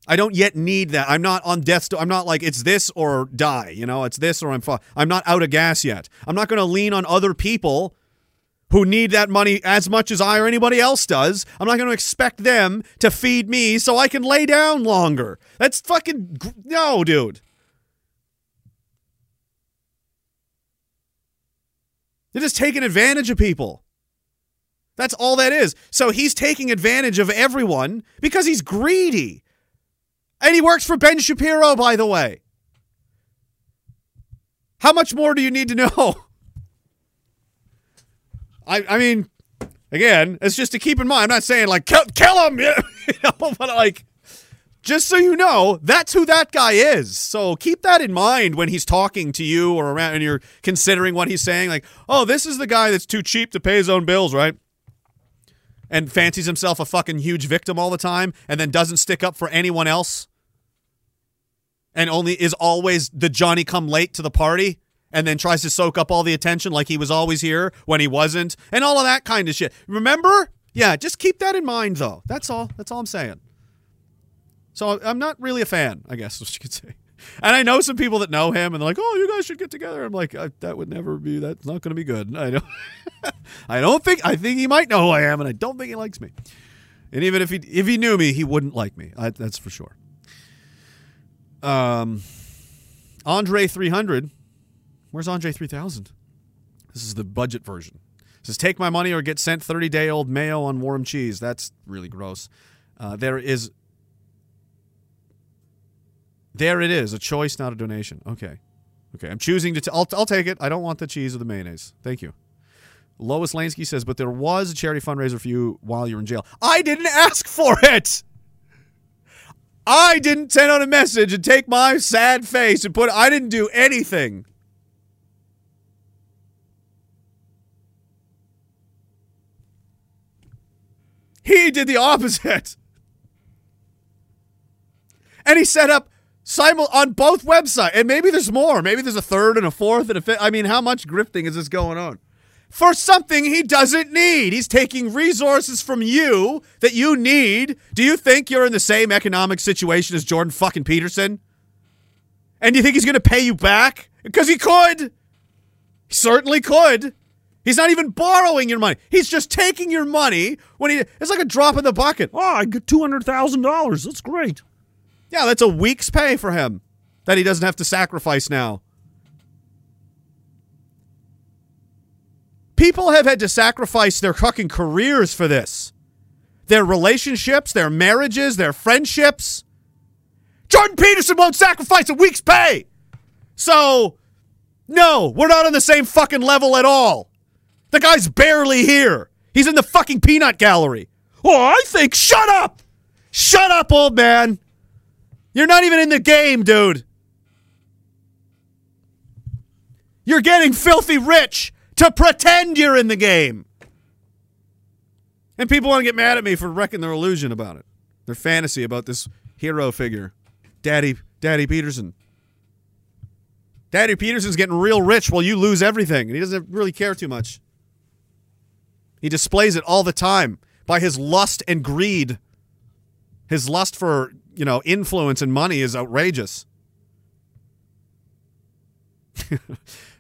I don't yet need that. I'm not on death's door. I'm not like it's this or die. You know, it's this or I'm. Fu- I'm not out of gas yet. I'm not going to lean on other people who need that money as much as I or anybody else does. I'm not going to expect them to feed me so I can lay down longer. That's fucking no, dude. They're just taking advantage of people. That's all that is. So he's taking advantage of everyone because he's greedy. And he works for Ben Shapiro, by the way. How much more do you need to know? I, I mean, again, it's just to keep in mind. I'm not saying like kill, kill him, you know, but like, just so you know, that's who that guy is. So keep that in mind when he's talking to you or around, and you're considering what he's saying. Like, oh, this is the guy that's too cheap to pay his own bills, right? And fancies himself a fucking huge victim all the time, and then doesn't stick up for anyone else, and only is always the Johnny come late to the party and then tries to soak up all the attention like he was always here when he wasn't, and all of that kind of shit. Remember? Yeah, just keep that in mind, though. That's all. That's all I'm saying. So I'm not really a fan, I guess, what you could say. And I know some people that know him, and they're like, "Oh, you guys should get together." I'm like, "That would never be. That's not going to be good." I don't. I don't think. I think he might know who I am, and I don't think he likes me. And even if he if he knew me, he wouldn't like me. I, that's for sure. Um, Andre 300. Where's Andre 3000? This is the budget version. It says take my money or get sent 30 day old mayo on warm cheese. That's really gross. Uh, there is. There it is, a choice, not a donation. Okay, okay. I'm choosing to. T- I'll, I'll take it. I don't want the cheese or the mayonnaise. Thank you. Lois Lansky says, but there was a charity fundraiser for you while you were in jail. I didn't ask for it. I didn't send out a message and take my sad face and put. I didn't do anything. He did the opposite. And he set up simul on both websites. And maybe there's more. Maybe there's a third and a fourth and a fifth. I mean, how much grifting is this going on? For something he doesn't need. He's taking resources from you that you need. Do you think you're in the same economic situation as Jordan fucking Peterson? And do you think he's going to pay you back? Because he could. He certainly could. He's not even borrowing your money. He's just taking your money when he. It's like a drop in the bucket. Oh, I get two hundred thousand dollars. That's great. Yeah, that's a week's pay for him that he doesn't have to sacrifice now. People have had to sacrifice their fucking careers for this. Their relationships, their marriages, their friendships. Jordan Peterson won't sacrifice a week's pay. So, no, we're not on the same fucking level at all. The guy's barely here. He's in the fucking peanut gallery. Oh, I think, shut up! Shut up, old man! You're not even in the game, dude. You're getting filthy rich to pretend you're in the game. And people want to get mad at me for wrecking their illusion about it. Their fantasy about this hero figure. Daddy Daddy Peterson. Daddy Peterson's getting real rich while you lose everything, and he doesn't really care too much. He displays it all the time by his lust and greed. His lust for, you know, influence and money is outrageous.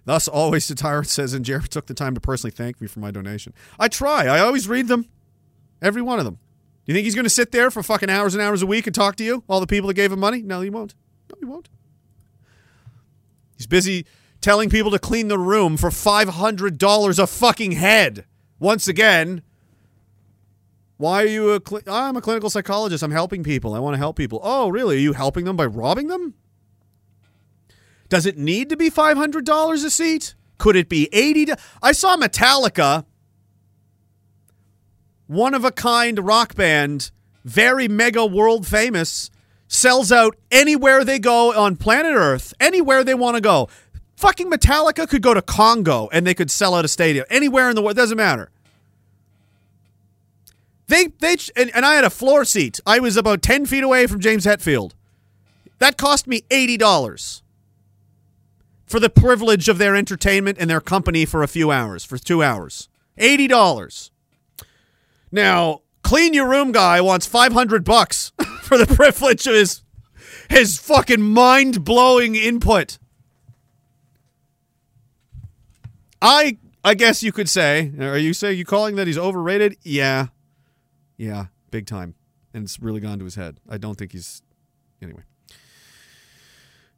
Thus, always the tyrant says, and Jerry took the time to personally thank me for my donation. I try. I always read them. Every one of them. You think he's going to sit there for fucking hours and hours a week and talk to you? All the people that gave him money? No, he won't. No, he won't. He's busy telling people to clean the room for $500 a fucking head. Once again, why are you a cl- I'm a clinical psychologist. I'm helping people. I want to help people. Oh, really? Are you helping them by robbing them? Does it need to be $500 a seat? Could it be 80 I saw Metallica one of a kind rock band, very mega world famous, sells out anywhere they go on planet Earth, anywhere they want to go. Fucking Metallica could go to Congo and they could sell out a stadium. Anywhere in the world, doesn't matter. They they and, and I had a floor seat. I was about ten feet away from James Hetfield. That cost me eighty dollars for the privilege of their entertainment and their company for a few hours, for two hours. Eighty dollars. Now, clean your room guy wants five hundred bucks for the privilege of his his fucking mind blowing input. I I guess you could say. Are you saying you calling that he's overrated? Yeah, yeah, big time, and it's really gone to his head. I don't think he's anyway.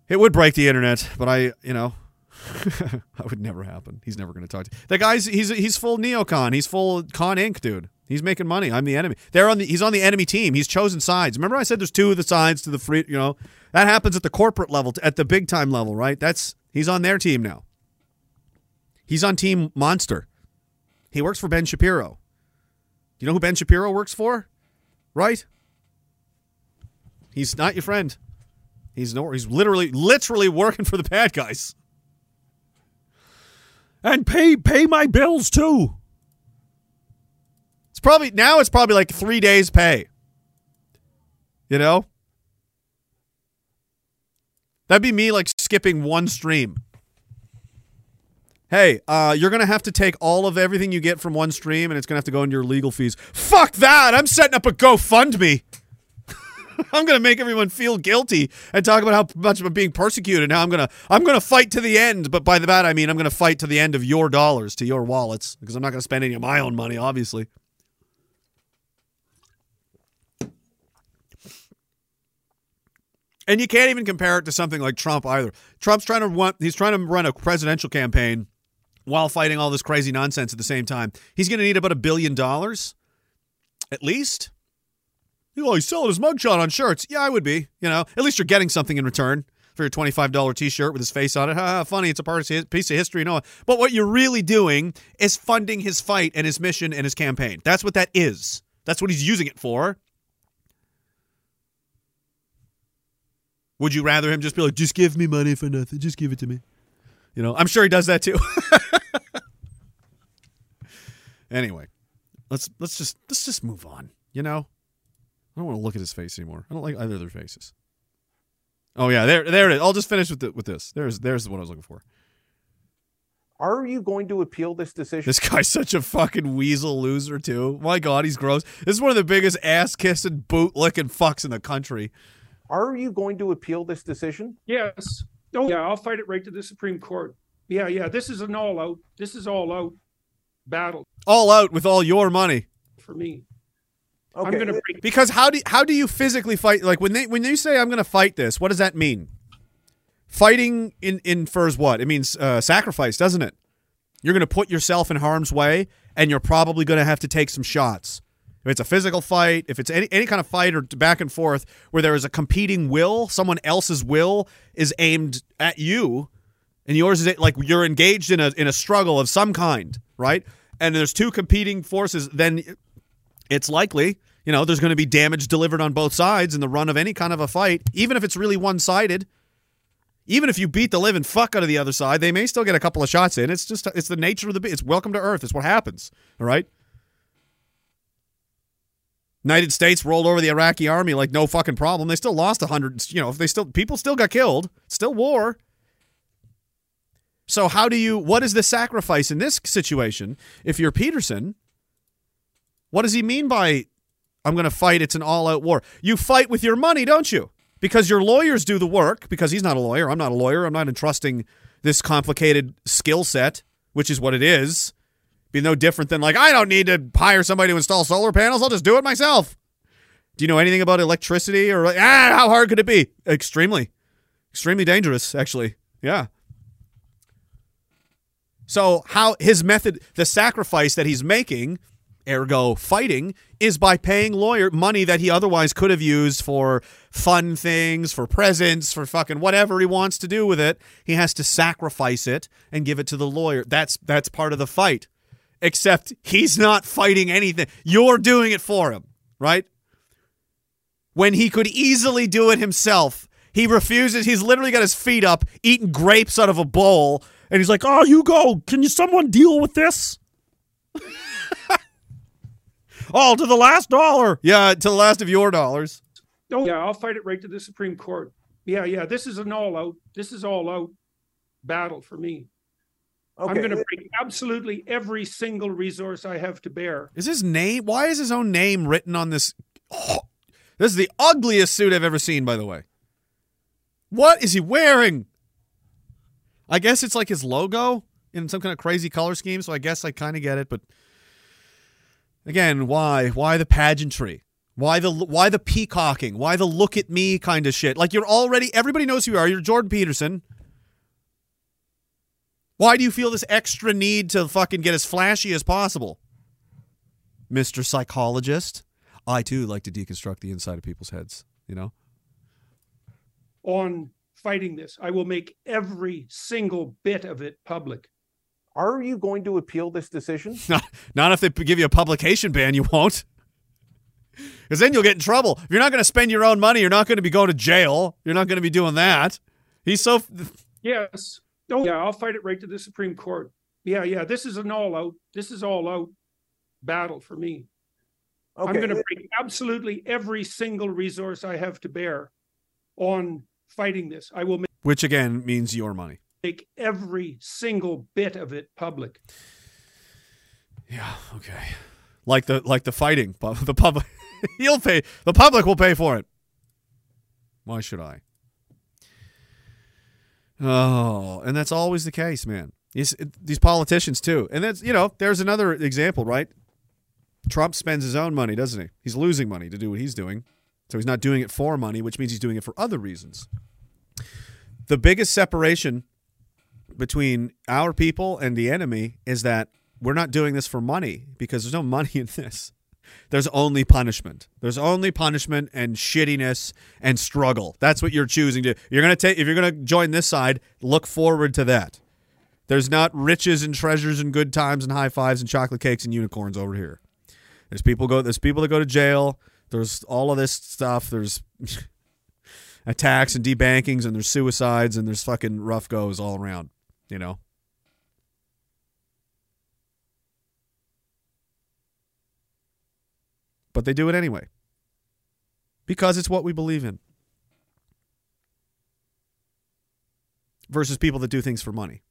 It would break the internet, but I, you know, that would never happen. He's never going to talk to the guy's. He's he's full neocon. He's full con Inc. Dude. He's making money. I'm the enemy. They're on the. He's on the enemy team. He's chosen sides. Remember, I said there's two of the sides to the free. You know, that happens at the corporate level, at the big time level, right? That's he's on their team now. He's on Team Monster. He works for Ben Shapiro. You know who Ben Shapiro works for? Right? He's not your friend. He's no. He's literally, literally working for the bad guys. And pay pay my bills too. It's probably now. It's probably like three days' pay. You know. That'd be me like skipping one stream. Hey, uh, you're gonna have to take all of everything you get from one stream, and it's gonna have to go into your legal fees. Fuck that! I'm setting up a GoFundMe. I'm gonna make everyone feel guilty and talk about how much I'm being persecuted. Now I'm gonna I'm gonna fight to the end, but by the that I mean I'm gonna fight to the end of your dollars to your wallets because I'm not gonna spend any of my own money, obviously. And you can't even compare it to something like Trump either. Trump's trying to run he's trying to run a presidential campaign while fighting all this crazy nonsense at the same time. He's going to need about a billion dollars at least. Know, he's selling his mugshot on shirts. Yeah, I would be. You know, at least you're getting something in return for your $25 t-shirt with his face on it. Ha, funny, it's a part of piece of history. No, but what you're really doing is funding his fight and his mission and his campaign. That's what that is. That's what he's using it for. Would you rather him just be like, just give me money for nothing, just give it to me? You know, I'm sure he does that too. anyway, let's let's just let's just move on. You know, I don't want to look at his face anymore. I don't like either of their faces. Oh yeah, there there it is. I'll just finish with the, with this. There's there's what I was looking for. Are you going to appeal this decision? This guy's such a fucking weasel loser too. My God, he's gross. This is one of the biggest ass kissing, boot licking fucks in the country. Are you going to appeal this decision? Yes. Oh, yeah. I'll fight it right to the Supreme Court. Yeah, yeah. This is an all out. This is all out battle All out with all your money. for me. Okay. I'm going to break. Because how do how do you physically fight? Like when they when you say I'm going to fight this, what does that mean? Fighting in infers what? It means uh, sacrifice, doesn't it? You're going to put yourself in harm's way, and you're probably going to have to take some shots. If it's a physical fight, if it's any any kind of fight or back and forth where there is a competing will, someone else's will is aimed at you, and yours is like you're engaged in a in a struggle of some kind, right? And there's two competing forces, then it's likely, you know, there's going to be damage delivered on both sides in the run of any kind of a fight, even if it's really one sided. Even if you beat the living fuck out of the other side, they may still get a couple of shots in. It's just it's the nature of the it's welcome to Earth. It's what happens. All right. United States rolled over the Iraqi army like no fucking problem. They still lost a hundred. You know, if they still people still got killed. Still war. So how do you? What is the sacrifice in this situation? If you're Peterson, what does he mean by I'm going to fight? It's an all-out war. You fight with your money, don't you? Because your lawyers do the work. Because he's not a lawyer. I'm not a lawyer. I'm not entrusting this complicated skill set, which is what it is. Be no different than like I don't need to hire somebody to install solar panels. I'll just do it myself. Do you know anything about electricity or ah? How hard could it be? Extremely, extremely dangerous. Actually, yeah. So how his method, the sacrifice that he's making, ergo fighting, is by paying lawyer money that he otherwise could have used for fun things, for presents, for fucking whatever he wants to do with it. He has to sacrifice it and give it to the lawyer. That's that's part of the fight. Except he's not fighting anything. You're doing it for him, right? When he could easily do it himself, he refuses. He's literally got his feet up, eating grapes out of a bowl, And he's like, ah, "Oh, you go. Can you someone deal with this?" all oh, to the last dollar. Yeah, to the last of your dollars. Oh yeah, I'll fight it right to the Supreme Court. Yeah, yeah. This is an all out. This is all out battle for me. I'm going to bring absolutely every single resource I have to bear. Is his name? Why is his own name written on this? this is the ugliest suit I've ever seen, by the way. What is he wearing? I guess it's like his logo in some kind of crazy color scheme, so I guess I kind of get it, but again, why? Why the pageantry? Why the why the peacocking? Why the look at me kind of shit? Like you're already everybody knows who you are. You're Jordan Peterson. Why do you feel this extra need to fucking get as flashy as possible? Mr. Psychologist. I too like to deconstruct the inside of people's heads, you know? on fighting this. I will make every single bit of it public. Are you going to appeal this decision? Not, not if they give you a publication ban, you won't. Because then you'll get in trouble. If you're not going to spend your own money, you're not going to be going to jail. You're not going to be doing that. He's so. Yes. Oh yeah, I'll fight it right to the Supreme Court. Yeah, yeah. This is an all out. This is all out battle for me. Okay. I'm going to bring absolutely every single resource I have to bear on fighting this. I will ma- Which again means your money. make every single bit of it public. Yeah. Okay. Like the like the fighting. The public. He'll pay. The public will pay for it. Why should I? Oh, and that's always the case, man. These these politicians too, and that's you know, there's another example, right? Trump spends his own money, doesn't he? He's losing money to do what he's doing, so he's not doing it for money, which means he's doing it for other reasons. The biggest separation between our people and the enemy is that we're not doing this for money because there's no money in this. There's only punishment. There's only punishment and shittiness and struggle. That's what you're choosing to. You're gonna take if you're gonna join this side. Look forward to that. There's not riches and treasures and good times and high fives and chocolate cakes and unicorns over here. There's people go. There's people that go to jail. There's all of this stuff. There's attacks and debankings and there's suicides and there's fucking rough goes all around. You know. But they do it anyway. Because it's what we believe in. Versus people that do things for money.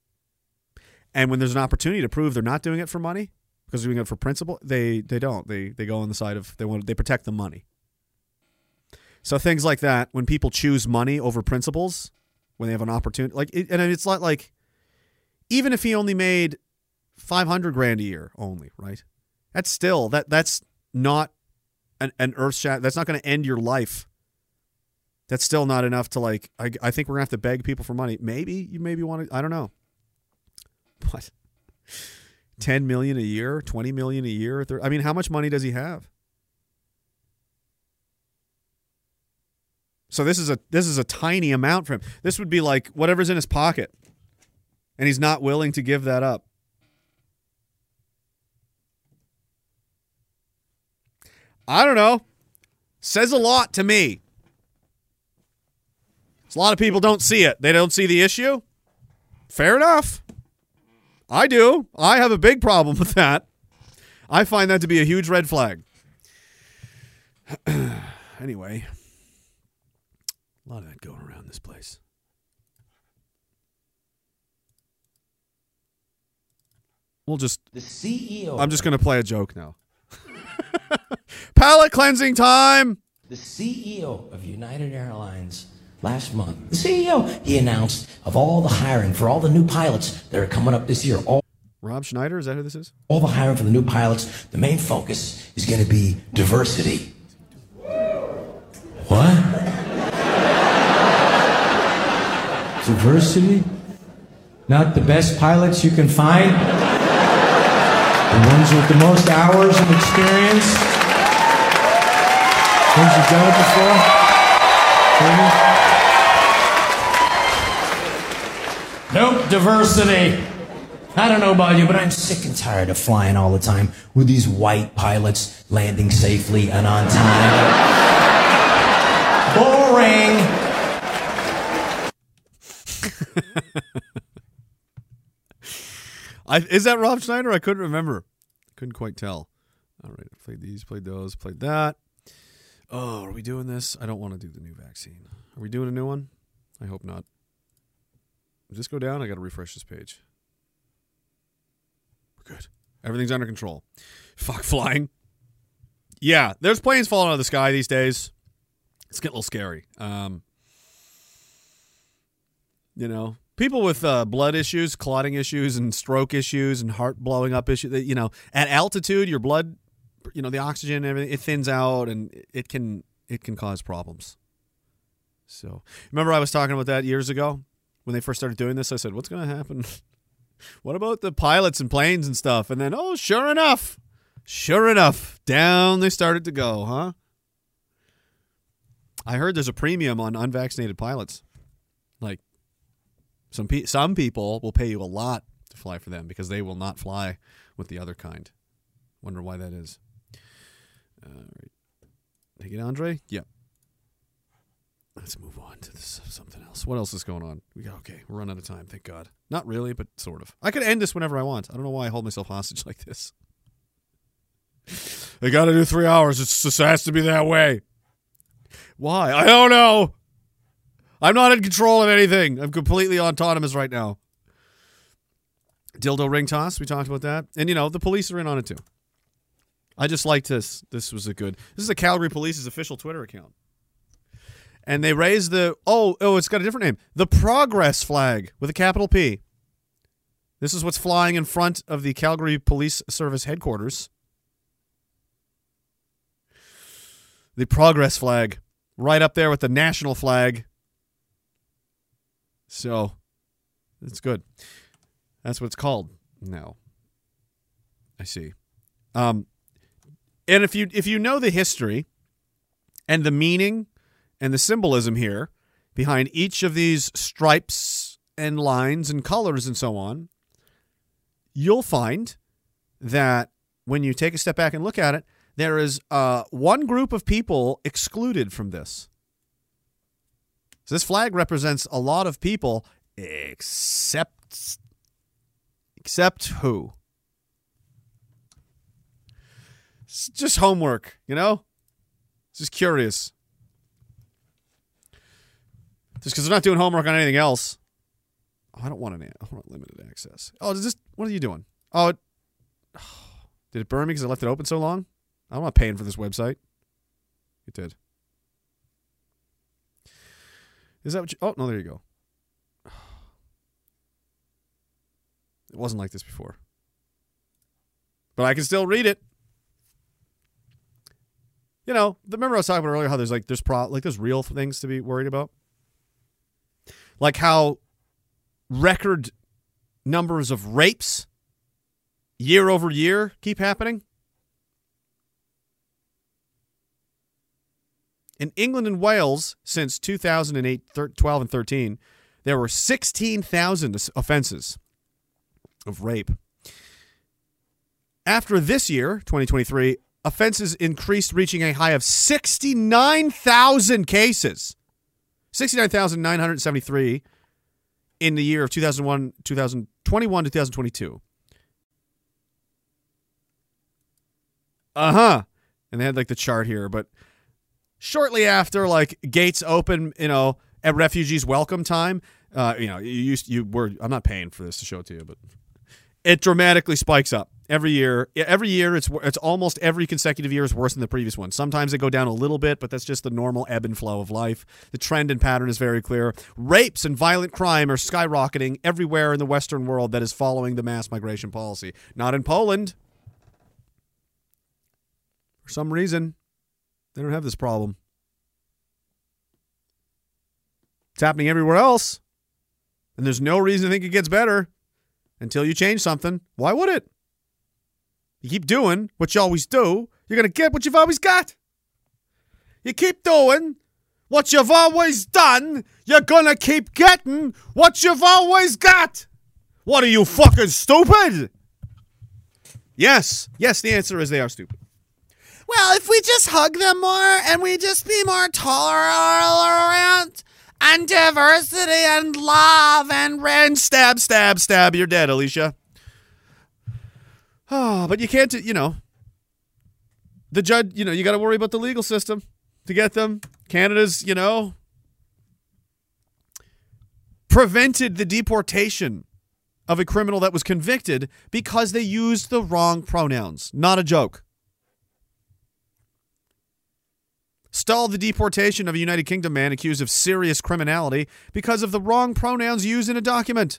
And when there's an opportunity to prove they're not doing it for money, because they're doing it for principle, they they don't. They they go on the side of they want they protect the money. So things like that, when people choose money over principles, when they have an opportunity, like, it, and it's not like, even if he only made five hundred grand a year, only right, that's still that that's not an, an earth shatter. That's not going to end your life. That's still not enough to like. I, I think we're gonna have to beg people for money. Maybe you maybe want to. I don't know. What? Ten million a year, twenty million a year. thir- I mean, how much money does he have? So this is a this is a tiny amount for him. This would be like whatever's in his pocket, and he's not willing to give that up. I don't know. Says a lot to me. A lot of people don't see it. They don't see the issue. Fair enough. I do. I have a big problem with that. I find that to be a huge red flag. anyway, a lot of that going around this place. We'll just. The CEO. I'm just going to play a joke now. Palate cleansing time. The CEO of United Airlines last month, the CEO, he announced of all the hiring for all the new pilots that are coming up this year, all, Rob Schneider, is that who this is? all the hiring for the new pilots, the main focus is going to be diversity. What? Diversity? Not the best pilots you can find? The ones with the most hours of experience? Ones you've done it before? Maybe? Nope, diversity. I don't know about you, but I'm sick and tired of flying all the time with these white pilots landing safely and on time. Boring. I, is that Rob Schneider? I couldn't remember. Couldn't quite tell. All right, I played these, played those, played that. Oh, are we doing this? I don't want to do the new vaccine. Are we doing a new one? I hope not. This go down? I got to refresh this page. We're good. Everything's under control. Fuck flying. Yeah, there's planes falling out of the sky these days. It's getting a little scary. Um, you know, people with uh, blood issues, clotting issues, and stroke issues, and heart blowing up issues. You know, at altitude, your blood, you know, the oxygen, everything, it thins out, and it can it can cause problems. So, remember I was talking about that years ago when they first started doing this. I said, "What's going to happen? what about the pilots and planes and stuff?" And then, oh, sure enough, sure enough, down they started to go, huh? I heard there's a premium on unvaccinated pilots. Like some pe- some people will pay you a lot to fly for them because they will not fly with the other kind. Wonder why that is. All right. Take it, Andre? Yep. Let's move on to this, something else. What else is going on? We got okay. We're running out of time. Thank God. Not really, but sort of. I could end this whenever I want. I don't know why I hold myself hostage like this. I got to do three hours. It's just has to be that way. Why? I don't know. I'm not in control of anything. I'm completely autonomous right now. Dildo ring toss. We talked about that, and you know the police are in on it too. I just liked this. This was a good. This is the Calgary Police's official Twitter account, and they raised the oh oh it's got a different name. The Progress flag with a capital P. This is what's flying in front of the Calgary Police Service headquarters. The Progress flag, right up there with the national flag. So, it's good. That's what it's called now. I see. Um, and if you if you know the history and the meaning and the symbolism here behind each of these stripes and lines and colors and so on, you'll find that when you take a step back and look at it, there is uh, one group of people excluded from this. So this flag represents a lot of people, except except who? It's just homework, you know. Just curious. Just because they're not doing homework on anything else. Oh, I don't want an. I want limited access. Oh, does this? What are you doing? Oh, it, did it burn me because I left it open so long? I'm not paying for this website. It did. Is that what you? Oh no, there you go. It wasn't like this before, but I can still read it. You know, remember I was talking about earlier how there's like there's pro like there's real things to be worried about, like how record numbers of rapes year over year keep happening. In England and Wales, since 2008, 12, and 13, there were 16,000 as- offenses of rape. After this year, 2023, offenses increased, reaching a high of 69,000 cases. 69,973 in the year of 2001, 2021 to 2022. Uh huh. And they had like the chart here, but shortly after like gates open, you know, at refugees welcome time, uh, you know, you used you were I'm not paying for this to show it to you, but it dramatically spikes up every year. Every year, it's it's almost every consecutive year is worse than the previous one. Sometimes they go down a little bit, but that's just the normal ebb and flow of life. The trend and pattern is very clear. Rapes and violent crime are skyrocketing everywhere in the Western world that is following the mass migration policy. Not in Poland. For some reason, they don't have this problem. It's happening everywhere else. And there's no reason to think it gets better until you change something. Why would it? You keep doing what you always do, you're going to get what you've always got. You keep doing what you've always done, you're going to keep getting what you've always got. What are you fucking stupid? Yes. Yes, the answer is they are stupid. Well, if we just hug them more and we just be more tolerant and diversity and love and, and stab, stab, stab, you're dead, Alicia. Oh, but you can't, you know, the judge, you know, you got to worry about the legal system to get them. Canada's, you know, prevented the deportation of a criminal that was convicted because they used the wrong pronouns. Not a joke. Stalled the deportation of a United Kingdom man accused of serious criminality because of the wrong pronouns used in a document.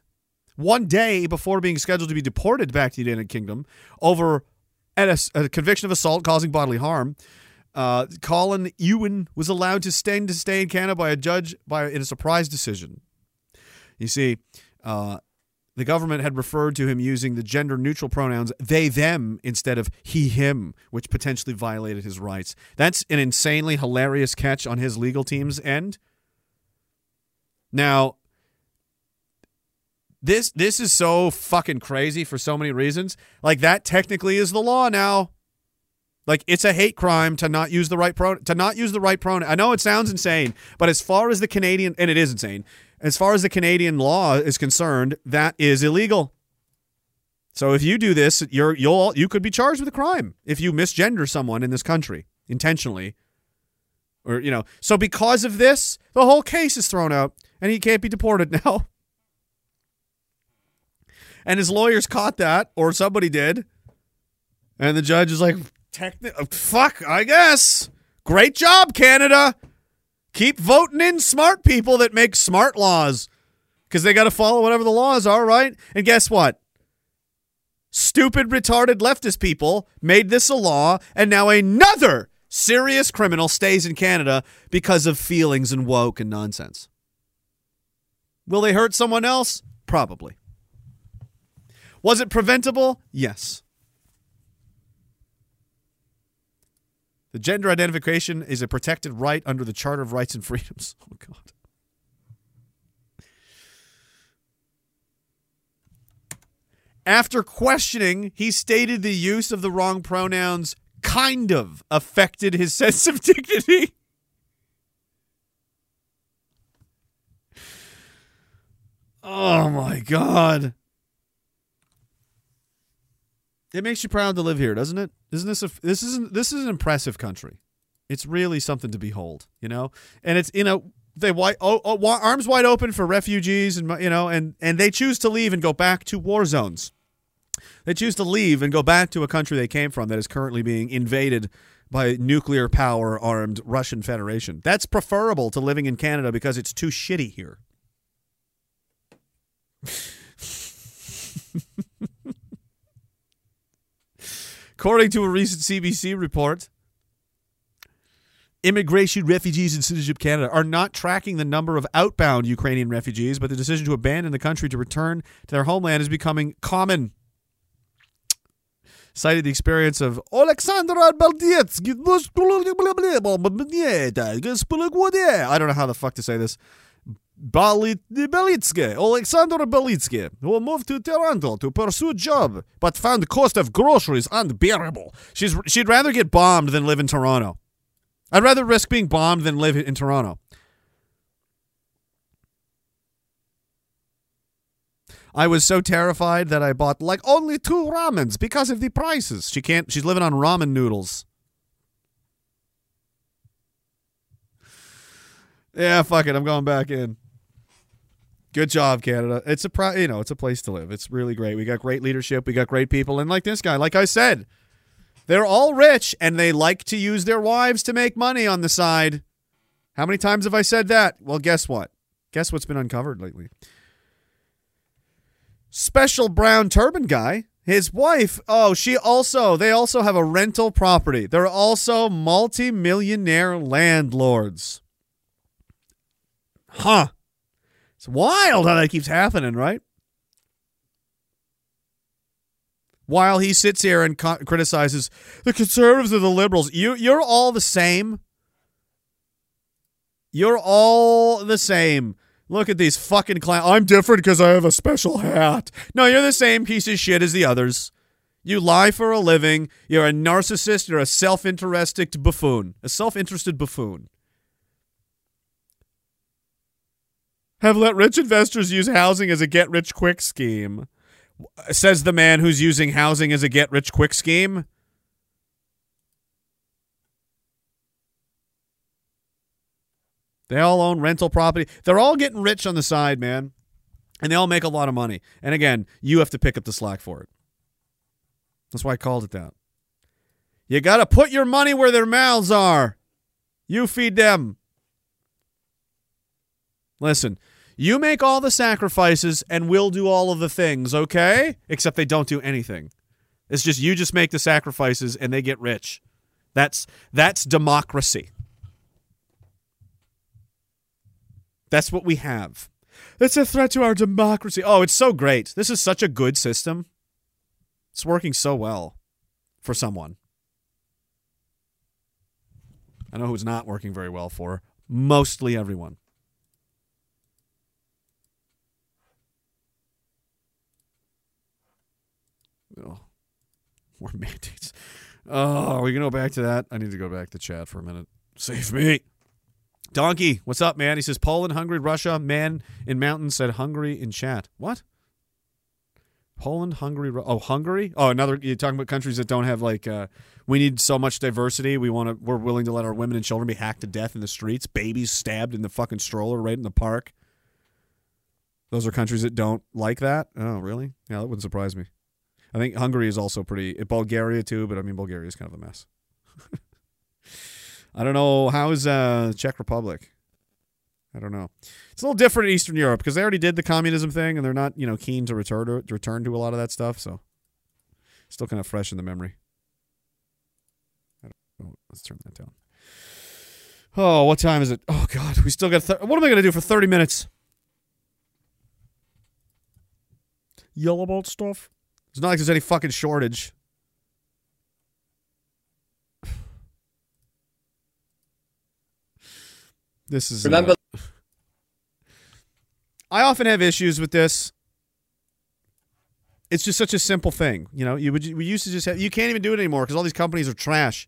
One day before being scheduled to be deported back to the United Kingdom over a, a conviction of assault causing bodily harm, uh, Colin Ewan was allowed to stay to stay in Canada by a judge by in a surprise decision. You see, uh, the government had referred to him using the gender neutral pronouns they them instead of he him, which potentially violated his rights. That's an insanely hilarious catch on his legal team's end. Now, this this is so fucking crazy for so many reasons. Like that technically is the law now. Like it's a hate crime to not use the right pro to not use the right pronoun. I know it sounds insane, but as far as the Canadian and it is insane, as far as the Canadian law is concerned, that is illegal. So if you do this, you're you'll you could be charged with a crime if you misgender someone in this country intentionally. Or you know, so because of this, the whole case is thrown out and he can't be deported now. And his lawyers caught that, or somebody did. And the judge is like, Techni- fuck, I guess. Great job, Canada. Keep voting in smart people that make smart laws because they got to follow whatever the laws are, right? And guess what? Stupid, retarded leftist people made this a law, and now another serious criminal stays in Canada because of feelings and woke and nonsense. Will they hurt someone else? Probably. Was it preventable? Yes. The gender identification is a protected right under the Charter of Rights and Freedoms. Oh, God. After questioning, he stated the use of the wrong pronouns kind of affected his sense of dignity. Oh my God. It makes you proud to live here, doesn't it? Isn't this a this isn't this is an impressive country. It's really something to behold, you know. And it's you know they wide oh, oh, arms wide open for refugees and you know and and they choose to leave and go back to war zones. They choose to leave and go back to a country they came from that is currently being invaded by nuclear power armed Russian Federation. That's preferable to living in Canada because it's too shitty here. According to a recent CBC report, Immigration, Refugees, and Citizenship Canada are not tracking the number of outbound Ukrainian refugees, but the decision to abandon the country to return to their homeland is becoming common. Cited the experience of Alexandra Beldietsky. I don't know how the fuck to say this. Belitsky, Alexander Belitsky, who moved to Toronto to pursue a job, but found the cost of groceries unbearable. She's she'd rather get bombed than live in Toronto. I'd rather risk being bombed than live in Toronto. I was so terrified that I bought like only two ramens because of the prices. She can't. She's living on ramen noodles. Yeah, fuck it. I'm going back in. Good job, Canada. It's a pro, you know, it's a place to live. It's really great. We got great leadership. We got great people, and like this guy, like I said, they're all rich and they like to use their wives to make money on the side. How many times have I said that? Well, guess what? Guess what's been uncovered lately? Special brown turban guy. His wife, oh, she also, they also have a rental property. They're also multi-millionaire landlords. Huh. It's wild how that keeps happening, right? While he sits here and co- criticizes the conservatives or the liberals, you you're all the same. You're all the same. Look at these fucking clowns. I'm different because I have a special hat. No, you're the same piece of shit as the others. You lie for a living. You're a narcissist. You're a self-interested buffoon. A self-interested buffoon. have let rich investors use housing as a get rich quick scheme. Says the man who's using housing as a get rich quick scheme. They all own rental property. They're all getting rich on the side, man. And they all make a lot of money. And again, you have to pick up the slack for it. That's why I called it that. You got to put your money where their mouths are. You feed them. Listen, you make all the sacrifices and we'll do all of the things, okay? Except they don't do anything. It's just you just make the sacrifices and they get rich. That's that's democracy. That's what we have. It's a threat to our democracy. Oh, it's so great. This is such a good system. It's working so well for someone. I know who's not working very well for mostly everyone. Oh, more mandates. Oh, we gonna go back to that? I need to go back to chat for a minute. Save me. Donkey, what's up, man? He says Poland, Hungary, Russia. Man in mountain said Hungary in chat. What? Poland, Hungary, Ru- oh Hungary. Oh, another. You're talking about countries that don't have like. Uh, we need so much diversity. We want to. We're willing to let our women and children be hacked to death in the streets. Babies stabbed in the fucking stroller right in the park. Those are countries that don't like that. Oh, really? Yeah, that wouldn't surprise me. I think Hungary is also pretty. Bulgaria too, but I mean Bulgaria is kind of a mess. I don't know how's uh, Czech Republic. I don't know. It's a little different in Eastern Europe because they already did the communism thing, and they're not you know keen to return to, return to a lot of that stuff. So still kind of fresh in the memory. Let's turn that down. Oh, what time is it? Oh God, we still got. What am I going to do for thirty minutes? Yell about stuff. It's not like there's any fucking shortage. This is uh, I often have issues with this. It's just such a simple thing, you know. You would we used to just have you can't even do it anymore because all these companies are trash.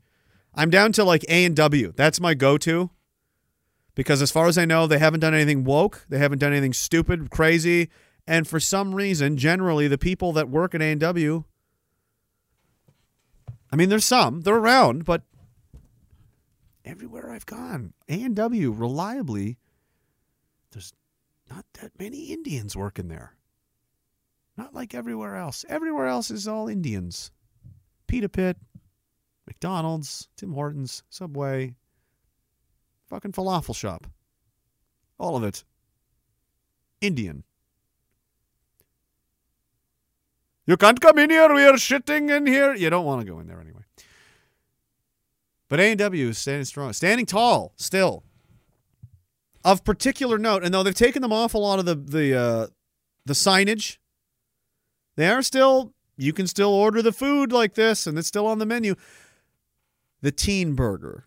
I'm down to like A and W. That's my go-to because as far as I know, they haven't done anything woke. They haven't done anything stupid, crazy, and for some reason, generally the people that work at A and W. I mean, there's some they're around, but everywhere I've gone, A and W reliably, there's not that many Indians working there. Not like everywhere else. Everywhere else is all Indians. Pita Pit, McDonald's, Tim Hortons, Subway, fucking falafel shop. All of it. Indian. You can't come in here. We are shitting in here. You don't want to go in there anyway. But A&W is standing strong, standing tall still. Of particular note, and though they've taken them off a lot of the the uh, the signage, they are still. You can still order the food like this, and it's still on the menu. The Teen Burger,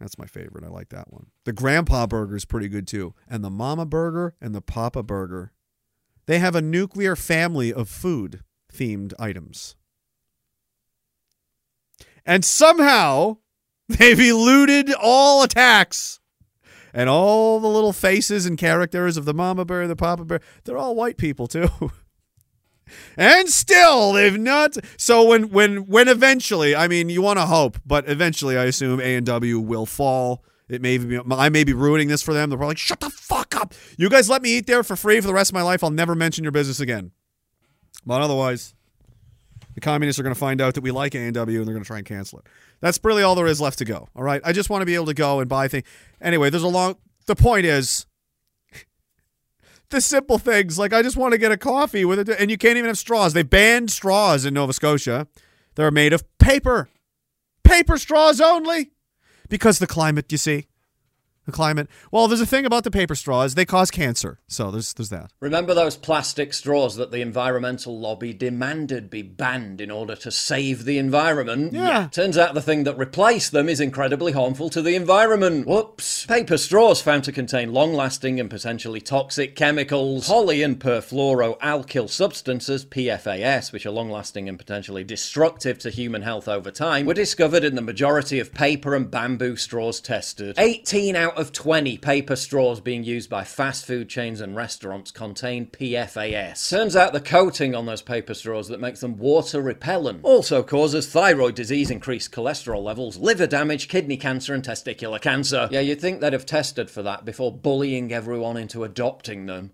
that's my favorite. I like that one. The Grandpa Burger is pretty good too, and the Mama Burger and the Papa Burger. They have a nuclear family of food themed items. And somehow they've eluded all attacks. And all the little faces and characters of the Mama Bear, the Papa Bear, they're all white people too. and still they've not so when when when eventually, I mean you want to hope, but eventually I assume A&W will fall. It may be I may be ruining this for them. They're probably like, "Shut the fuck up. You guys let me eat there for free for the rest of my life. I'll never mention your business again." But otherwise, the communists are going to find out that we like A&W and they're going to try and cancel it. That's really all there is left to go. All right. I just want to be able to go and buy things. Anyway, there's a long. The point is, the simple things like I just want to get a coffee with it, and you can't even have straws. They banned straws in Nova Scotia. They're made of paper, paper straws only, because the climate. You see, the climate. Well, there's a thing about the paper straws; they cause cancer. So there's there's that. Remember those plastic straws that the environmental lobby demanded be banned in order to save the environment? Yeah. Turns out the thing that replaced them is incredibly harmful to the environment. Whoops. Paper straws found to contain long lasting and potentially toxic chemicals, poly and perfluoroalkyl substances, PFAS, which are long lasting and potentially destructive to human health over time, were discovered in the majority of paper and bamboo straws tested. 18 out out of 20 paper straws being used by fast food chains and restaurants contain PFAS. Turns out the coating on those paper straws that makes them water repellent also causes thyroid disease, increased cholesterol levels, liver damage, kidney cancer, and testicular cancer. Yeah, you'd think they'd have tested for that before bullying everyone into adopting them.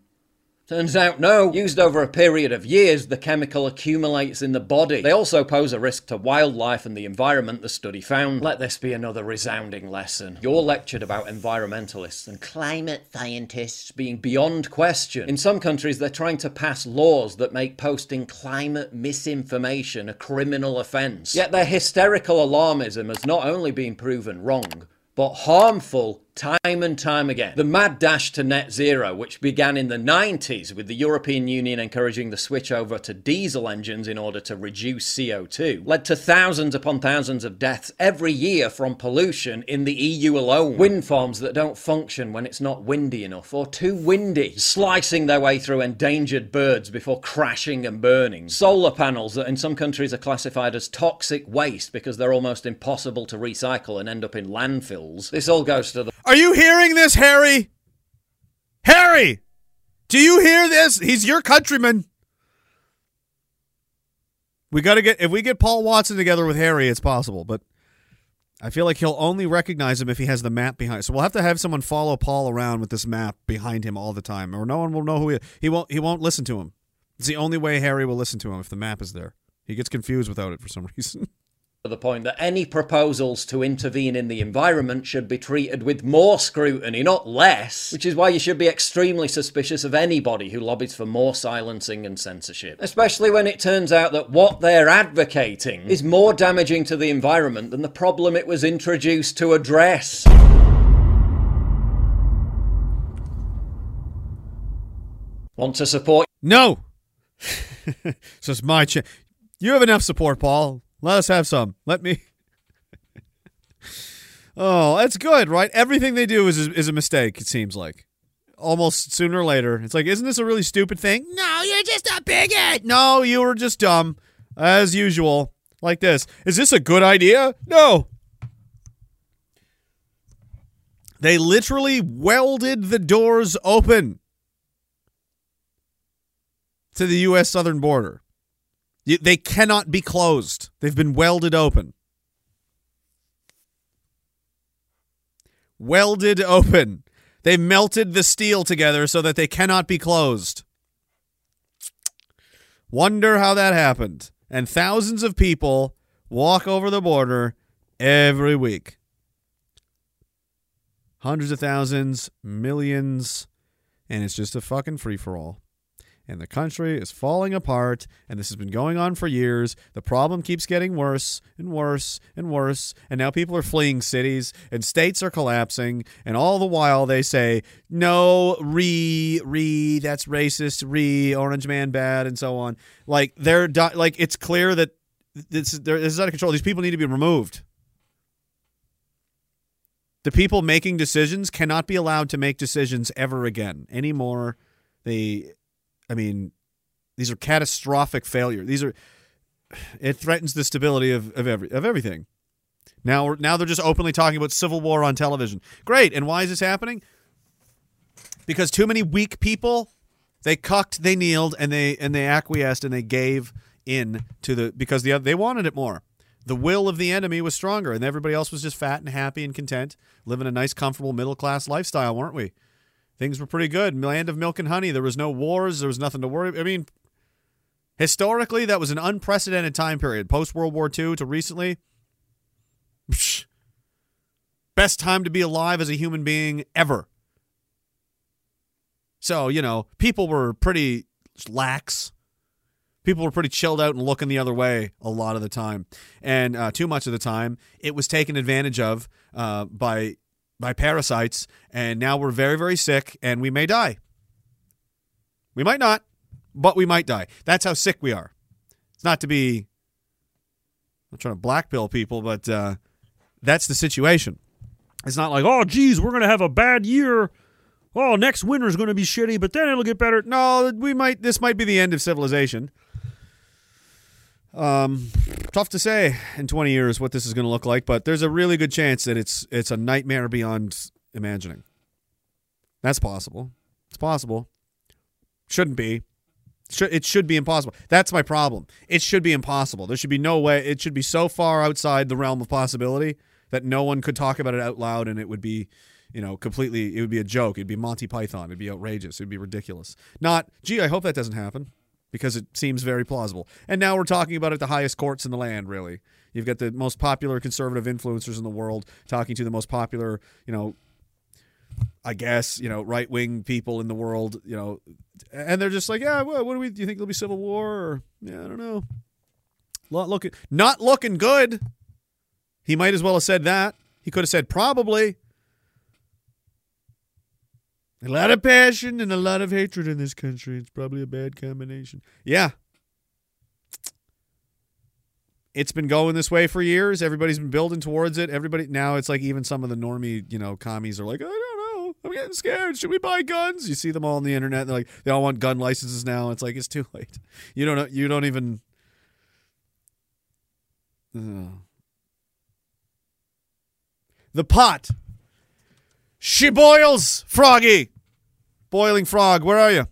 Turns out no. Used over a period of years, the chemical accumulates in the body. They also pose a risk to wildlife and the environment, the study found. Let this be another resounding lesson. You're lectured about environmentalists and climate scientists being beyond question. In some countries, they're trying to pass laws that make posting climate misinformation a criminal offence. Yet their hysterical alarmism has not only been proven wrong, but harmful time and time again. The mad dash to net zero, which began in the 90s with the European Union encouraging the switch over to diesel engines in order to reduce CO2, led to thousands upon thousands of deaths every year from pollution in the EU alone. Wind farms that don't function when it's not windy enough or too windy, slicing their way through endangered birds before crashing and burning. Solar panels that in some countries are classified as toxic waste because they're almost impossible to recycle and end up in landfills. This all goes to the Are you hearing this, Harry? Harry! Do you hear this? He's your countryman. We got to get if we get Paul Watson together with Harry, it's possible, but I feel like he'll only recognize him if he has the map behind. So we'll have to have someone follow Paul around with this map behind him all the time, or no one will know who he. He won't. He won't listen to him. It's the only way Harry will listen to him if the map is there. He gets confused without it for some reason. To the point that any proposals to intervene in the environment should be treated with more scrutiny, not less, which is why you should be extremely suspicious of anybody who lobbies for more silencing and censorship. Especially when it turns out that what they're advocating is more damaging to the environment than the problem it was introduced to address. Want to support? No. so it's my chance. You have enough support, Paul. Let us have some. Let me. oh, that's good, right? Everything they do is is a mistake. It seems like almost sooner or later. It's like, isn't this a really stupid thing? No, you're just a bigot. No, you were just dumb, as usual. Like this. Is this a good idea? No. They literally welded the doors open to the U.S. southern border. They cannot be closed. They've been welded open. Welded open. They melted the steel together so that they cannot be closed. Wonder how that happened. And thousands of people walk over the border every week. Hundreds of thousands, millions, and it's just a fucking free for all and the country is falling apart and this has been going on for years. The problem keeps getting worse and worse and worse and now people are fleeing cities and states are collapsing and all the while they say no re re that's racist re orange man bad and so on. Like they're di- like it's clear that this, this is out of control. These people need to be removed. The people making decisions cannot be allowed to make decisions ever again anymore. They I mean, these are catastrophic failure. These are it threatens the stability of, of every of everything. Now now they're just openly talking about civil war on television. Great. And why is this happening? Because too many weak people they cucked, they kneeled, and they and they acquiesced and they gave in to the because the they wanted it more. The will of the enemy was stronger, and everybody else was just fat and happy and content, living a nice, comfortable middle class lifestyle, weren't we? Things were pretty good. Land of milk and honey. There was no wars. There was nothing to worry. I mean, historically, that was an unprecedented time period. Post World War II to recently, psh, best time to be alive as a human being ever. So you know, people were pretty lax. People were pretty chilled out and looking the other way a lot of the time, and uh, too much of the time, it was taken advantage of uh, by by parasites, and now we're very, very sick, and we may die. We might not, but we might die. That's how sick we are. It's not to be. I'm trying to blackpill people, but uh, that's the situation. It's not like, oh, geez, we're going to have a bad year. Oh, next winter is going to be shitty, but then it'll get better. No, we might. This might be the end of civilization. Um, tough to say in 20 years what this is going to look like, but there's a really good chance that it's it's a nightmare beyond imagining. That's possible. It's possible. Shouldn't be. It should be impossible. That's my problem. It should be impossible. There should be no way. It should be so far outside the realm of possibility that no one could talk about it out loud and it would be, you know, completely, it would be a joke. It'd be Monty Python. It'd be outrageous. It'd be ridiculous. Not, gee, I hope that doesn't happen because it seems very plausible. And now we're talking about it at the highest courts in the land, really. You've got the most popular conservative influencers in the world talking to the most popular, you know, I guess you know right wing people in the world, you know, and they're just like, yeah, what do we? Do you think there'll be civil war? Or yeah, I don't know. Not looking, not looking good. He might as well have said that. He could have said probably. A lot of passion and a lot of hatred in this country. It's probably a bad combination. Yeah. It's been going this way for years. Everybody's been building towards it. Everybody now it's like even some of the normie, you know, commies are like, I don't know. I'm getting scared. Should we buy guns? You see them all on the internet. They're like, they all want gun licenses now. It's like it's too late. You don't know. You don't even. Ugh. The pot. She boils, Froggy. Boiling frog, where are you?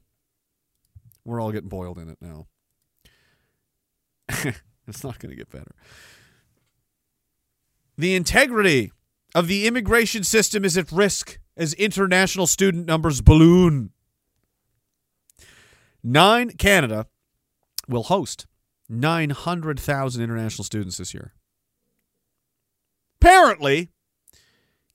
We're all getting boiled in it now. it's not going to get better. The integrity of the immigration system is at risk as international student numbers balloon. Nine Canada will host 900,000 international students this year. Apparently,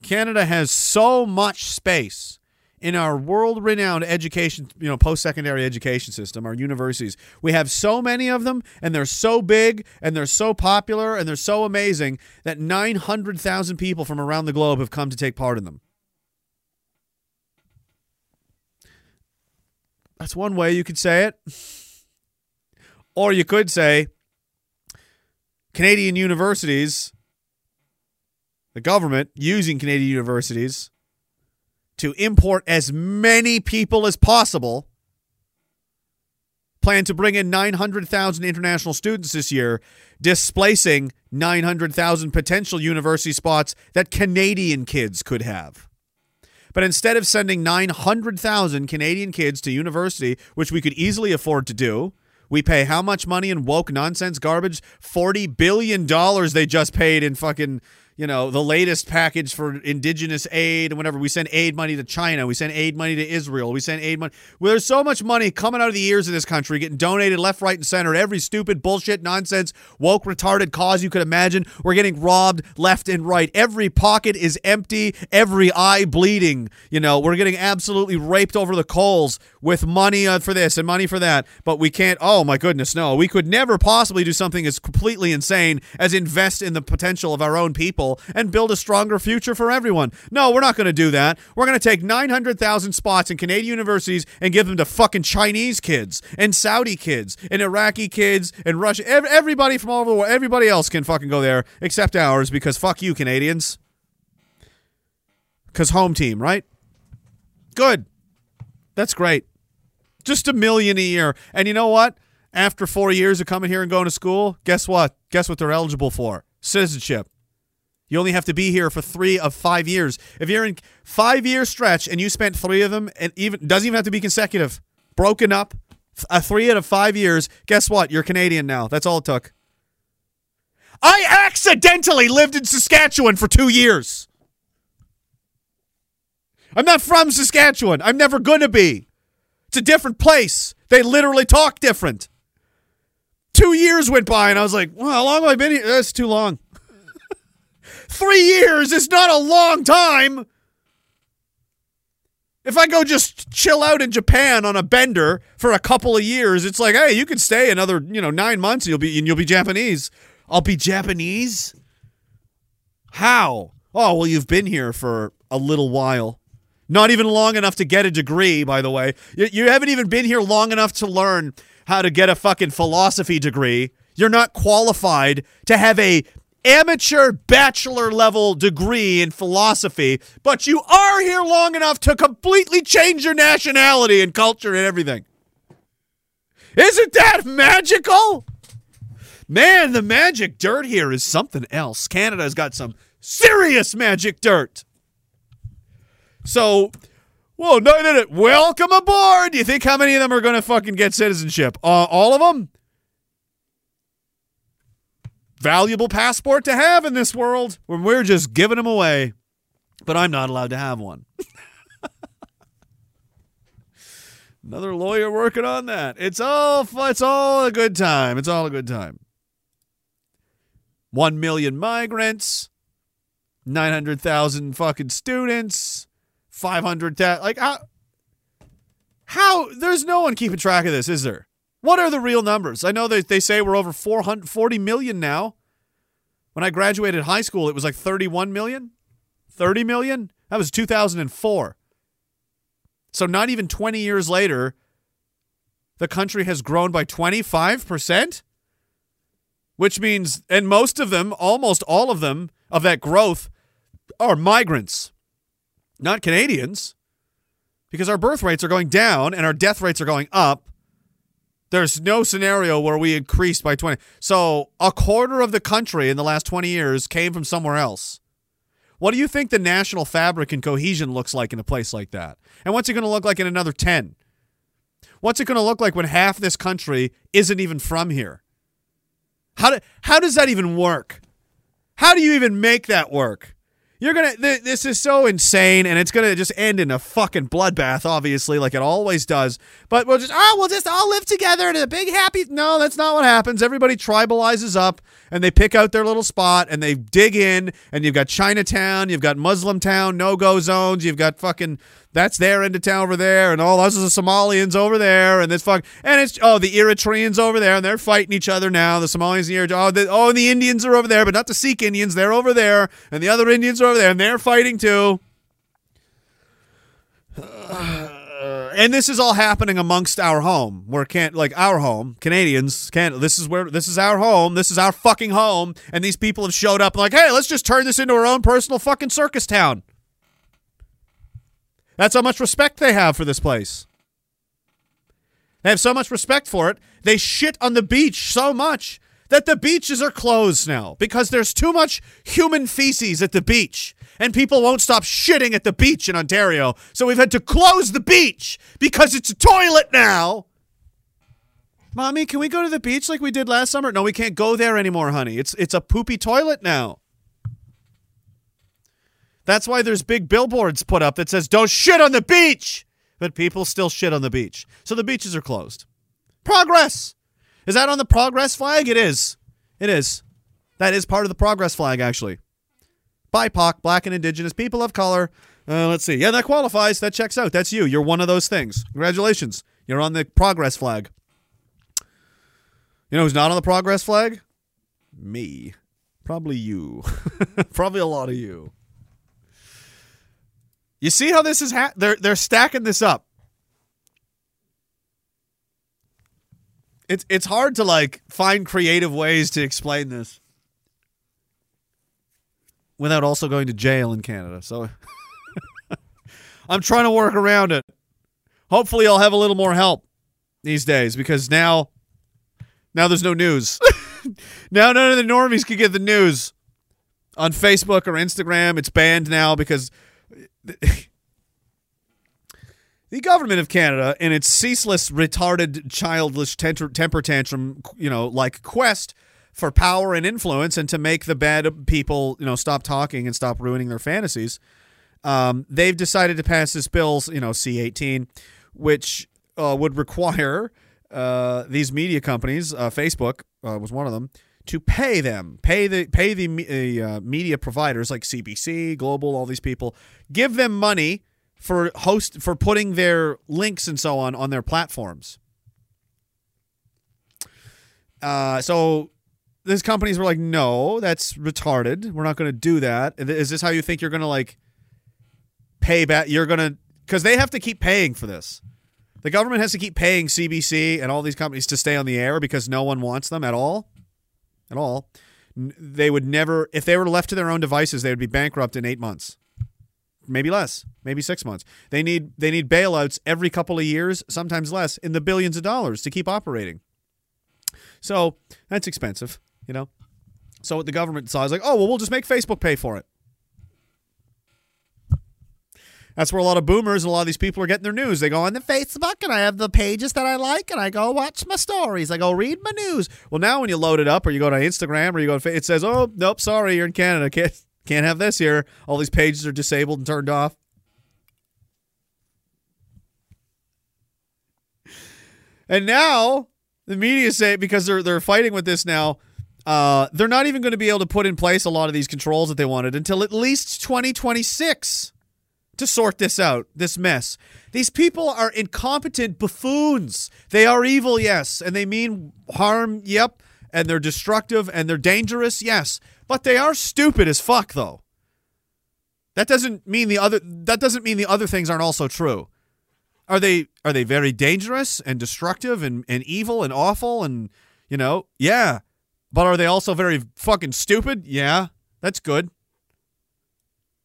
Canada has so much space in our world-renowned education, you know, post-secondary education system, our universities. We have so many of them and they're so big and they're so popular and they're so amazing that 900,000 people from around the globe have come to take part in them. That's one way you could say it. Or you could say Canadian universities the government using Canadian universities to import as many people as possible. Plan to bring in 900,000 international students this year, displacing 900,000 potential university spots that Canadian kids could have. But instead of sending 900,000 Canadian kids to university, which we could easily afford to do, we pay how much money in woke nonsense garbage? $40 billion they just paid in fucking you know, the latest package for indigenous aid and whatever. We send aid money to China. We send aid money to Israel. We send aid money. Well, there's so much money coming out of the ears of this country, getting donated left, right, and center. Every stupid bullshit, nonsense, woke, retarded cause you could imagine. We're getting robbed left and right. Every pocket is empty. Every eye bleeding. You know, we're getting absolutely raped over the coals with money uh, for this and money for that. But we can't. Oh my goodness, no. We could never possibly do something as completely insane as invest in the potential of our own people and build a stronger future for everyone. No, we're not going to do that. We're going to take 900,000 spots in Canadian universities and give them to fucking Chinese kids and Saudi kids and Iraqi kids and Russia. Ev- Everybody from all over the world, everybody else can fucking go there except ours because fuck you, Canadians. Because home team, right? Good. That's great. Just a million a year. And you know what? After four years of coming here and going to school, guess what? Guess what they're eligible for? Citizenship. You only have to be here for three of five years. If you're in five year stretch and you spent three of them, and even doesn't even have to be consecutive, broken up, a uh, three out of five years. Guess what? You're Canadian now. That's all it took. I accidentally lived in Saskatchewan for two years. I'm not from Saskatchewan. I'm never gonna be. It's a different place. They literally talk different. Two years went by, and I was like, well, how long have I been here? That's too long. Three years is not a long time. If I go just chill out in Japan on a bender for a couple of years, it's like, hey, you can stay another, you know, nine months and you'll be and you'll be Japanese. I'll be Japanese? How? Oh, well, you've been here for a little while. Not even long enough to get a degree, by the way. You, you haven't even been here long enough to learn how to get a fucking philosophy degree. You're not qualified to have a amateur bachelor level degree in philosophy, but you are here long enough to completely change your nationality and culture and everything. Isn't that magical? Man, the magic dirt here is something else. Canada's got some serious magic dirt. So, whoa, no, no, no. Welcome aboard. Do you think how many of them are going to fucking get citizenship? Uh, all of them? Valuable passport to have in this world when we're just giving them away. But I'm not allowed to have one. Another lawyer working on that. It's all it's all a good time. It's all a good time. 1 million migrants, 900,000 fucking students, 500,000 like how how there's no one keeping track of this, is there? What are the real numbers? I know that they say we're over 440 million now. When I graduated high school, it was like 31 million. 30 million? That was 2004. So not even 20 years later, the country has grown by 25%, which means, and most of them, almost all of them, of that growth are migrants, not Canadians, because our birth rates are going down and our death rates are going up. There's no scenario where we increased by 20. So a quarter of the country in the last 20 years came from somewhere else. What do you think the national fabric and cohesion looks like in a place like that? And what's it going to look like in another 10? What's it going to look like when half this country isn't even from here? How do, how does that even work? How do you even make that work? You're to th- this is so insane and it's to just end in a fucking bloodbath obviously like it always does. But we'll just oh, we'll just all live together in a big happy No, that's not what happens. Everybody tribalizes up and they pick out their little spot and they dig in and you've got Chinatown, you've got Muslim town, no-go zones, you've got fucking that's their end of town over there, and all those are the Somalians over there, and this fuck, and it's oh the Eritreans over there, and they're fighting each other now. The Somalians, and the Eritreans, oh the, oh the Indians are over there, but not the Sikh Indians. They're over there, and the other Indians are over there, and they're fighting too. and this is all happening amongst our home. Where can't like our home, Canadians can't. This is where this is our home. This is our fucking home, and these people have showed up like, hey, let's just turn this into our own personal fucking circus town. That's how much respect they have for this place. They have so much respect for it. They shit on the beach so much that the beaches are closed now because there's too much human feces at the beach. And people won't stop shitting at the beach in Ontario. So we've had to close the beach because it's a toilet now. Mommy, can we go to the beach like we did last summer? No, we can't go there anymore, honey. It's it's a poopy toilet now. That's why there's big billboards put up that says "Don't shit on the beach," but people still shit on the beach. So the beaches are closed. Progress. Is that on the progress flag? It is. It is. That is part of the progress flag, actually. BIPOC, black and indigenous people of color. Uh, let's see. Yeah, that qualifies. That checks out. That's you. You're one of those things. Congratulations. You're on the progress flag. You know who's not on the progress flag? Me. Probably you. Probably a lot of you. You see how this is ha- they're they're stacking this up. It's it's hard to like find creative ways to explain this without also going to jail in Canada. So I'm trying to work around it. Hopefully I'll have a little more help these days because now now there's no news. now none of the normies can get the news on Facebook or Instagram. It's banned now because the government of Canada, in its ceaseless, retarded, childish temper, tantrum, you know, like quest for power and influence, and to make the bad people, you know, stop talking and stop ruining their fantasies, um, they've decided to pass this bill, you know, C18, which uh, would require uh, these media companies, uh, Facebook uh, was one of them, to pay them, pay the pay the uh, media providers like CBC, Global, all these people, give them money for host for putting their links and so on on their platforms. Uh, so these companies were like, "No, that's retarded. We're not going to do that. Is this how you think you're going to like pay back? You're going to because they have to keep paying for this." The government has to keep paying CBC and all these companies to stay on the air because no one wants them at all at all, they would never, if they were left to their own devices, they would be bankrupt in eight months, maybe less, maybe six months. They need they need bailouts every couple of years, sometimes less, in the billions of dollars to keep operating. So that's expensive, you know. So what the government saw is like, oh well, we'll just make Facebook pay for it. That's where a lot of boomers and a lot of these people are getting their news. They go on the Facebook and I have the pages that I like and I go watch my stories. I go read my news. Well, now when you load it up or you go to Instagram or you go to it says, "Oh, nope, sorry, you're in Canada. Can't can't have this here. All these pages are disabled and turned off." And now the media say because they're they're fighting with this now, uh, they're not even going to be able to put in place a lot of these controls that they wanted until at least 2026 to sort this out, this mess. These people are incompetent buffoons. They are evil, yes, and they mean harm, yep, and they're destructive and they're dangerous, yes, but they are stupid as fuck though. That doesn't mean the other that doesn't mean the other things aren't also true. Are they are they very dangerous and destructive and, and evil and awful and you know, yeah. But are they also very fucking stupid? Yeah. That's good.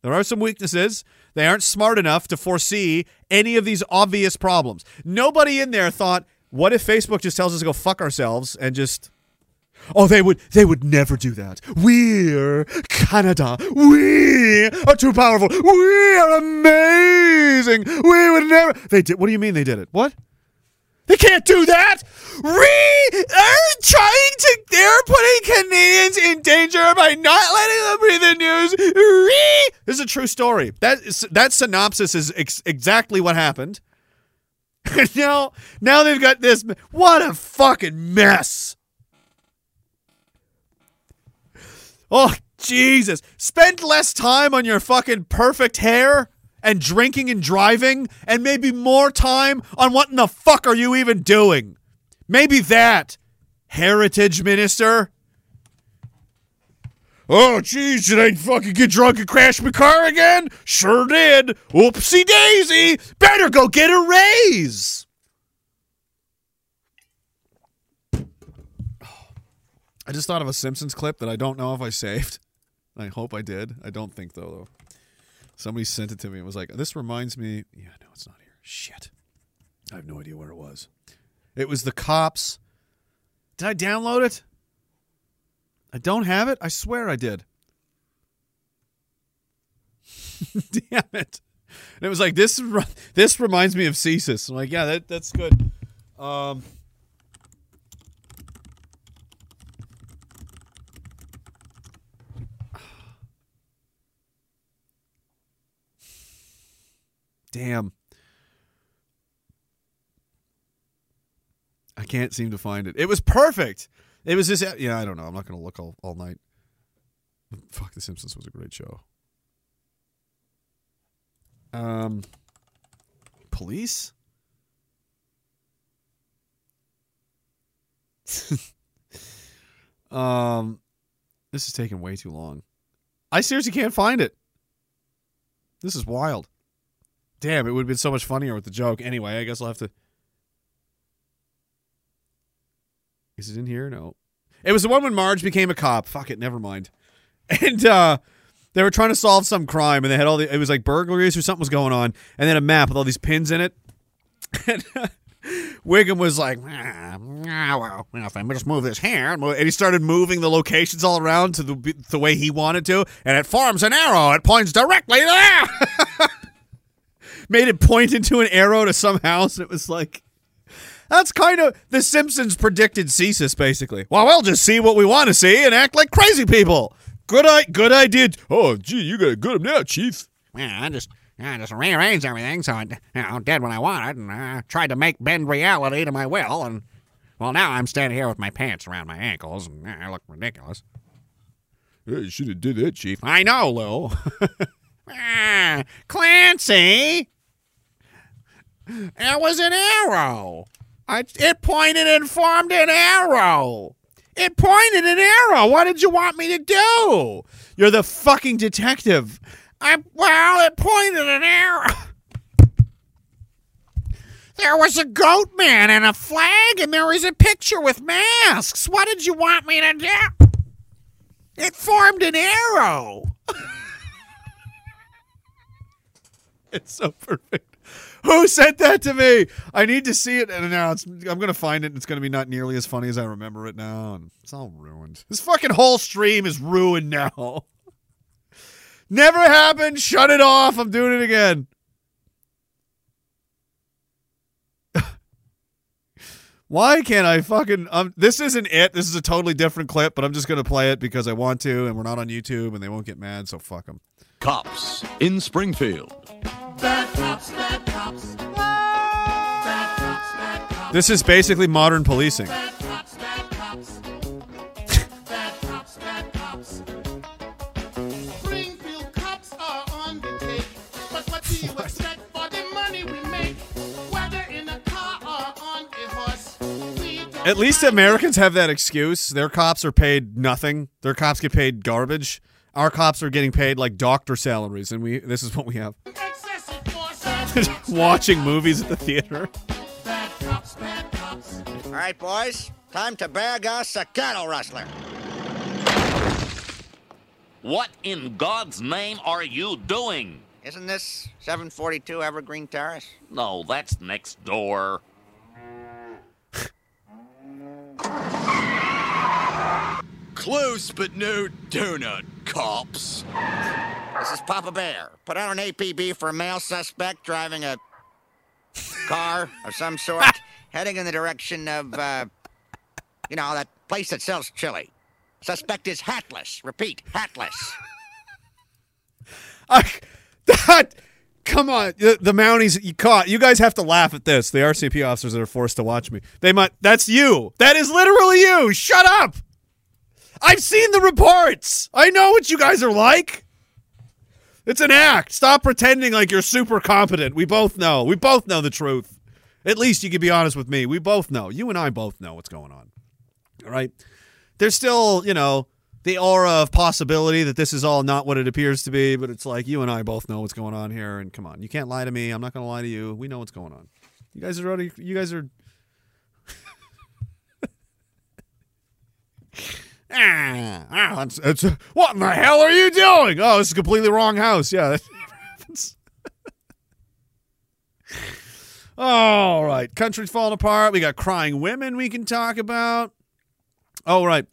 There are some weaknesses. They aren't smart enough to foresee any of these obvious problems. Nobody in there thought, what if Facebook just tells us to go fuck ourselves and just Oh, they would they would never do that. We're Canada. We are too powerful. We are amazing. We would never They did What do you mean they did it? What? They can't do that. We are trying to. They're putting Canadians in danger by not letting them read the news. Re. This is a true story. That that synopsis is ex- exactly what happened. Now, now they've got this. What a fucking mess. Oh Jesus! Spend less time on your fucking perfect hair and drinking and driving, and maybe more time on what in the fuck are you even doing? Maybe that, heritage minister. Oh, geez, did I fucking get drunk and crash my car again? Sure did. Oopsie daisy. Better go get a raise. I just thought of a Simpsons clip that I don't know if I saved. I hope I did. I don't think, though, though. Somebody sent it to me and was like, this reminds me. Yeah, no, it's not here. Shit. I have no idea where it was. It was the cops. Did I download it? I don't have it. I swear I did. Damn it! And it was like this. This reminds me of CSIS. I'm like, yeah, that that's good. Um, damn. I can't seem to find it. It was perfect. It was just yeah. I don't know. I'm not gonna look all, all night. Fuck, The Simpsons was a great show. Um, police. um, this is taking way too long. I seriously can't find it. This is wild. Damn, it would have been so much funnier with the joke. Anyway, I guess I'll have to. Is it in here? No. It was the one when Marge became a cop. Fuck it, never mind. And uh they were trying to solve some crime and they had all the it was like burglaries or something was going on and then a map with all these pins in it. And uh, Wiggum was like, ah, well, if I just move this here, and and he started moving the locations all around to the the way he wanted to, and it forms an arrow. It points directly there. Made it point into an arrow to some house, and it was like, that's kind of the Simpsons predicted CSIS, basically. Well, we'll just see what we want to see and act like crazy people. Good, I good idea. Oh, gee, you got to good 'em now, Chief. Yeah, I just I just rearranged everything so it you know did what I wanted and uh, tried to make bend reality to my will and well now I'm standing here with my pants around my ankles and uh, I look ridiculous. Yeah, you should have did that, Chief. I know, Lou. Ah, Clancy, it was an arrow. I, it pointed and formed an arrow. It pointed an arrow. What did you want me to do? You're the fucking detective. I well, it pointed an arrow. There was a goat man and a flag, and there was a picture with masks. What did you want me to do? It formed an arrow. It's so perfect. Who sent that to me? I need to see it. And now I'm going to find it, and it's going to be not nearly as funny as I remember it now. And it's all ruined. This fucking whole stream is ruined now. Never happened. Shut it off. I'm doing it again. Why can't I fucking um this isn't it. This is a totally different clip, but I'm just going to play it because I want to and we're not on YouTube and they won't get mad, so fuck them. Cops in Springfield. Bad cops, bad cops. Bad cops, bad cops. This is basically modern policing. Bad cops, bad cops. Bad cops, bad cops. Springfield cops are on the take. But what do you expect for the money we make? Whether in a car or on a horse. We don't At least Americans have that excuse. Their cops are paid nothing. Their cops get paid garbage. Our cops are getting paid like doctor salaries, and we this is what we have. Excessive force. Watching movies at the theater. Bad cops, bad cops. All right, boys, time to bag us a cattle rustler. What in God's name are you doing? Isn't this 742 Evergreen Terrace? No, that's next door. Close but no donut, cops. This is Papa Bear. Put out an APB for a male suspect driving a car of some sort, heading in the direction of, uh, you know, that place that sells chili. Suspect is hatless. Repeat, hatless. I, that, come on, the, the Mounties you caught. You guys have to laugh at this. The RCP officers that are forced to watch me. They might. That's you. That is literally you. Shut up. I've seen the reports. I know what you guys are like. It's an act. Stop pretending like you're super competent. We both know. We both know the truth. At least you can be honest with me. We both know. You and I both know what's going on. All right. There's still, you know, the aura of possibility that this is all not what it appears to be, but it's like you and I both know what's going on here. And come on, you can't lie to me. I'm not going to lie to you. We know what's going on. You guys are already, you guys are. ah, what in the hell are you doing? Oh, this is completely wrong house. Yeah. All right. Country's falling apart. We got crying women we can talk about. Oh, right.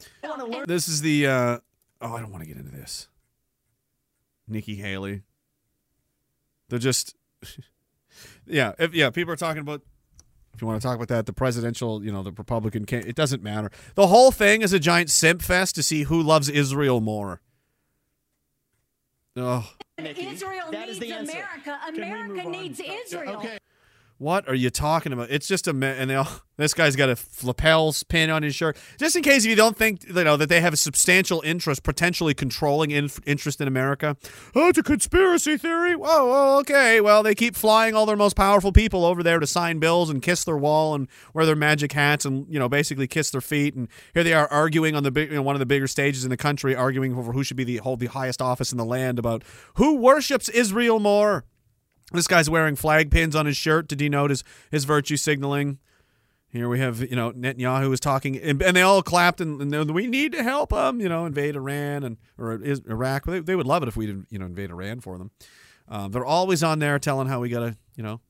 This is the. Uh, oh, I don't want to get into this. Nikki Haley. They're just. yeah. If, yeah. People are talking about. If you want to talk about that, the presidential, you know, the Republican, can it doesn't matter. The whole thing is a giant simp fest to see who loves Israel more. Oh. Israel needs America. America needs Israel. What are you talking about? It's just a and they all, this guy's got a lapels pin on his shirt. Just in case if you don't think you know that they have a substantial interest, potentially controlling in, interest in America. Oh, it's a conspiracy theory. Whoa, whoa, okay. Well, they keep flying all their most powerful people over there to sign bills and kiss their wall and wear their magic hats and you know basically kiss their feet. And here they are arguing on the big, you know, one of the bigger stages in the country, arguing over who should be the hold the highest office in the land about who worships Israel more. This guy's wearing flag pins on his shirt to denote his, his virtue signaling. Here we have, you know, Netanyahu is talking, and, and they all clapped, and, and we need to help them, you know, invade Iran and or Iraq. They, they would love it if we didn't, you know, invade Iran for them. Um, they're always on there telling how we gotta, you know,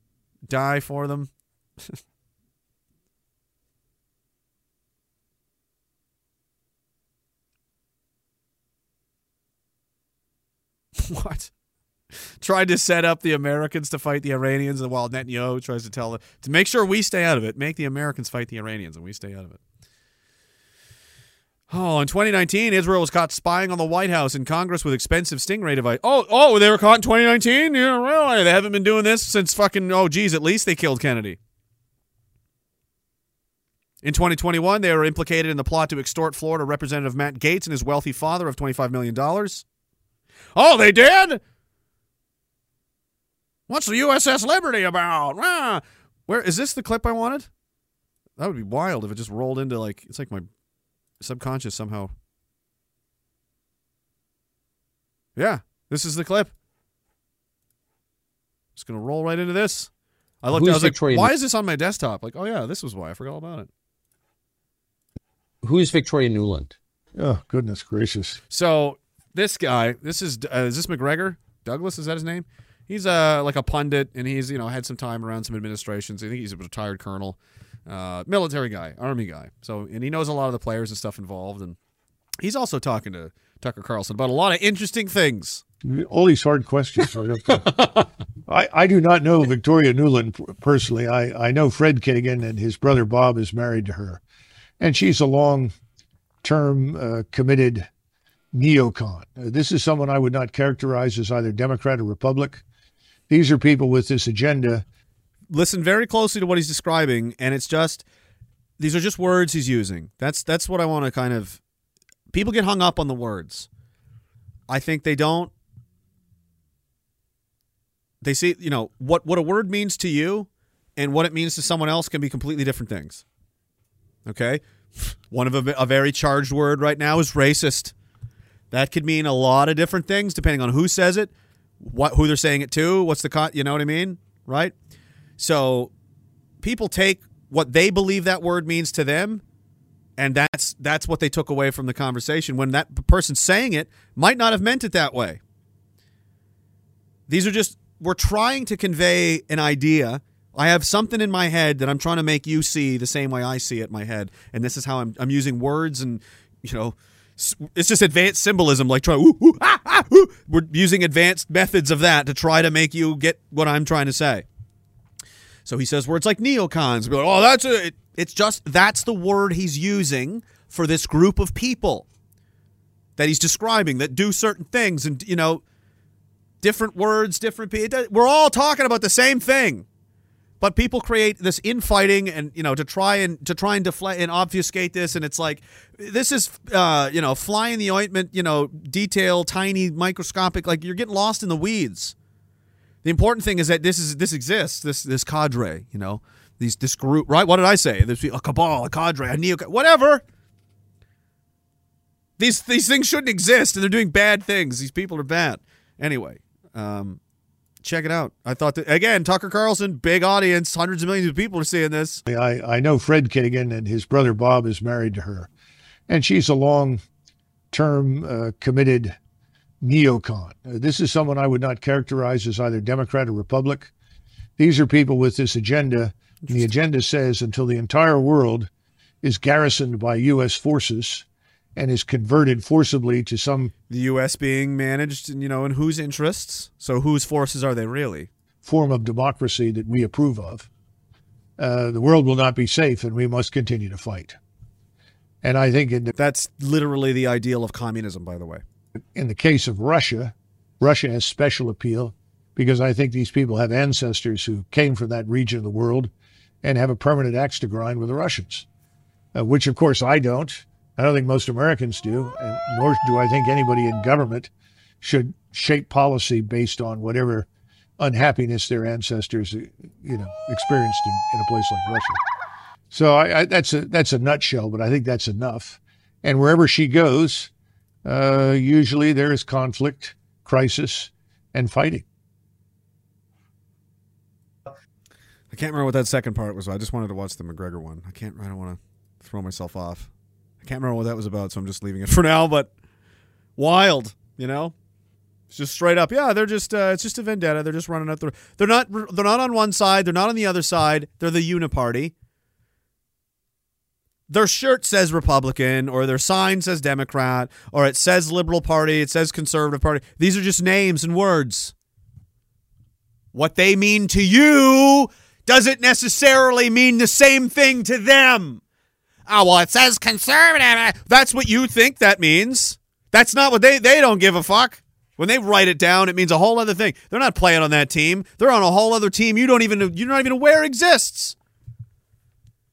die for them. what? Tried to set up the Americans to fight the Iranians, and while Netanyahu tries to tell to make sure we stay out of it, make the Americans fight the Iranians, and we stay out of it. Oh, in 2019, Israel was caught spying on the White House and Congress with expensive stingray device. Oh, oh, they were caught in 2019. Yeah, really? They haven't been doing this since fucking. Oh, geez, at least they killed Kennedy. In 2021, they were implicated in the plot to extort Florida Representative Matt Gaetz and his wealthy father of $25 million. Oh, they did? What's the USS Liberty about? Ah, where is this the clip I wanted? That would be wild if it just rolled into like it's like my subconscious somehow. Yeah, this is the clip. Just gonna roll right into this. I looked. Who's I was like, "Why Nu- is this on my desktop?" Like, oh yeah, this was why. I forgot all about it. Who is Victoria Nuland? Oh, goodness gracious. So this guy, this is uh, is this Macgregor? Douglas is that his name? He's uh like a pundit, and he's you know had some time around some administrations. I think he's a retired colonel, uh, military guy, army guy. So and he knows a lot of the players and stuff involved, and he's also talking to Tucker Carlson about a lot of interesting things. All these hard questions. I, I do not know Victoria Nuland personally. I, I know Fred Kinnigan, and his brother Bob is married to her. And she's a long term uh, committed neocon. Uh, this is someone I would not characterize as either Democrat or Republic. These are people with this agenda. Listen very closely to what he's describing, and it's just these are just words he's using. That's that's what I want to kind of. People get hung up on the words. I think they don't. They see, you know, what what a word means to you, and what it means to someone else can be completely different things. Okay, one of a, a very charged word right now is racist. That could mean a lot of different things depending on who says it, what who they're saying it to, what's the con, you know what I mean, right? So people take what they believe that word means to them and that's that's what they took away from the conversation when that person saying it might not have meant it that way. These are just we're trying to convey an idea. I have something in my head that I'm trying to make you see the same way I see it in my head, and this is how I'm I'm using words and you know it's just advanced symbolism like try ooh, ooh, ah, ah, ooh. we're using advanced methods of that to try to make you get what I'm trying to say. So he says words like neocons. We're like, oh, that's it, it's just that's the word he's using for this group of people that he's describing that do certain things, and you know, different words, different people. We're all talking about the same thing, but people create this infighting, and you know, to try and to try and deflect and obfuscate this, and it's like this is uh, you know, fly in the ointment, you know, detail, tiny, microscopic. Like you're getting lost in the weeds. The important thing is that this is this exists. This this cadre, you know, these this group, right? What did I say? There's a cabal, a cadre, a neo, whatever. These these things shouldn't exist, and they're doing bad things. These people are bad. Anyway, um, check it out. I thought that again, Tucker Carlson, big audience, hundreds of millions of people are seeing this. I, I know Fred Kinnigan, and his brother Bob is married to her. And she's a long term uh, committed neocon. Uh, this is someone I would not characterize as either Democrat or Republic. These are people with this agenda. And the agenda says until the entire world is garrisoned by U.S. forces and is converted forcibly to some The U.S. being managed, you know, in whose interests? So whose forces are they really? form of democracy that we approve of, uh, the world will not be safe and we must continue to fight. And I think in the, that's literally the ideal of communism, by the way. In the case of Russia, Russia has special appeal because I think these people have ancestors who came from that region of the world and have a permanent axe to grind with the Russians, uh, which of course I don't. I don't think most Americans do, and nor do I think anybody in government should shape policy based on whatever unhappiness their ancestors, you know, experienced in, in a place like Russia. So I, I, that's a that's a nutshell, but I think that's enough. And wherever she goes, uh, usually there is conflict, crisis, and fighting. I can't remember what that second part was. I just wanted to watch the Macgregor one. I can't. I don't want to throw myself off. Can't remember what that was about, so I'm just leaving it for now. But wild, you know. It's just straight up. Yeah, they're just. Uh, it's just a vendetta. They're just running up the. They're not. They're not on one side. They're not on the other side. They're the uniparty. Their shirt says Republican, or their sign says Democrat, or it says Liberal Party. It says Conservative Party. These are just names and words. What they mean to you doesn't necessarily mean the same thing to them. Oh, well, it says conservative. That's what you think that means. That's not what they they don't give a fuck. When they write it down, it means a whole other thing. They're not playing on that team. They're on a whole other team you don't even you're not even aware exists.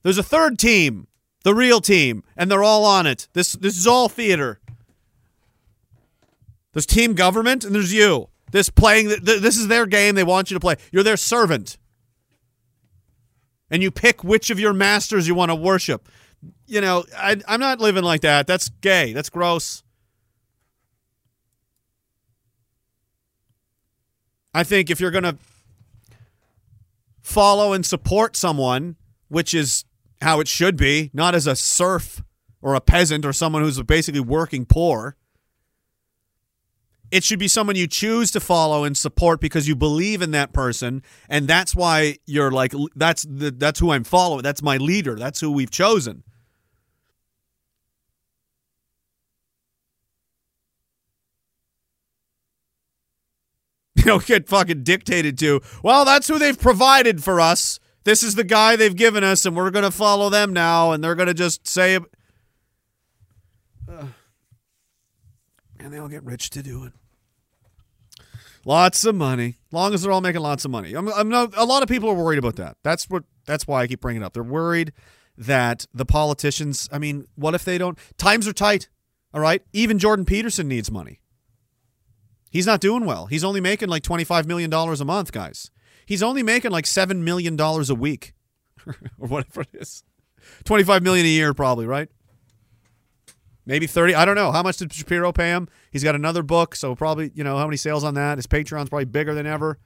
There's a third team, the real team, and they're all on it. This this is all theater. There's team government and there's you. This playing this is their game. They want you to play. You're their servant. And you pick which of your masters you want to worship. You know, I, I'm not living like that. That's gay. That's gross. I think if you're going to follow and support someone, which is how it should be, not as a serf or a peasant or someone who's basically working poor, it should be someone you choose to follow and support because you believe in that person and that's why you're like that's the, that's who I'm following that's my leader that's who we've chosen you know, get fucking dictated to. Well, that's who they've provided for us. This is the guy they've given us, and we're going to follow them now, and they're going to just say, Uh, and they'll get rich to do it. Lots of money, long as they're all making lots of money. I'm, I'm not, a lot of people are worried about that. That's what. That's why I keep bringing it up. They're worried that the politicians. I mean, what if they don't? Times are tight. All right. Even Jordan Peterson needs money. He's not doing well. He's only making like $25 million a month, guys. He's only making like $7 million a week or whatever it is. 25 million a year probably, right? Maybe 30. I don't know. How much did Shapiro pay him? He's got another book, so probably, you know, how many sales on that? His Patreon's probably bigger than ever.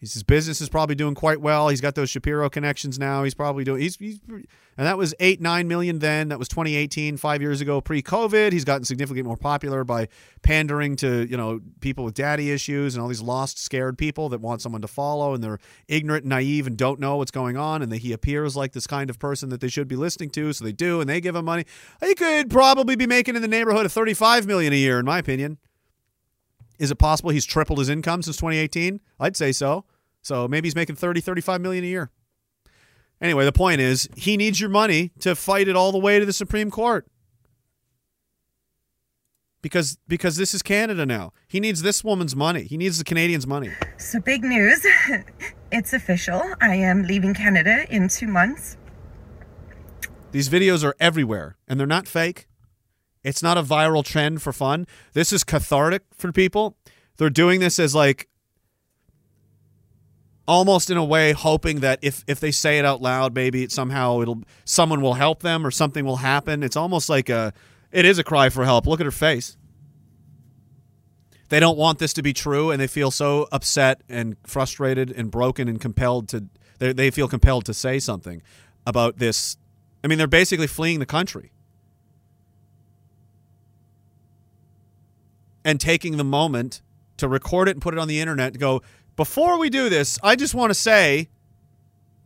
His business is probably doing quite well. He's got those Shapiro connections now. He's probably doing he's, he's and that was 8 9 million then. That was 2018, 5 years ago pre-COVID. He's gotten significantly more popular by pandering to, you know, people with daddy issues and all these lost scared people that want someone to follow and they're ignorant and naive and don't know what's going on and that he appears like this kind of person that they should be listening to, so they do and they give him money. He could probably be making in the neighborhood of 35 million a year in my opinion. Is it possible he's tripled his income since 2018? I'd say so. So maybe he's making 30, 35 million a year. Anyway, the point is he needs your money to fight it all the way to the Supreme Court. Because because this is Canada now. He needs this woman's money. He needs the Canadians' money. So, big news. It's official. I am leaving Canada in two months. These videos are everywhere and they're not fake. It's not a viral trend for fun. This is cathartic for people. They're doing this as like almost in a way hoping that if if they say it out loud maybe it somehow it'll someone will help them or something will happen. It's almost like a it is a cry for help. Look at her face. They don't want this to be true and they feel so upset and frustrated and broken and compelled to they they feel compelled to say something about this. I mean, they're basically fleeing the country. And taking the moment to record it and put it on the internet go, before we do this, I just want to say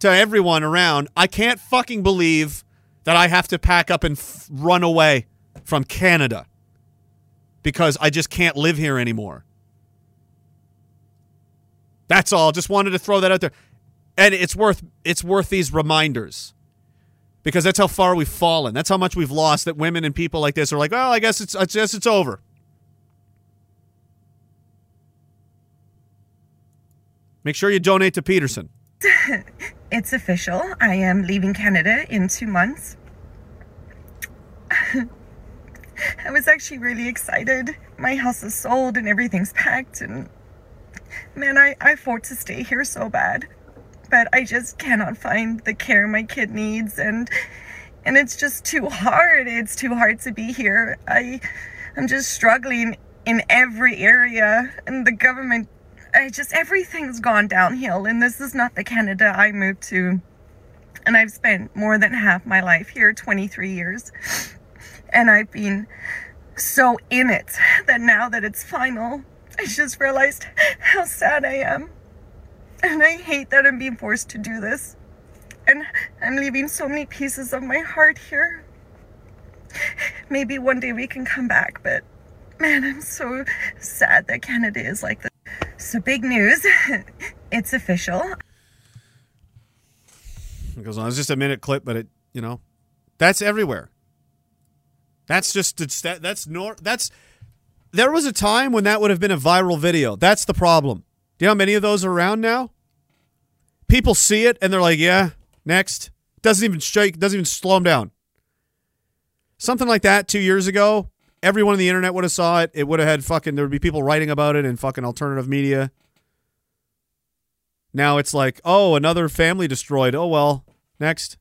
to everyone around, I can't fucking believe that I have to pack up and f- run away from Canada because I just can't live here anymore. That's all. Just wanted to throw that out there. And it's worth it's worth these reminders. Because that's how far we've fallen. That's how much we've lost that women and people like this are like, "Well, I guess it's I guess it's over." Make sure you donate to Peterson. it's official. I am leaving Canada in two months. I was actually really excited. My house is sold and everything's packed and man, I, I fought to stay here so bad. But I just cannot find the care my kid needs and and it's just too hard. It's too hard to be here. I I'm just struggling in every area and the government I just everything's gone downhill and this is not the Canada I moved to. And I've spent more than half my life here, 23 years. And I've been so in it that now that it's final, I just realized how sad I am. And I hate that I'm being forced to do this. And I'm leaving so many pieces of my heart here. Maybe one day we can come back, but man, I'm so sad that Canada is like this. So, big news. It's official. It goes on. It's just a minute clip, but it, you know, that's everywhere. That's just that that's nor that's there was a time when that would have been a viral video. That's the problem. Do you know how many of those are around now? People see it and they're like, "Yeah, next." Doesn't even shake, doesn't even slow them down. Something like that 2 years ago, everyone on the internet would have saw it. It would have had fucking there would be people writing about it in fucking alternative media. Now it's like, oh, another family destroyed. Oh well, next.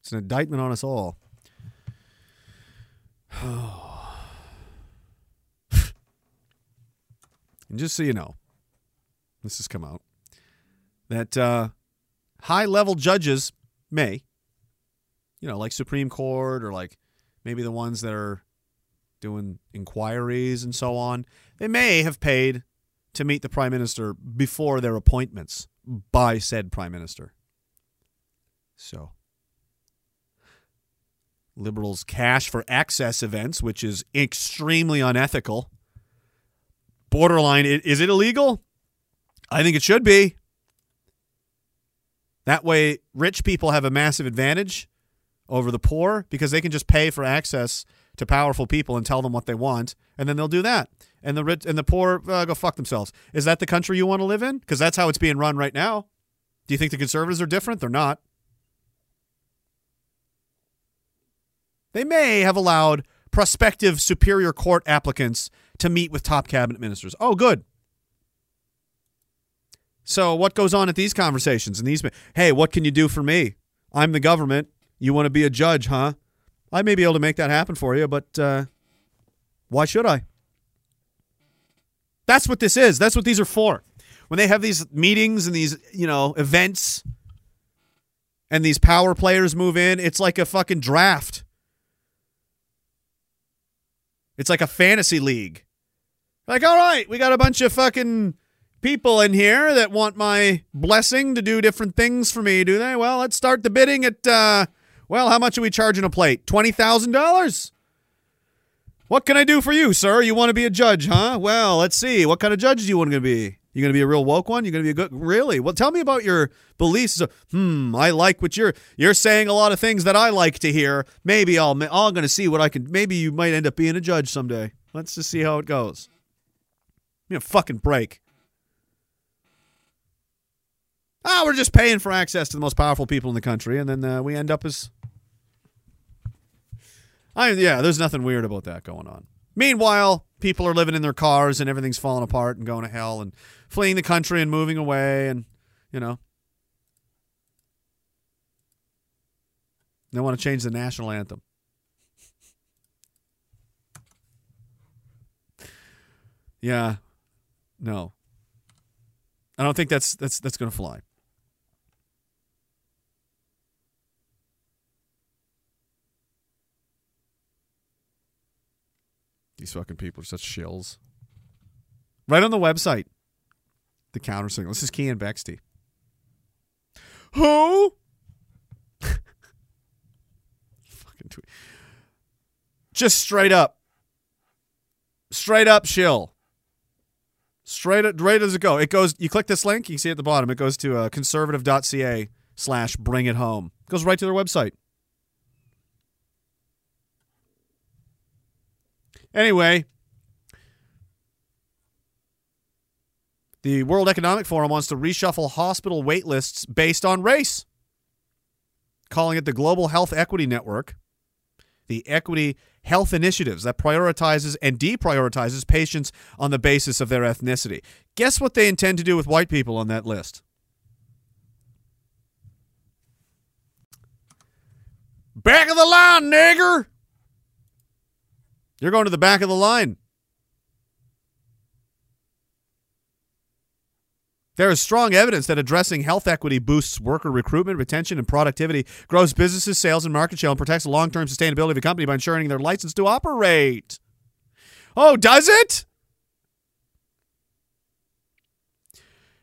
It's an indictment on us all. and just so you know, this has come out that uh, high level judges may, you know, like Supreme Court or like maybe the ones that are doing inquiries and so on, they may have paid to meet the prime minister before their appointments by said prime minister. So, Liberals cash for access events, which is extremely unethical. Borderline, is it illegal? I think it should be. That way, rich people have a massive advantage over the poor because they can just pay for access to powerful people and tell them what they want, and then they'll do that. And the rich and the poor uh, go fuck themselves. Is that the country you want to live in? Because that's how it's being run right now. Do you think the conservatives are different? They're not. They may have allowed prospective Superior Court applicants to meet with top cabinet ministers. Oh, good. So, what goes on at these conversations? And these, hey, what can you do for me? I'm the government. You want to be a judge, huh? I may be able to make that happen for you, but uh, why should I? That's what this is. That's what these are for. When they have these meetings and these, you know, events and these power players move in, it's like a fucking draft. It's like a fantasy league. Like, all right, we got a bunch of fucking people in here that want my blessing to do different things for me, do they? Well, let's start the bidding at, uh, well, how much are we charging a plate? $20,000? What can I do for you, sir? You want to be a judge, huh? Well, let's see. What kind of judge do you want to be? You going to be a real woke one? You going to be a good Really? Well, tell me about your beliefs. Hmm, I like what you're you're saying a lot of things that I like to hear. Maybe I'll I'm going to see what I can maybe you might end up being a judge someday. Let's just see how it goes. Me a fucking break. Ah, we're just paying for access to the most powerful people in the country, and then uh, we end up as. I yeah, there's nothing weird about that going on. Meanwhile, people are living in their cars and everything's falling apart and going to hell and fleeing the country and moving away and you know. They want to change the national anthem. Yeah. No. I don't think that's that's that's going to fly. These fucking people are such shills. Right on the website, the counter signal. This is Kean Bexte. Who? fucking tweet. Just straight up. Straight up shill. Straight up, right as it go. It goes. You click this link. You can see at the bottom. It goes to uh, conservative.ca slash bring it home. It goes right to their website. Anyway, the World Economic Forum wants to reshuffle hospital wait lists based on race, calling it the Global Health Equity Network. The Equity Health Initiatives that prioritizes and deprioritizes patients on the basis of their ethnicity. Guess what they intend to do with white people on that list? Back of the line, nigger! You're going to the back of the line. There is strong evidence that addressing health equity boosts worker recruitment, retention, and productivity, grows businesses' sales and market share, and protects the long term sustainability of a company by ensuring their license to operate. Oh, does it?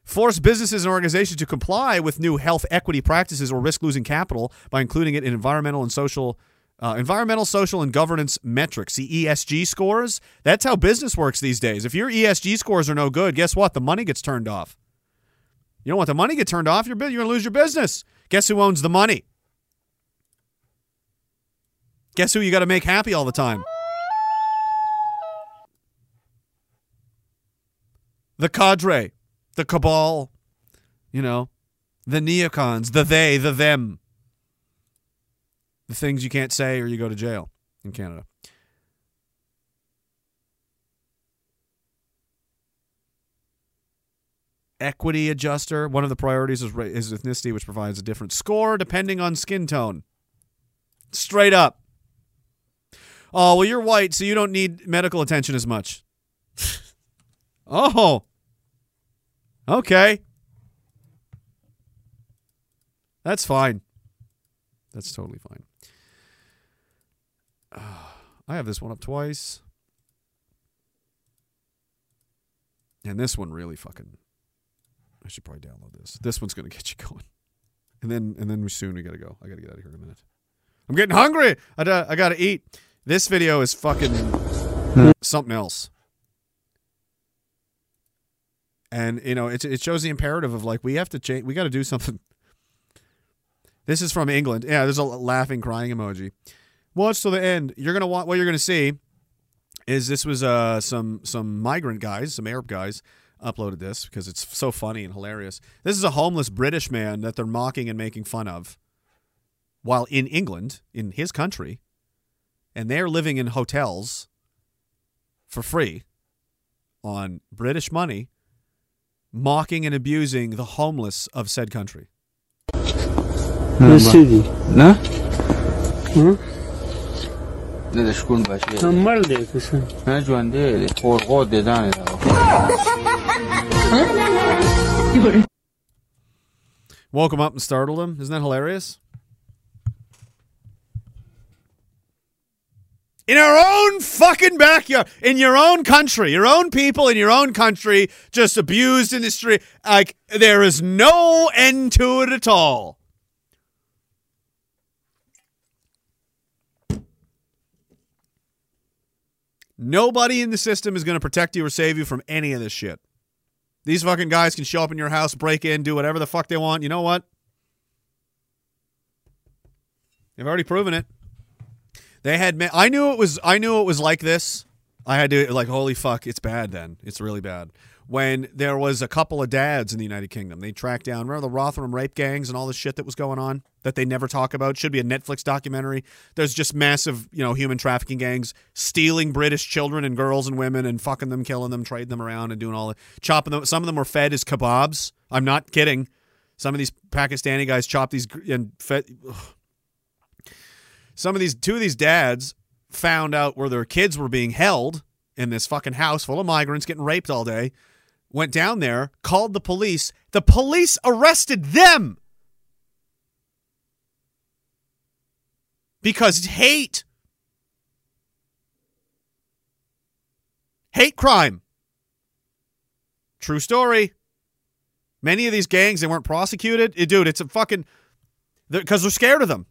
Force businesses and organizations to comply with new health equity practices or risk losing capital by including it in environmental and social uh, environmental, social, and governance metrics, the ESG scores. That's how business works these days. If your ESG scores are no good, guess what? The money gets turned off. You don't want the money to get turned off, you're, you're going to lose your business. Guess who owns the money? Guess who you got to make happy all the time? The cadre, the cabal, you know, the neocons, the they, the them the things you can't say or you go to jail in Canada. Equity adjuster. One of the priorities is, is ethnicity, which provides a different score depending on skin tone. Straight up. Oh, well, you're white, so you don't need medical attention as much. oh. Okay. That's fine. That's totally fine. I have this one up twice. And this one really fucking I should probably download this. This one's gonna get you going. And then and then we soon we gotta go. I gotta get out of here in a minute. I'm getting hungry. I, da- I gotta eat. This video is fucking something else. And you know, it it shows the imperative of like we have to change. We got to do something. This is from England. Yeah, there's a laughing, crying emoji. Watch till the end. You're gonna want what you're gonna see is this was uh, some some migrant guys, some Arab guys uploaded this because it's so funny and hilarious. This is a homeless British man that they're mocking and making fun of while in England, in his country, and they're living in hotels for free on British money, mocking and abusing the homeless of said country. No, لا لا شكون باش تمر لك انا جوان ديلي خور غود دي داني Woke him up and startled him. Isn't that hilarious? In our own fucking backyard, in your own country, your own people in your own country, just abused in the street. Like, there is no end to it at all. Nobody in the system is going to protect you or save you from any of this shit. These fucking guys can show up in your house, break in, do whatever the fuck they want. You know what? They've already proven it. They had. ma- I knew it was. I knew it was like this. I had to like, holy fuck, it's bad. Then it's really bad. When there was a couple of dads in the United Kingdom, they tracked down. Remember the Rotherham rape gangs and all the shit that was going on that they never talk about. Should be a Netflix documentary. There's just massive, you know, human trafficking gangs stealing British children and girls and women and fucking them, killing them, trading them around, and doing all the chopping them. Some of them were fed as kebabs. I'm not kidding. Some of these Pakistani guys chop these and fed. ugh. Some of these two of these dads found out where their kids were being held in this fucking house full of migrants getting raped all day. Went down there, called the police. The police arrested them because hate. Hate crime. True story. Many of these gangs they weren't prosecuted. Eh, Dude, it's a fucking because they're scared of them.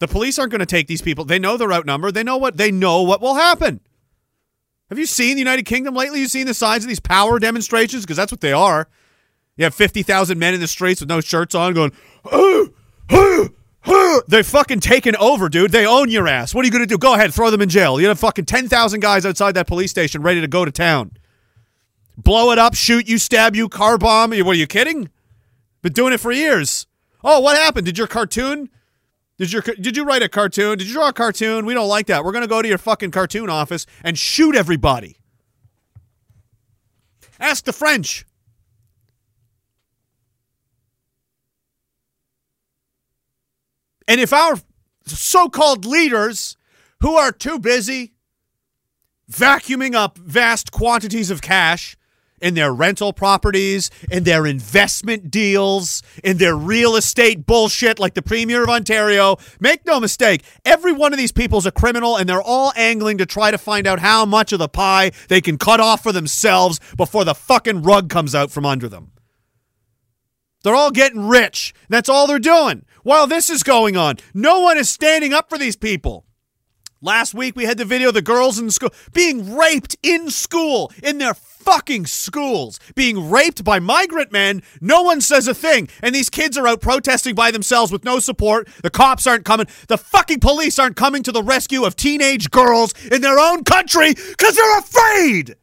The police aren't going to take these people. They know they're outnumbered. They know what they know what will happen. Have you seen the United Kingdom lately? You've seen the size of these power demonstrations because that's what they are. You have fifty thousand men in the streets with no shirts on, going, "Oh, oh, oh." they're fucking taking over, dude. They own your ass. What are you going to do? Go ahead, throw them in jail. You have fucking ten thousand guys outside that police station ready to go to town. Blow it up, shoot you, stab you, car bomb. What are you kidding? Been doing it for years. Oh, what happened? Did your cartoon? Did your did you write a cartoon? Did you draw a cartoon? We don't like that. We're gonna go to your fucking cartoon office and shoot everybody. Ask the French. And if our so-called leaders who are too busy vacuuming up vast quantities of cash in their rental properties, in their investment deals, in their real estate bullshit like the Premier of Ontario. Make no mistake, every one of these people's a criminal and they're all angling to try to find out how much of the pie they can cut off for themselves before the fucking rug comes out from under them. They're all getting rich. That's all they're doing. While this is going on, no one is standing up for these people. Last week we had the video of the girls in school being raped in school, in their fucking schools, being raped by migrant men. No one says a thing. And these kids are out protesting by themselves with no support. The cops aren't coming. The fucking police aren't coming to the rescue of teenage girls in their own country because they're afraid.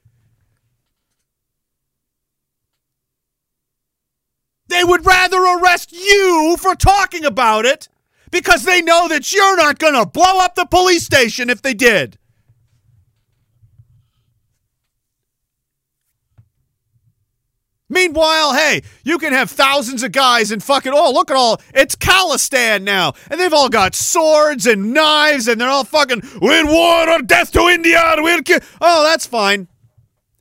They would rather arrest you for talking about it because they know that you're not going to blow up the police station if they did. Meanwhile, hey, you can have thousands of guys and fucking oh look at all it's Khalistan now, and they've all got swords and knives, and they're all fucking win war or death to India. We'll kill. Oh, that's fine.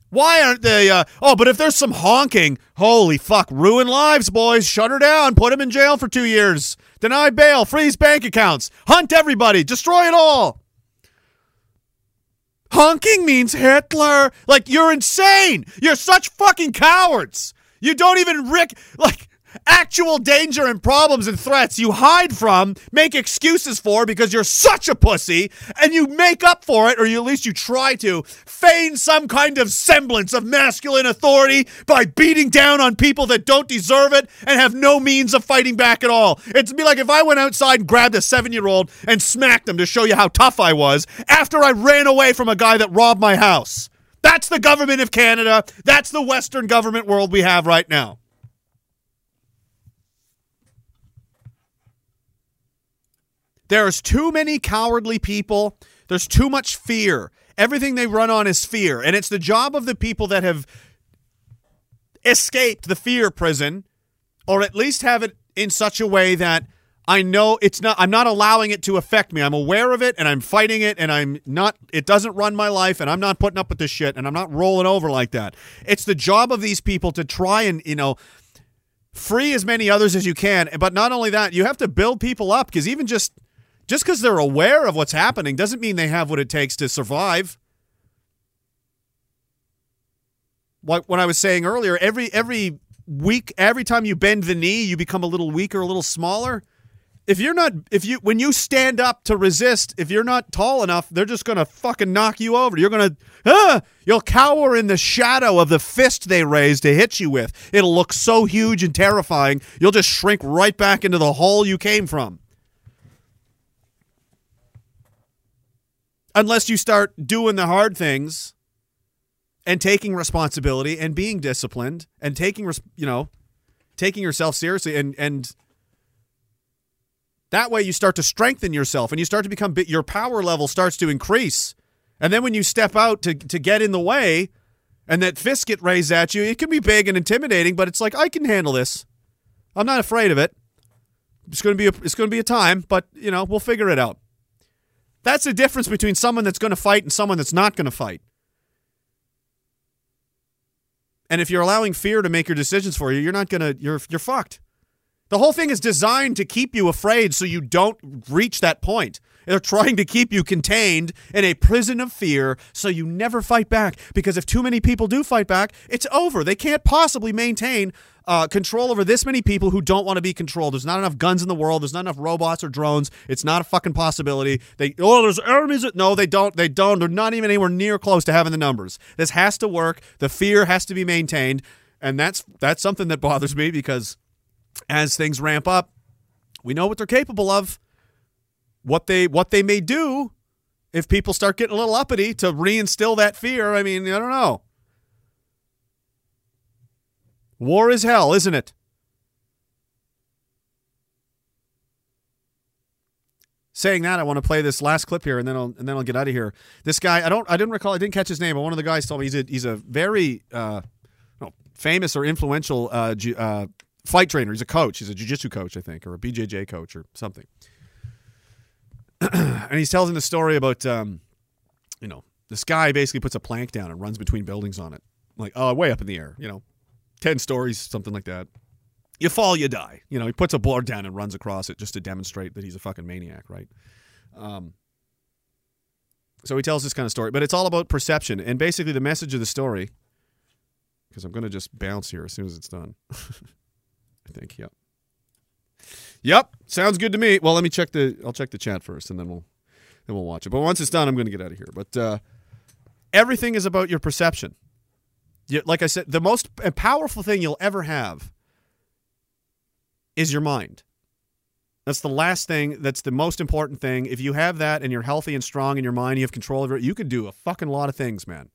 Why aren't they? Uh, oh, but if there's some honking, holy fuck, ruin lives, boys. Shut her down. Put him in jail for two years. Deny bail. Freeze bank accounts. Hunt everybody. Destroy it all. Honking means Hitler. Like, you're insane. You're such fucking cowards. You don't even rick. Like, actual danger and problems and threats you hide from, make excuses for because you're such a pussy, and you make up for it, or you, at least you try to, feign some kind of semblance of masculine authority by beating down on people that don't deserve it and have no means of fighting back at all. It'd be like if I went outside and grabbed a seven year old and smacked him to show you how tough I was after I ran away from a guy that robbed my house. That's the government of Canada. That's the Western government world we have right now. There's too many cowardly people. There's too much fear. Everything they run on is fear. And it's the job of the people that have escaped the fear prison, or at least have it in such a way that I know it's not, I'm not allowing it to affect me. I'm aware of it and I'm fighting it and I'm not, it doesn't run my life and I'm not putting up with this shit and I'm not rolling over like that. It's the job of these people to try and, you know, free as many others as you can. But not only that, you have to build people up because even just just because they're aware of what's happening doesn't mean they have what it takes to survive. What what I was saying earlier, every every week, every time you bend the knee, you become a little weaker, a little smaller. If you're not if you when you stand up to resist, if you're not tall enough, they're just to fucking knock you over. You're to ah, you'll cower in the shadow of the fist they raise to hit you with. It'll look so huge and terrifying, you'll just shrink right back into the hole you came from. Unless you start doing the hard things and taking responsibility and being disciplined and taking you know taking yourself seriously and and that way you start to strengthen yourself and you start to become your power level starts to increase. And then when you step out to to get in the way and that fist get raised at you it can be big and intimidating but it's like I can handle this. I'm not afraid of it. It's going to be a, it's going to be a time but you know we'll figure it out that's the difference between someone that's going to fight and someone that's not going to fight. And if you're allowing fear to make your decisions for you, you're not going to you're you're fucked. The whole thing is designed to keep you afraid so you don't reach that point. They're trying to keep you contained in a prison of fear so you never fight back. Because if too many people do fight back, it's over. They can't possibly maintain uh, control over this many people who don't want to be controlled. There's not enough guns in the world. There's not enough robots or drones. It's not a fucking possibility. They oh, there's armies. No, they don't. They don't. They're not even anywhere near close to having the numbers. This has to work. The fear has to be maintained, and that's that's something that bothers me because as things ramp up, we know what they're capable of. What they what they may do if people start getting a little uppity to reinstill that fear. I mean, I don't know. War is hell, isn't it? Saying that, I want to play this last clip here, and then I'll and then I'll get out of here. This guy, I don't, I didn't recall, I didn't catch his name, but one of the guys told me he's a he's a very uh, no, famous or influential uh, ju- uh, fight trainer. He's a coach. He's a jiu-jitsu coach, I think, or a BJJ coach or something. and he's telling the story about, um, you know, this guy basically puts a plank down and runs between buildings on it, like oh, way up in the air, you know, ten stories, something like that. You fall, you die. You know, he puts a board down and runs across it just to demonstrate that he's a fucking maniac, right? Um, so he tells this kind of story, but it's all about perception. And basically, the message of the story, because I'm going to just bounce here as soon as it's done. I think, yep. Yep, sounds good to me. Well, let me check the. I'll check the chat first, and then we'll then we'll watch it. But once it's done, I'm going to get out of here. But uh, everything is about your perception. You, like I said, the most powerful thing you'll ever have is your mind. That's the last thing. That's the most important thing. If you have that and you're healthy and strong in your mind, you have control over it, you can do a fucking lot of things, man.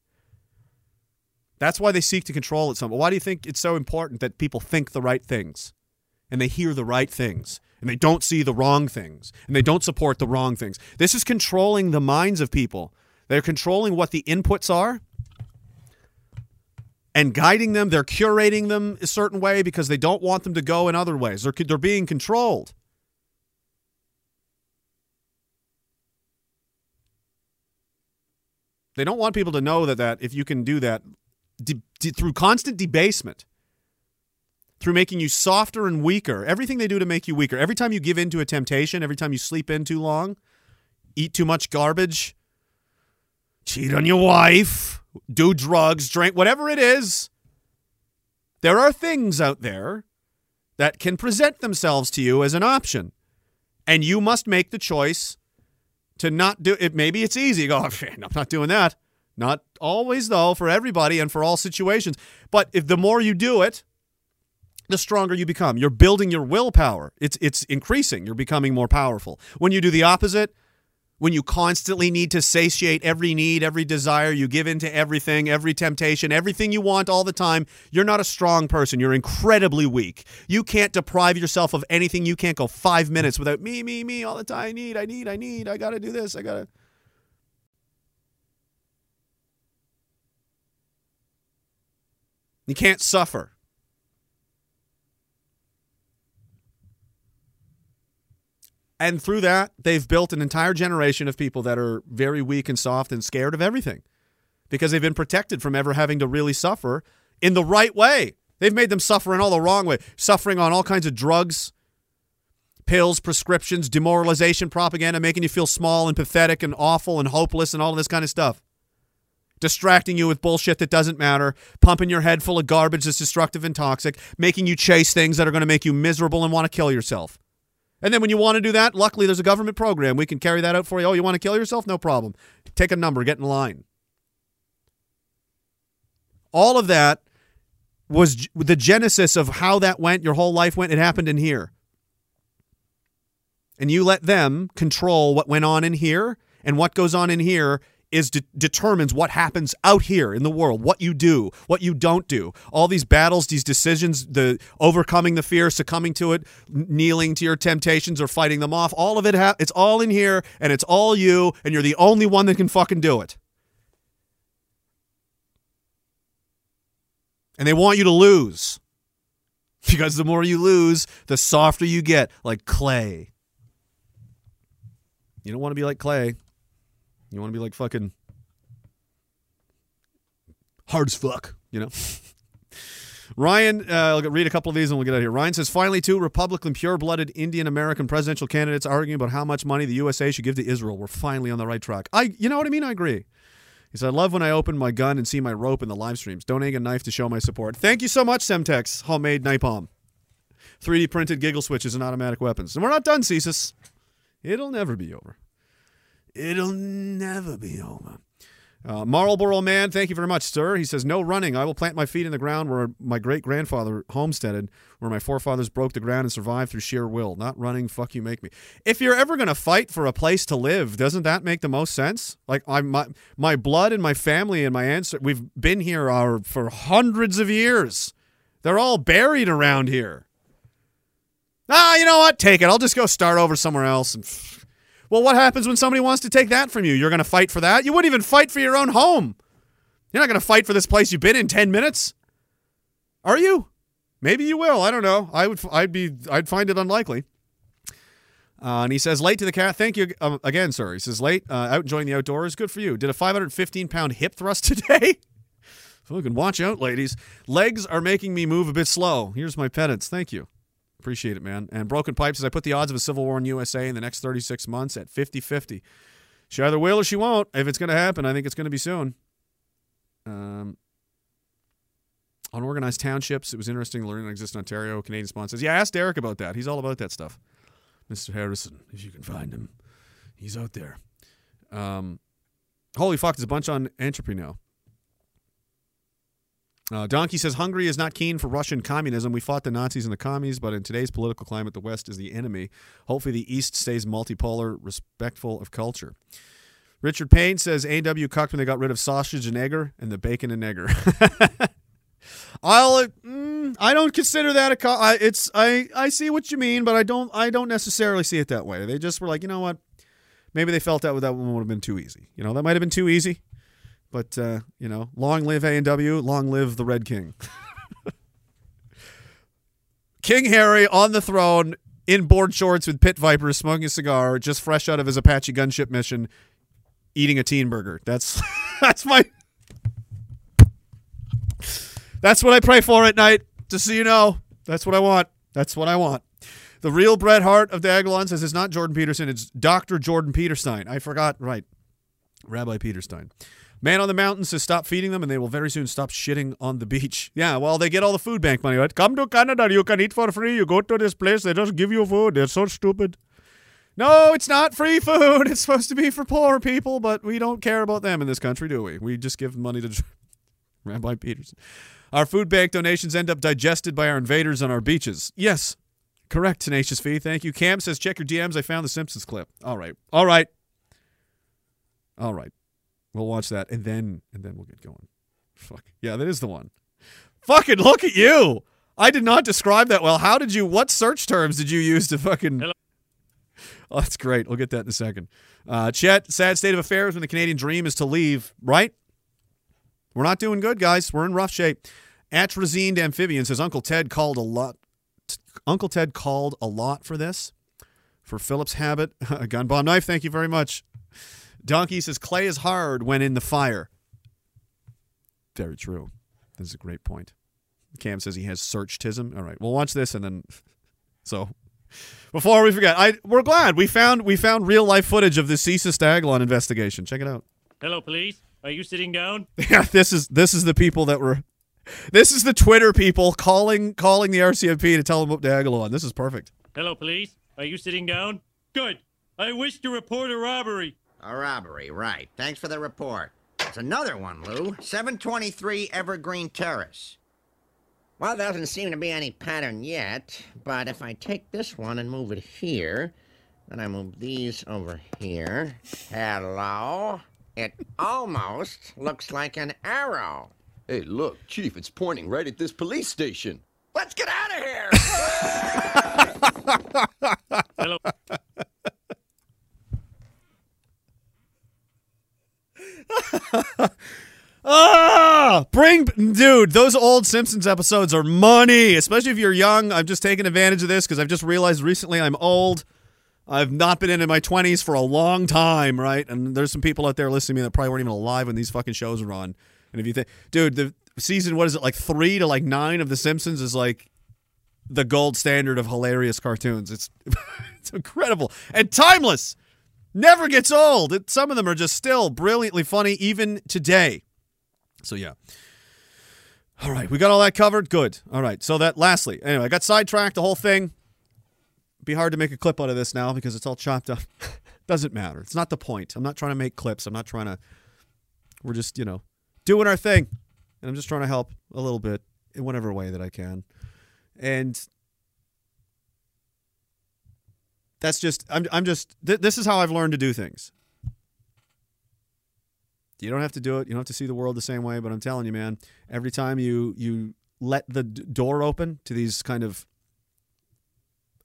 That's why they seek to control it some. Why do you think it's so important that people think the right things and they hear the right things and they don't see the wrong things and they don't support the wrong things? This is controlling the minds of people. They're controlling what the inputs are and guiding them. They're curating them a certain way because they don't want them to go in other ways. They're, they're being controlled. They don't want people to know that, that if you can do that de- de- through constant debasement, through making you softer and weaker, everything they do to make you weaker. Every time you give in to a temptation, every time you sleep in too long, eat too much garbage, cheat on your wife, do drugs, drink, whatever it is, there are things out there that can present themselves to you as an option. And you must make the choice to not do it. Maybe it's easy. You go, "Oh, I'm not doing that. Not always, though, for everybody and for all situations. But if the more you do it, the stronger you become. You're building your willpower. It's it's increasing. You're becoming more powerful. When you do the opposite, when you constantly need to satiate every need, every desire, you give in to everything, every temptation, everything you want all the time, you're not a strong person. You're incredibly weak. You can't deprive yourself of anything. You can't go five minutes without me, me, me all the time. I need, I need, I need, I gotta do this, I gotta. You can't suffer. And through that, they've built an entire generation of people that are very weak and soft and scared of everything because they've been protected from ever having to really suffer in the right way. They've made them suffer in all the wrong way, suffering on all kinds of drugs, pills, prescriptions, demoralization, propaganda, making you feel small and pathetic and awful and hopeless and all of this kind of stuff. Distracting you with bullshit that doesn't matter, pumping your head full of garbage that's destructive and toxic, making you chase things that are going to make you miserable and want to kill yourself. And then when you want to do that, luckily there's a government program. We can carry that out for you. Oh, you want to kill yourself? No problem. Take a number, get in line. All of that was the genesis of how that went, your whole life went. It happened in here. And you let them control what went on in here, and what goes on in here is de- determines what happens out here in the world, what you do, what you don't do. All these battles, these decisions, the overcoming the fear, succumbing to it, kneeling to your temptations or fighting them off, all of it ha- it's all in here and it's all you and you're the only one that can fucking do it. And they want you to lose. Because the more you lose, the softer you get, like clay. You don't want to be like clay. You want to be like fucking hard as fuck, you know? Ryan, uh, I'll read a couple of these and we'll get out of here. Ryan says, finally, two Republican, pure blooded Indian American presidential candidates arguing about how much money the USA should give to Israel. We're finally on the right track. I, you know what I mean? I agree. He said, I love when I open my gun and see my rope in the live streams. Donating a knife to show my support. Thank you so much, Semtex, homemade napalm. 3D printed giggle switches and automatic weapons. And we're not done, Cesus. It'll never be over. It'll never be over. Uh, Marlboro Man, thank you very much, sir. He says, No running. I will plant my feet in the ground where my great grandfather homesteaded, where my forefathers broke the ground and survived through sheer will. Not running, fuck you, make me. If you're ever going to fight for a place to live, doesn't that make the most sense? Like, I, my, my blood and my family and my ancestors, we've been here our, for hundreds of years. They're all buried around here. Ah, you know what? Take it. I'll just go start over somewhere else. And well, what happens when somebody wants to take that from you? You're going to fight for that? You wouldn't even fight for your own home. You're not going to fight for this place you've been in 10 minutes. Are you? Maybe you will. I don't know. I would I'd be I'd find it unlikely. Uh, and he says, late to the cat. Thank you um, again, sir. He says, late, uh, out enjoying the outdoors. Good for you. Did a 515 pound hip thrust today. Fucking watch out, ladies. Legs are making me move a bit slow. Here's my penance. Thank you. Appreciate it, man. And Broken Pipe says, I put the odds of a civil war in USA in the next 36 months at 50 50. She either will or she won't. If it's going to happen, I think it's going to be soon. Um, unorganized townships. It was interesting learning it exists in Ontario. Canadian Spawn says, Yeah, ask Derek about that. He's all about that stuff. Mr. Harrison, if you can find him, he's out there. Um, holy fuck, there's a bunch on entropy now. Uh, Donkey says Hungary is not keen for Russian communism. We fought the Nazis and the commies, but in today's political climate, the West is the enemy. Hopefully, the East stays multipolar, respectful of culture. Richard Payne says A&W cucked when they got rid of sausage and egger and the bacon and egger. I'll uh, mm, I don't consider that a co- I, it's I I see what you mean, but I don't I don't necessarily see it that way. They just were like, you know what? Maybe they felt that that one would have been too easy. You know, that might have been too easy. But uh, you know, long live A and W, long live the Red King. King Harry on the throne in board shorts with pit vipers, smoking a cigar, just fresh out of his Apache gunship mission, eating a teen burger. That's that's my that's what I pray for at night. Just so you know, that's what I want. That's what I want. The real Bret Hart of Diagolon says it's not Jordan Peterson, it's Dr. Jordan Peterstein. I forgot, right. Rabbi Peterstein. Man on the mountain says stop feeding them and they will very soon stop shitting on the beach. Yeah, well, they get all the food bank money, right? Come to Canada, you can eat for free. You go to this place, they just give you food. They're so stupid. No, it's not free food. It's supposed to be for poor people, but we don't care about them in this country, do we? We just give money to Rabbi Peterson. Our food bank donations end up digested by our invaders on our beaches. Yes, correct, Tenacious Fee. Thank you. Cam says, check your DMs. I found the Simpsons clip. All right. All right. All right. We'll watch that and then and then we'll get going. Fuck. Yeah, that is the one. Fucking look at you. I did not describe that well. How did you what search terms did you use to fucking Oh, that's great. We'll get that in a second. Uh, Chet, sad state of affairs when the Canadian dream is to leave, right? We're not doing good, guys. We're in rough shape. Atrazine Amphibian says Uncle Ted called a lot. Uncle Ted called a lot for this. For Philip's habit, a gun bomb knife. Thank you very much. Donkey says clay is hard when in the fire. Very true. This is a great point. Cam says he has searchtism. All right, we'll watch this and then. So, before we forget, I we're glad we found we found real life footage of the CISA Staglon investigation. Check it out. Hello, police. Are you sitting down? Yeah, this is this is the people that were. This is the Twitter people calling calling the RCMP to tell them about Diagolon. This is perfect. Hello, police. Are you sitting down? Good. I wish to report a robbery. A robbery, right. Thanks for the report. It's another one, Lou. 723 Evergreen Terrace. Well, there doesn't seem to be any pattern yet, but if I take this one and move it here, then I move these over here. Hello? It almost looks like an arrow. Hey, look, Chief, it's pointing right at this police station. Let's get out of here! Hello. Ah, bring dude. Those old Simpsons episodes are money, especially if you're young. I'm just taking advantage of this because I've just realized recently I'm old. I've not been in my 20s for a long time, right? And there's some people out there listening to me that probably weren't even alive when these fucking shows were on. And if you think, dude, the season, what is it, like three to like nine of The Simpsons is like the gold standard of hilarious cartoons. It's it's incredible and timeless. Never gets old. It, some of them are just still brilliantly funny even today. So yeah. All right, we got all that covered. Good. All right. So that lastly, anyway, I got sidetracked the whole thing. Be hard to make a clip out of this now because it's all chopped up. Doesn't matter. It's not the point. I'm not trying to make clips. I'm not trying to. We're just you know doing our thing, and I'm just trying to help a little bit in whatever way that I can, and that's just I'm I'm just th- this is how I've learned to do things. You don't have to do it. You don't have to see the world the same way, but I'm telling you, man, every time you you let the d- door open to these kind of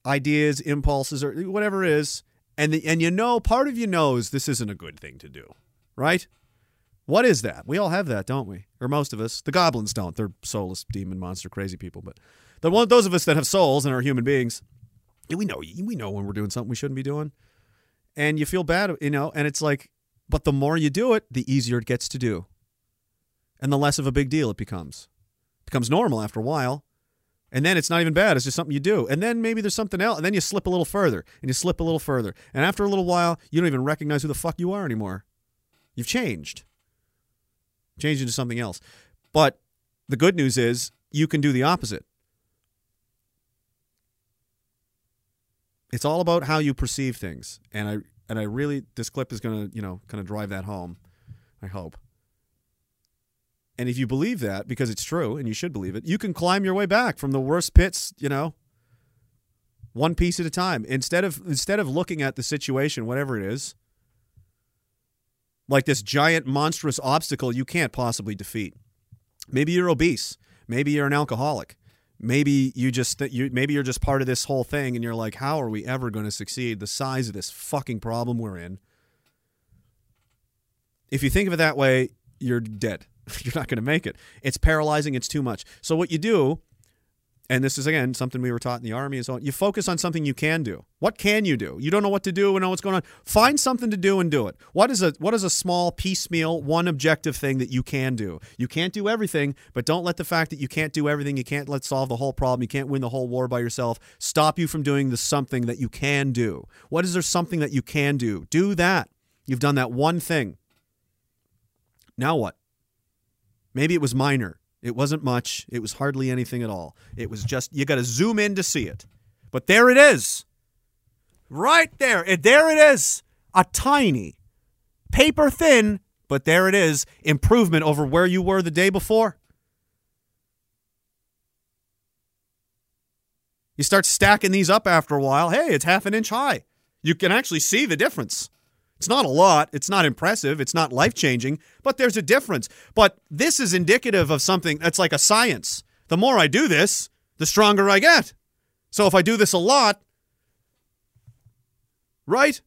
ideas, impulses, or whatever it is, and the, and you know, part of you knows this isn't a good thing to do, right? What is that? We all have that, don't we? Or most of us. The goblins don't. They're soulless, demon, monster, crazy people. But the one, those of us that have souls and are human beings, we know we know when we're doing something we shouldn't be doing, and you feel bad, you know. And it's like, but the more you do it, the easier it gets to do, and the less of a big deal it becomes. It becomes normal after a while. And then it's not even bad. It's just something you do. And then maybe there's something else. And then you slip a little further and you slip a little further. And after a little while, you don't even recognize who the fuck you are anymore. You've changed. Changed into something else. But the good news is you can do the opposite. It's all about how you perceive things. And I and I really this clip is going to, you know, kind of drive that home. I hope. And if you believe that, because it's true and you should believe it, you can climb your way back from the worst pits, you know, one piece at a time. Instead of instead of looking at the situation, whatever it is, like this giant monstrous obstacle you can't possibly defeat. Maybe you're obese. Maybe you're an alcoholic. Maybe you just th- you maybe you're just part of this whole thing and you're like, how are we ever going to succeed? The size of this fucking problem we're in. If you think of it that way, you're dead. You're not going to make it. It's paralyzing. It's too much. So what you do, and this is again something we were taught in the army, is on you focus on something you can do. What can you do? You don't know what to do and know what's going on. Find something to do and do it. What is a what is a small piecemeal, one objective thing that you can do? You can't do everything, but don't let the fact that you can't do everything, you can't let solve the whole problem, you can't win the whole war by yourself, stop you from doing the something that you can do. What is there something that you can do? Do that. You've done that one thing. Now what? Maybe it was minor. It wasn't much. It was hardly anything at all. It was just, you got to zoom in to see it. But there it is. Right there. There it is. A tiny, paper thin, but there it is. Improvement over where you were the day before. You start stacking these up after a while. Hey, it's half an inch high. You can actually see the difference. It's not a lot. It's not impressive. It's not life changing, but there's a difference. But this is indicative of something that's like a science. The more I do this, the stronger I get. So if I do this a lot, right?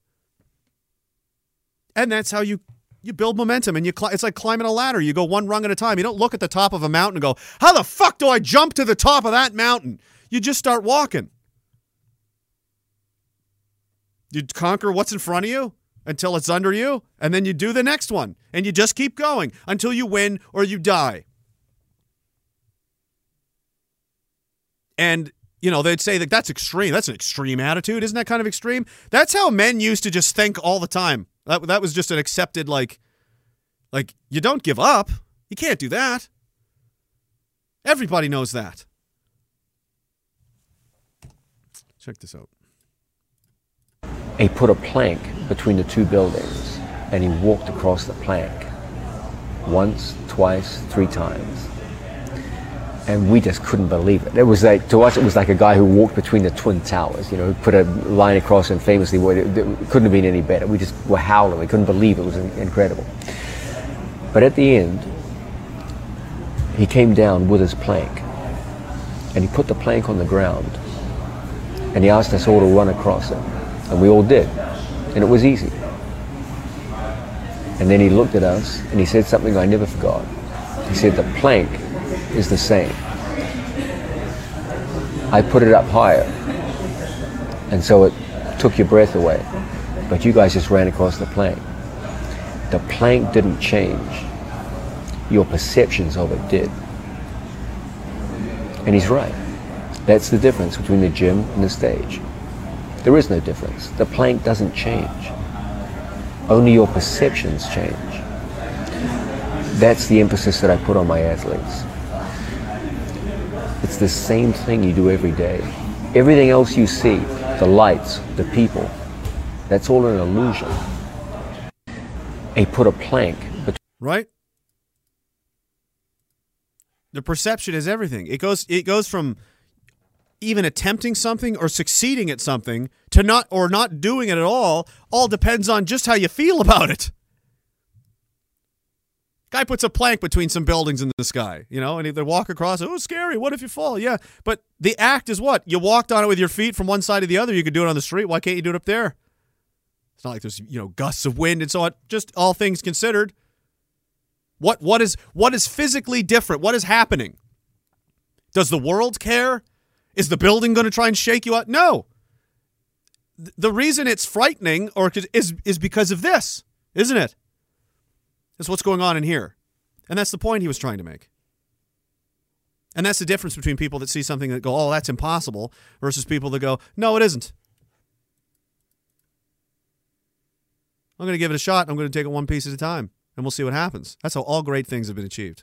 And that's how you you build momentum and you cli- it's like climbing a ladder. You go one rung at a time. You don't look at the top of a mountain and go, "How the fuck do I jump to the top of that mountain?" You just start walking. You conquer what's in front of you until it's under you, and then you do the next one, and you just keep going until you win or you die. And you know, they'd say that that's extreme. That's an extreme attitude. Isn't that kind of extreme? That's how men used to just think all the time. That, that was just an accepted, like, like, you don't give up. You can't do that. Everybody knows that. Check this out. He put a plank between the two buildings and he walked across the plank once, twice, three times. And we just couldn't believe it. It was like, to us, it was like a guy who walked between the twin towers, you know, who put a line across and famously, it, it couldn't have been any better. We just were howling. We couldn't believe it. It was incredible. But at the end, he came down with his plank and he put the plank on the ground and he asked us all to run across it. And we all did. And it was easy. And then he looked at us and he said something I never forgot. He said, The plank is the same. I put it up higher. And so it took your breath away. But you guys just ran across the plank. The plank didn't change. Your perceptions of it did. And he's right. That's the difference between the gym and the stage. There is no difference. The plank doesn't change. Only your perceptions change. That's the emphasis that I put on my athletes. It's the same thing you do every day. Everything else you see, the lights, the people, that's all an illusion. They put a plank between right? The perception is everything. It goes it goes from even attempting something or succeeding at something to not or not doing it at all all depends on just how you feel about it. Guy puts a plank between some buildings in the sky, you know, and they walk across. It, oh, scary! What if you fall? Yeah, but the act is what you walked on it with your feet from one side to the other. You could do it on the street. Why can't you do it up there? It's not like there's you know gusts of wind and so on. Just all things considered, what what is what is physically different? What is happening? Does the world care? Is the building going to try and shake you out? No. The reason it's frightening or is is because of this, isn't it? That's what's going on in here. And that's the point he was trying to make. And that's the difference between people that see something that go, "Oh, that's impossible," versus people that go, "No, it isn't." I'm going to give it a shot. I'm going to take it one piece at a time, and we'll see what happens. That's how all great things have been achieved.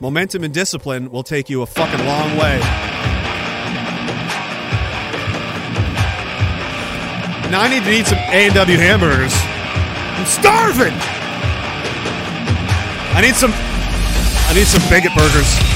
Momentum and discipline will take you a fucking long way. Now I need to eat some A&W hamburgers. I'm starving. I need some I need some bigot burgers.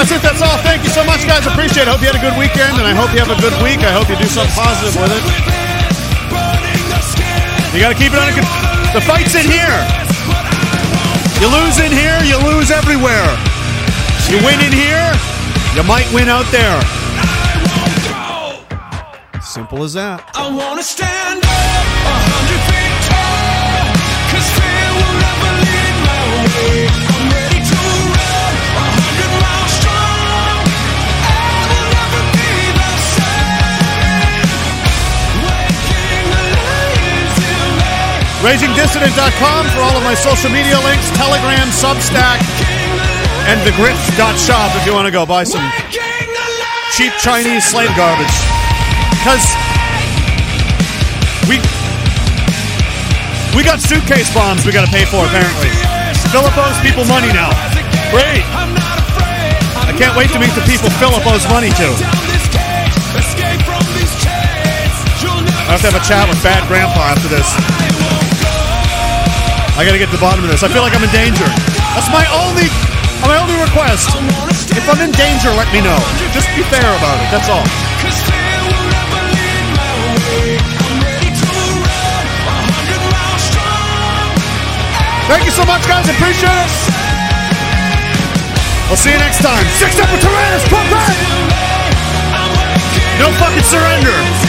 That's it. That's all. Thank you so much, guys. Appreciate it. Hope you had a good weekend, and I hope you have a good week. I hope you do something positive with it. You got to keep it under control. The fight's in here. You lose in here, you lose everywhere. You win in here, you might win out there. Simple as that. I wanna stand up hundred feet tall, 'cause fear will never lead my way. RagingDissident.com for all of my social media links, Telegram, Substack, and thegrift.shop if you want to go buy some cheap Chinese slave garbage. Because we we got suitcase bombs we got to pay for apparently. Philip owes people money now. Great. I can't wait to meet the people Philip owes money to. I have to have a chat with Bad Grandpa after this. I gotta get to the bottom of this. I feel like I'm in danger. That's my only my only request. If I'm in danger, let me know. Just be fair about it. That's all. Thank you so much, guys. Appreciate it. I'll see you next time. Sic semper tyrannis. Come back. No fucking surrender.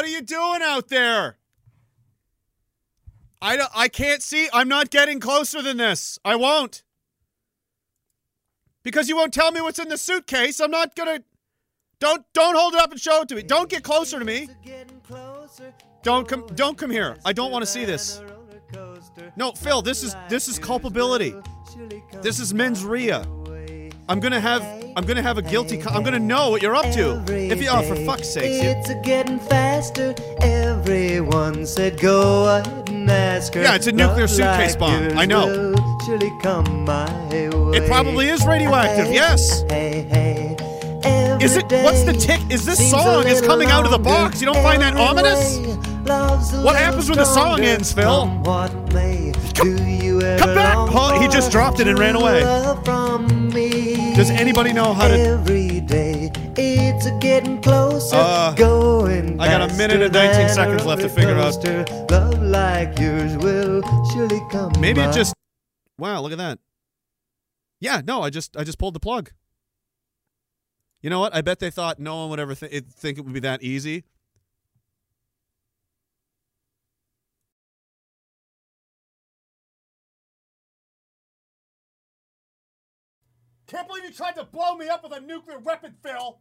What are you doing out there? I, don't, I can't see. I'm not getting closer than this. I won't. Because you won't tell me what's in the suitcase. I'm not going to. Don't don't hold it up and show it to me. Don't get closer to me. Don't come don't come here. I don't want to see this. No, Phil, this is this is culpability. This is mens rea. I'm going to have I'm to have a guilty I'm to know what you're up to. If you oh for fuck's sake. It's a getting faster. Everyone said go ahead and ask her. Yeah, it's a nuclear suitcase like bomb. I know. will Surely come my way. It probably is radioactive. Yes. Hey, hey. Is it? What's the tick? Is this song is coming out of the box? You don't find that ominous? way. Love's a What happens when the song ends, Phil? Come what may. Do you ever Come back! he just dropped it and ran away. Love from me? Does anybody know how to? Every day it's a getting closer. Uh, going I got a minute and 19 seconds left to figure out. Love like yours will surely come. Maybe it just. Wow! Look at that. Yeah. No. I just I just pulled the plug. You know what? I bet they thought no one would ever th- think it would be that easy. Can't believe you tried to blow me up with a nuclear weapon, Phil.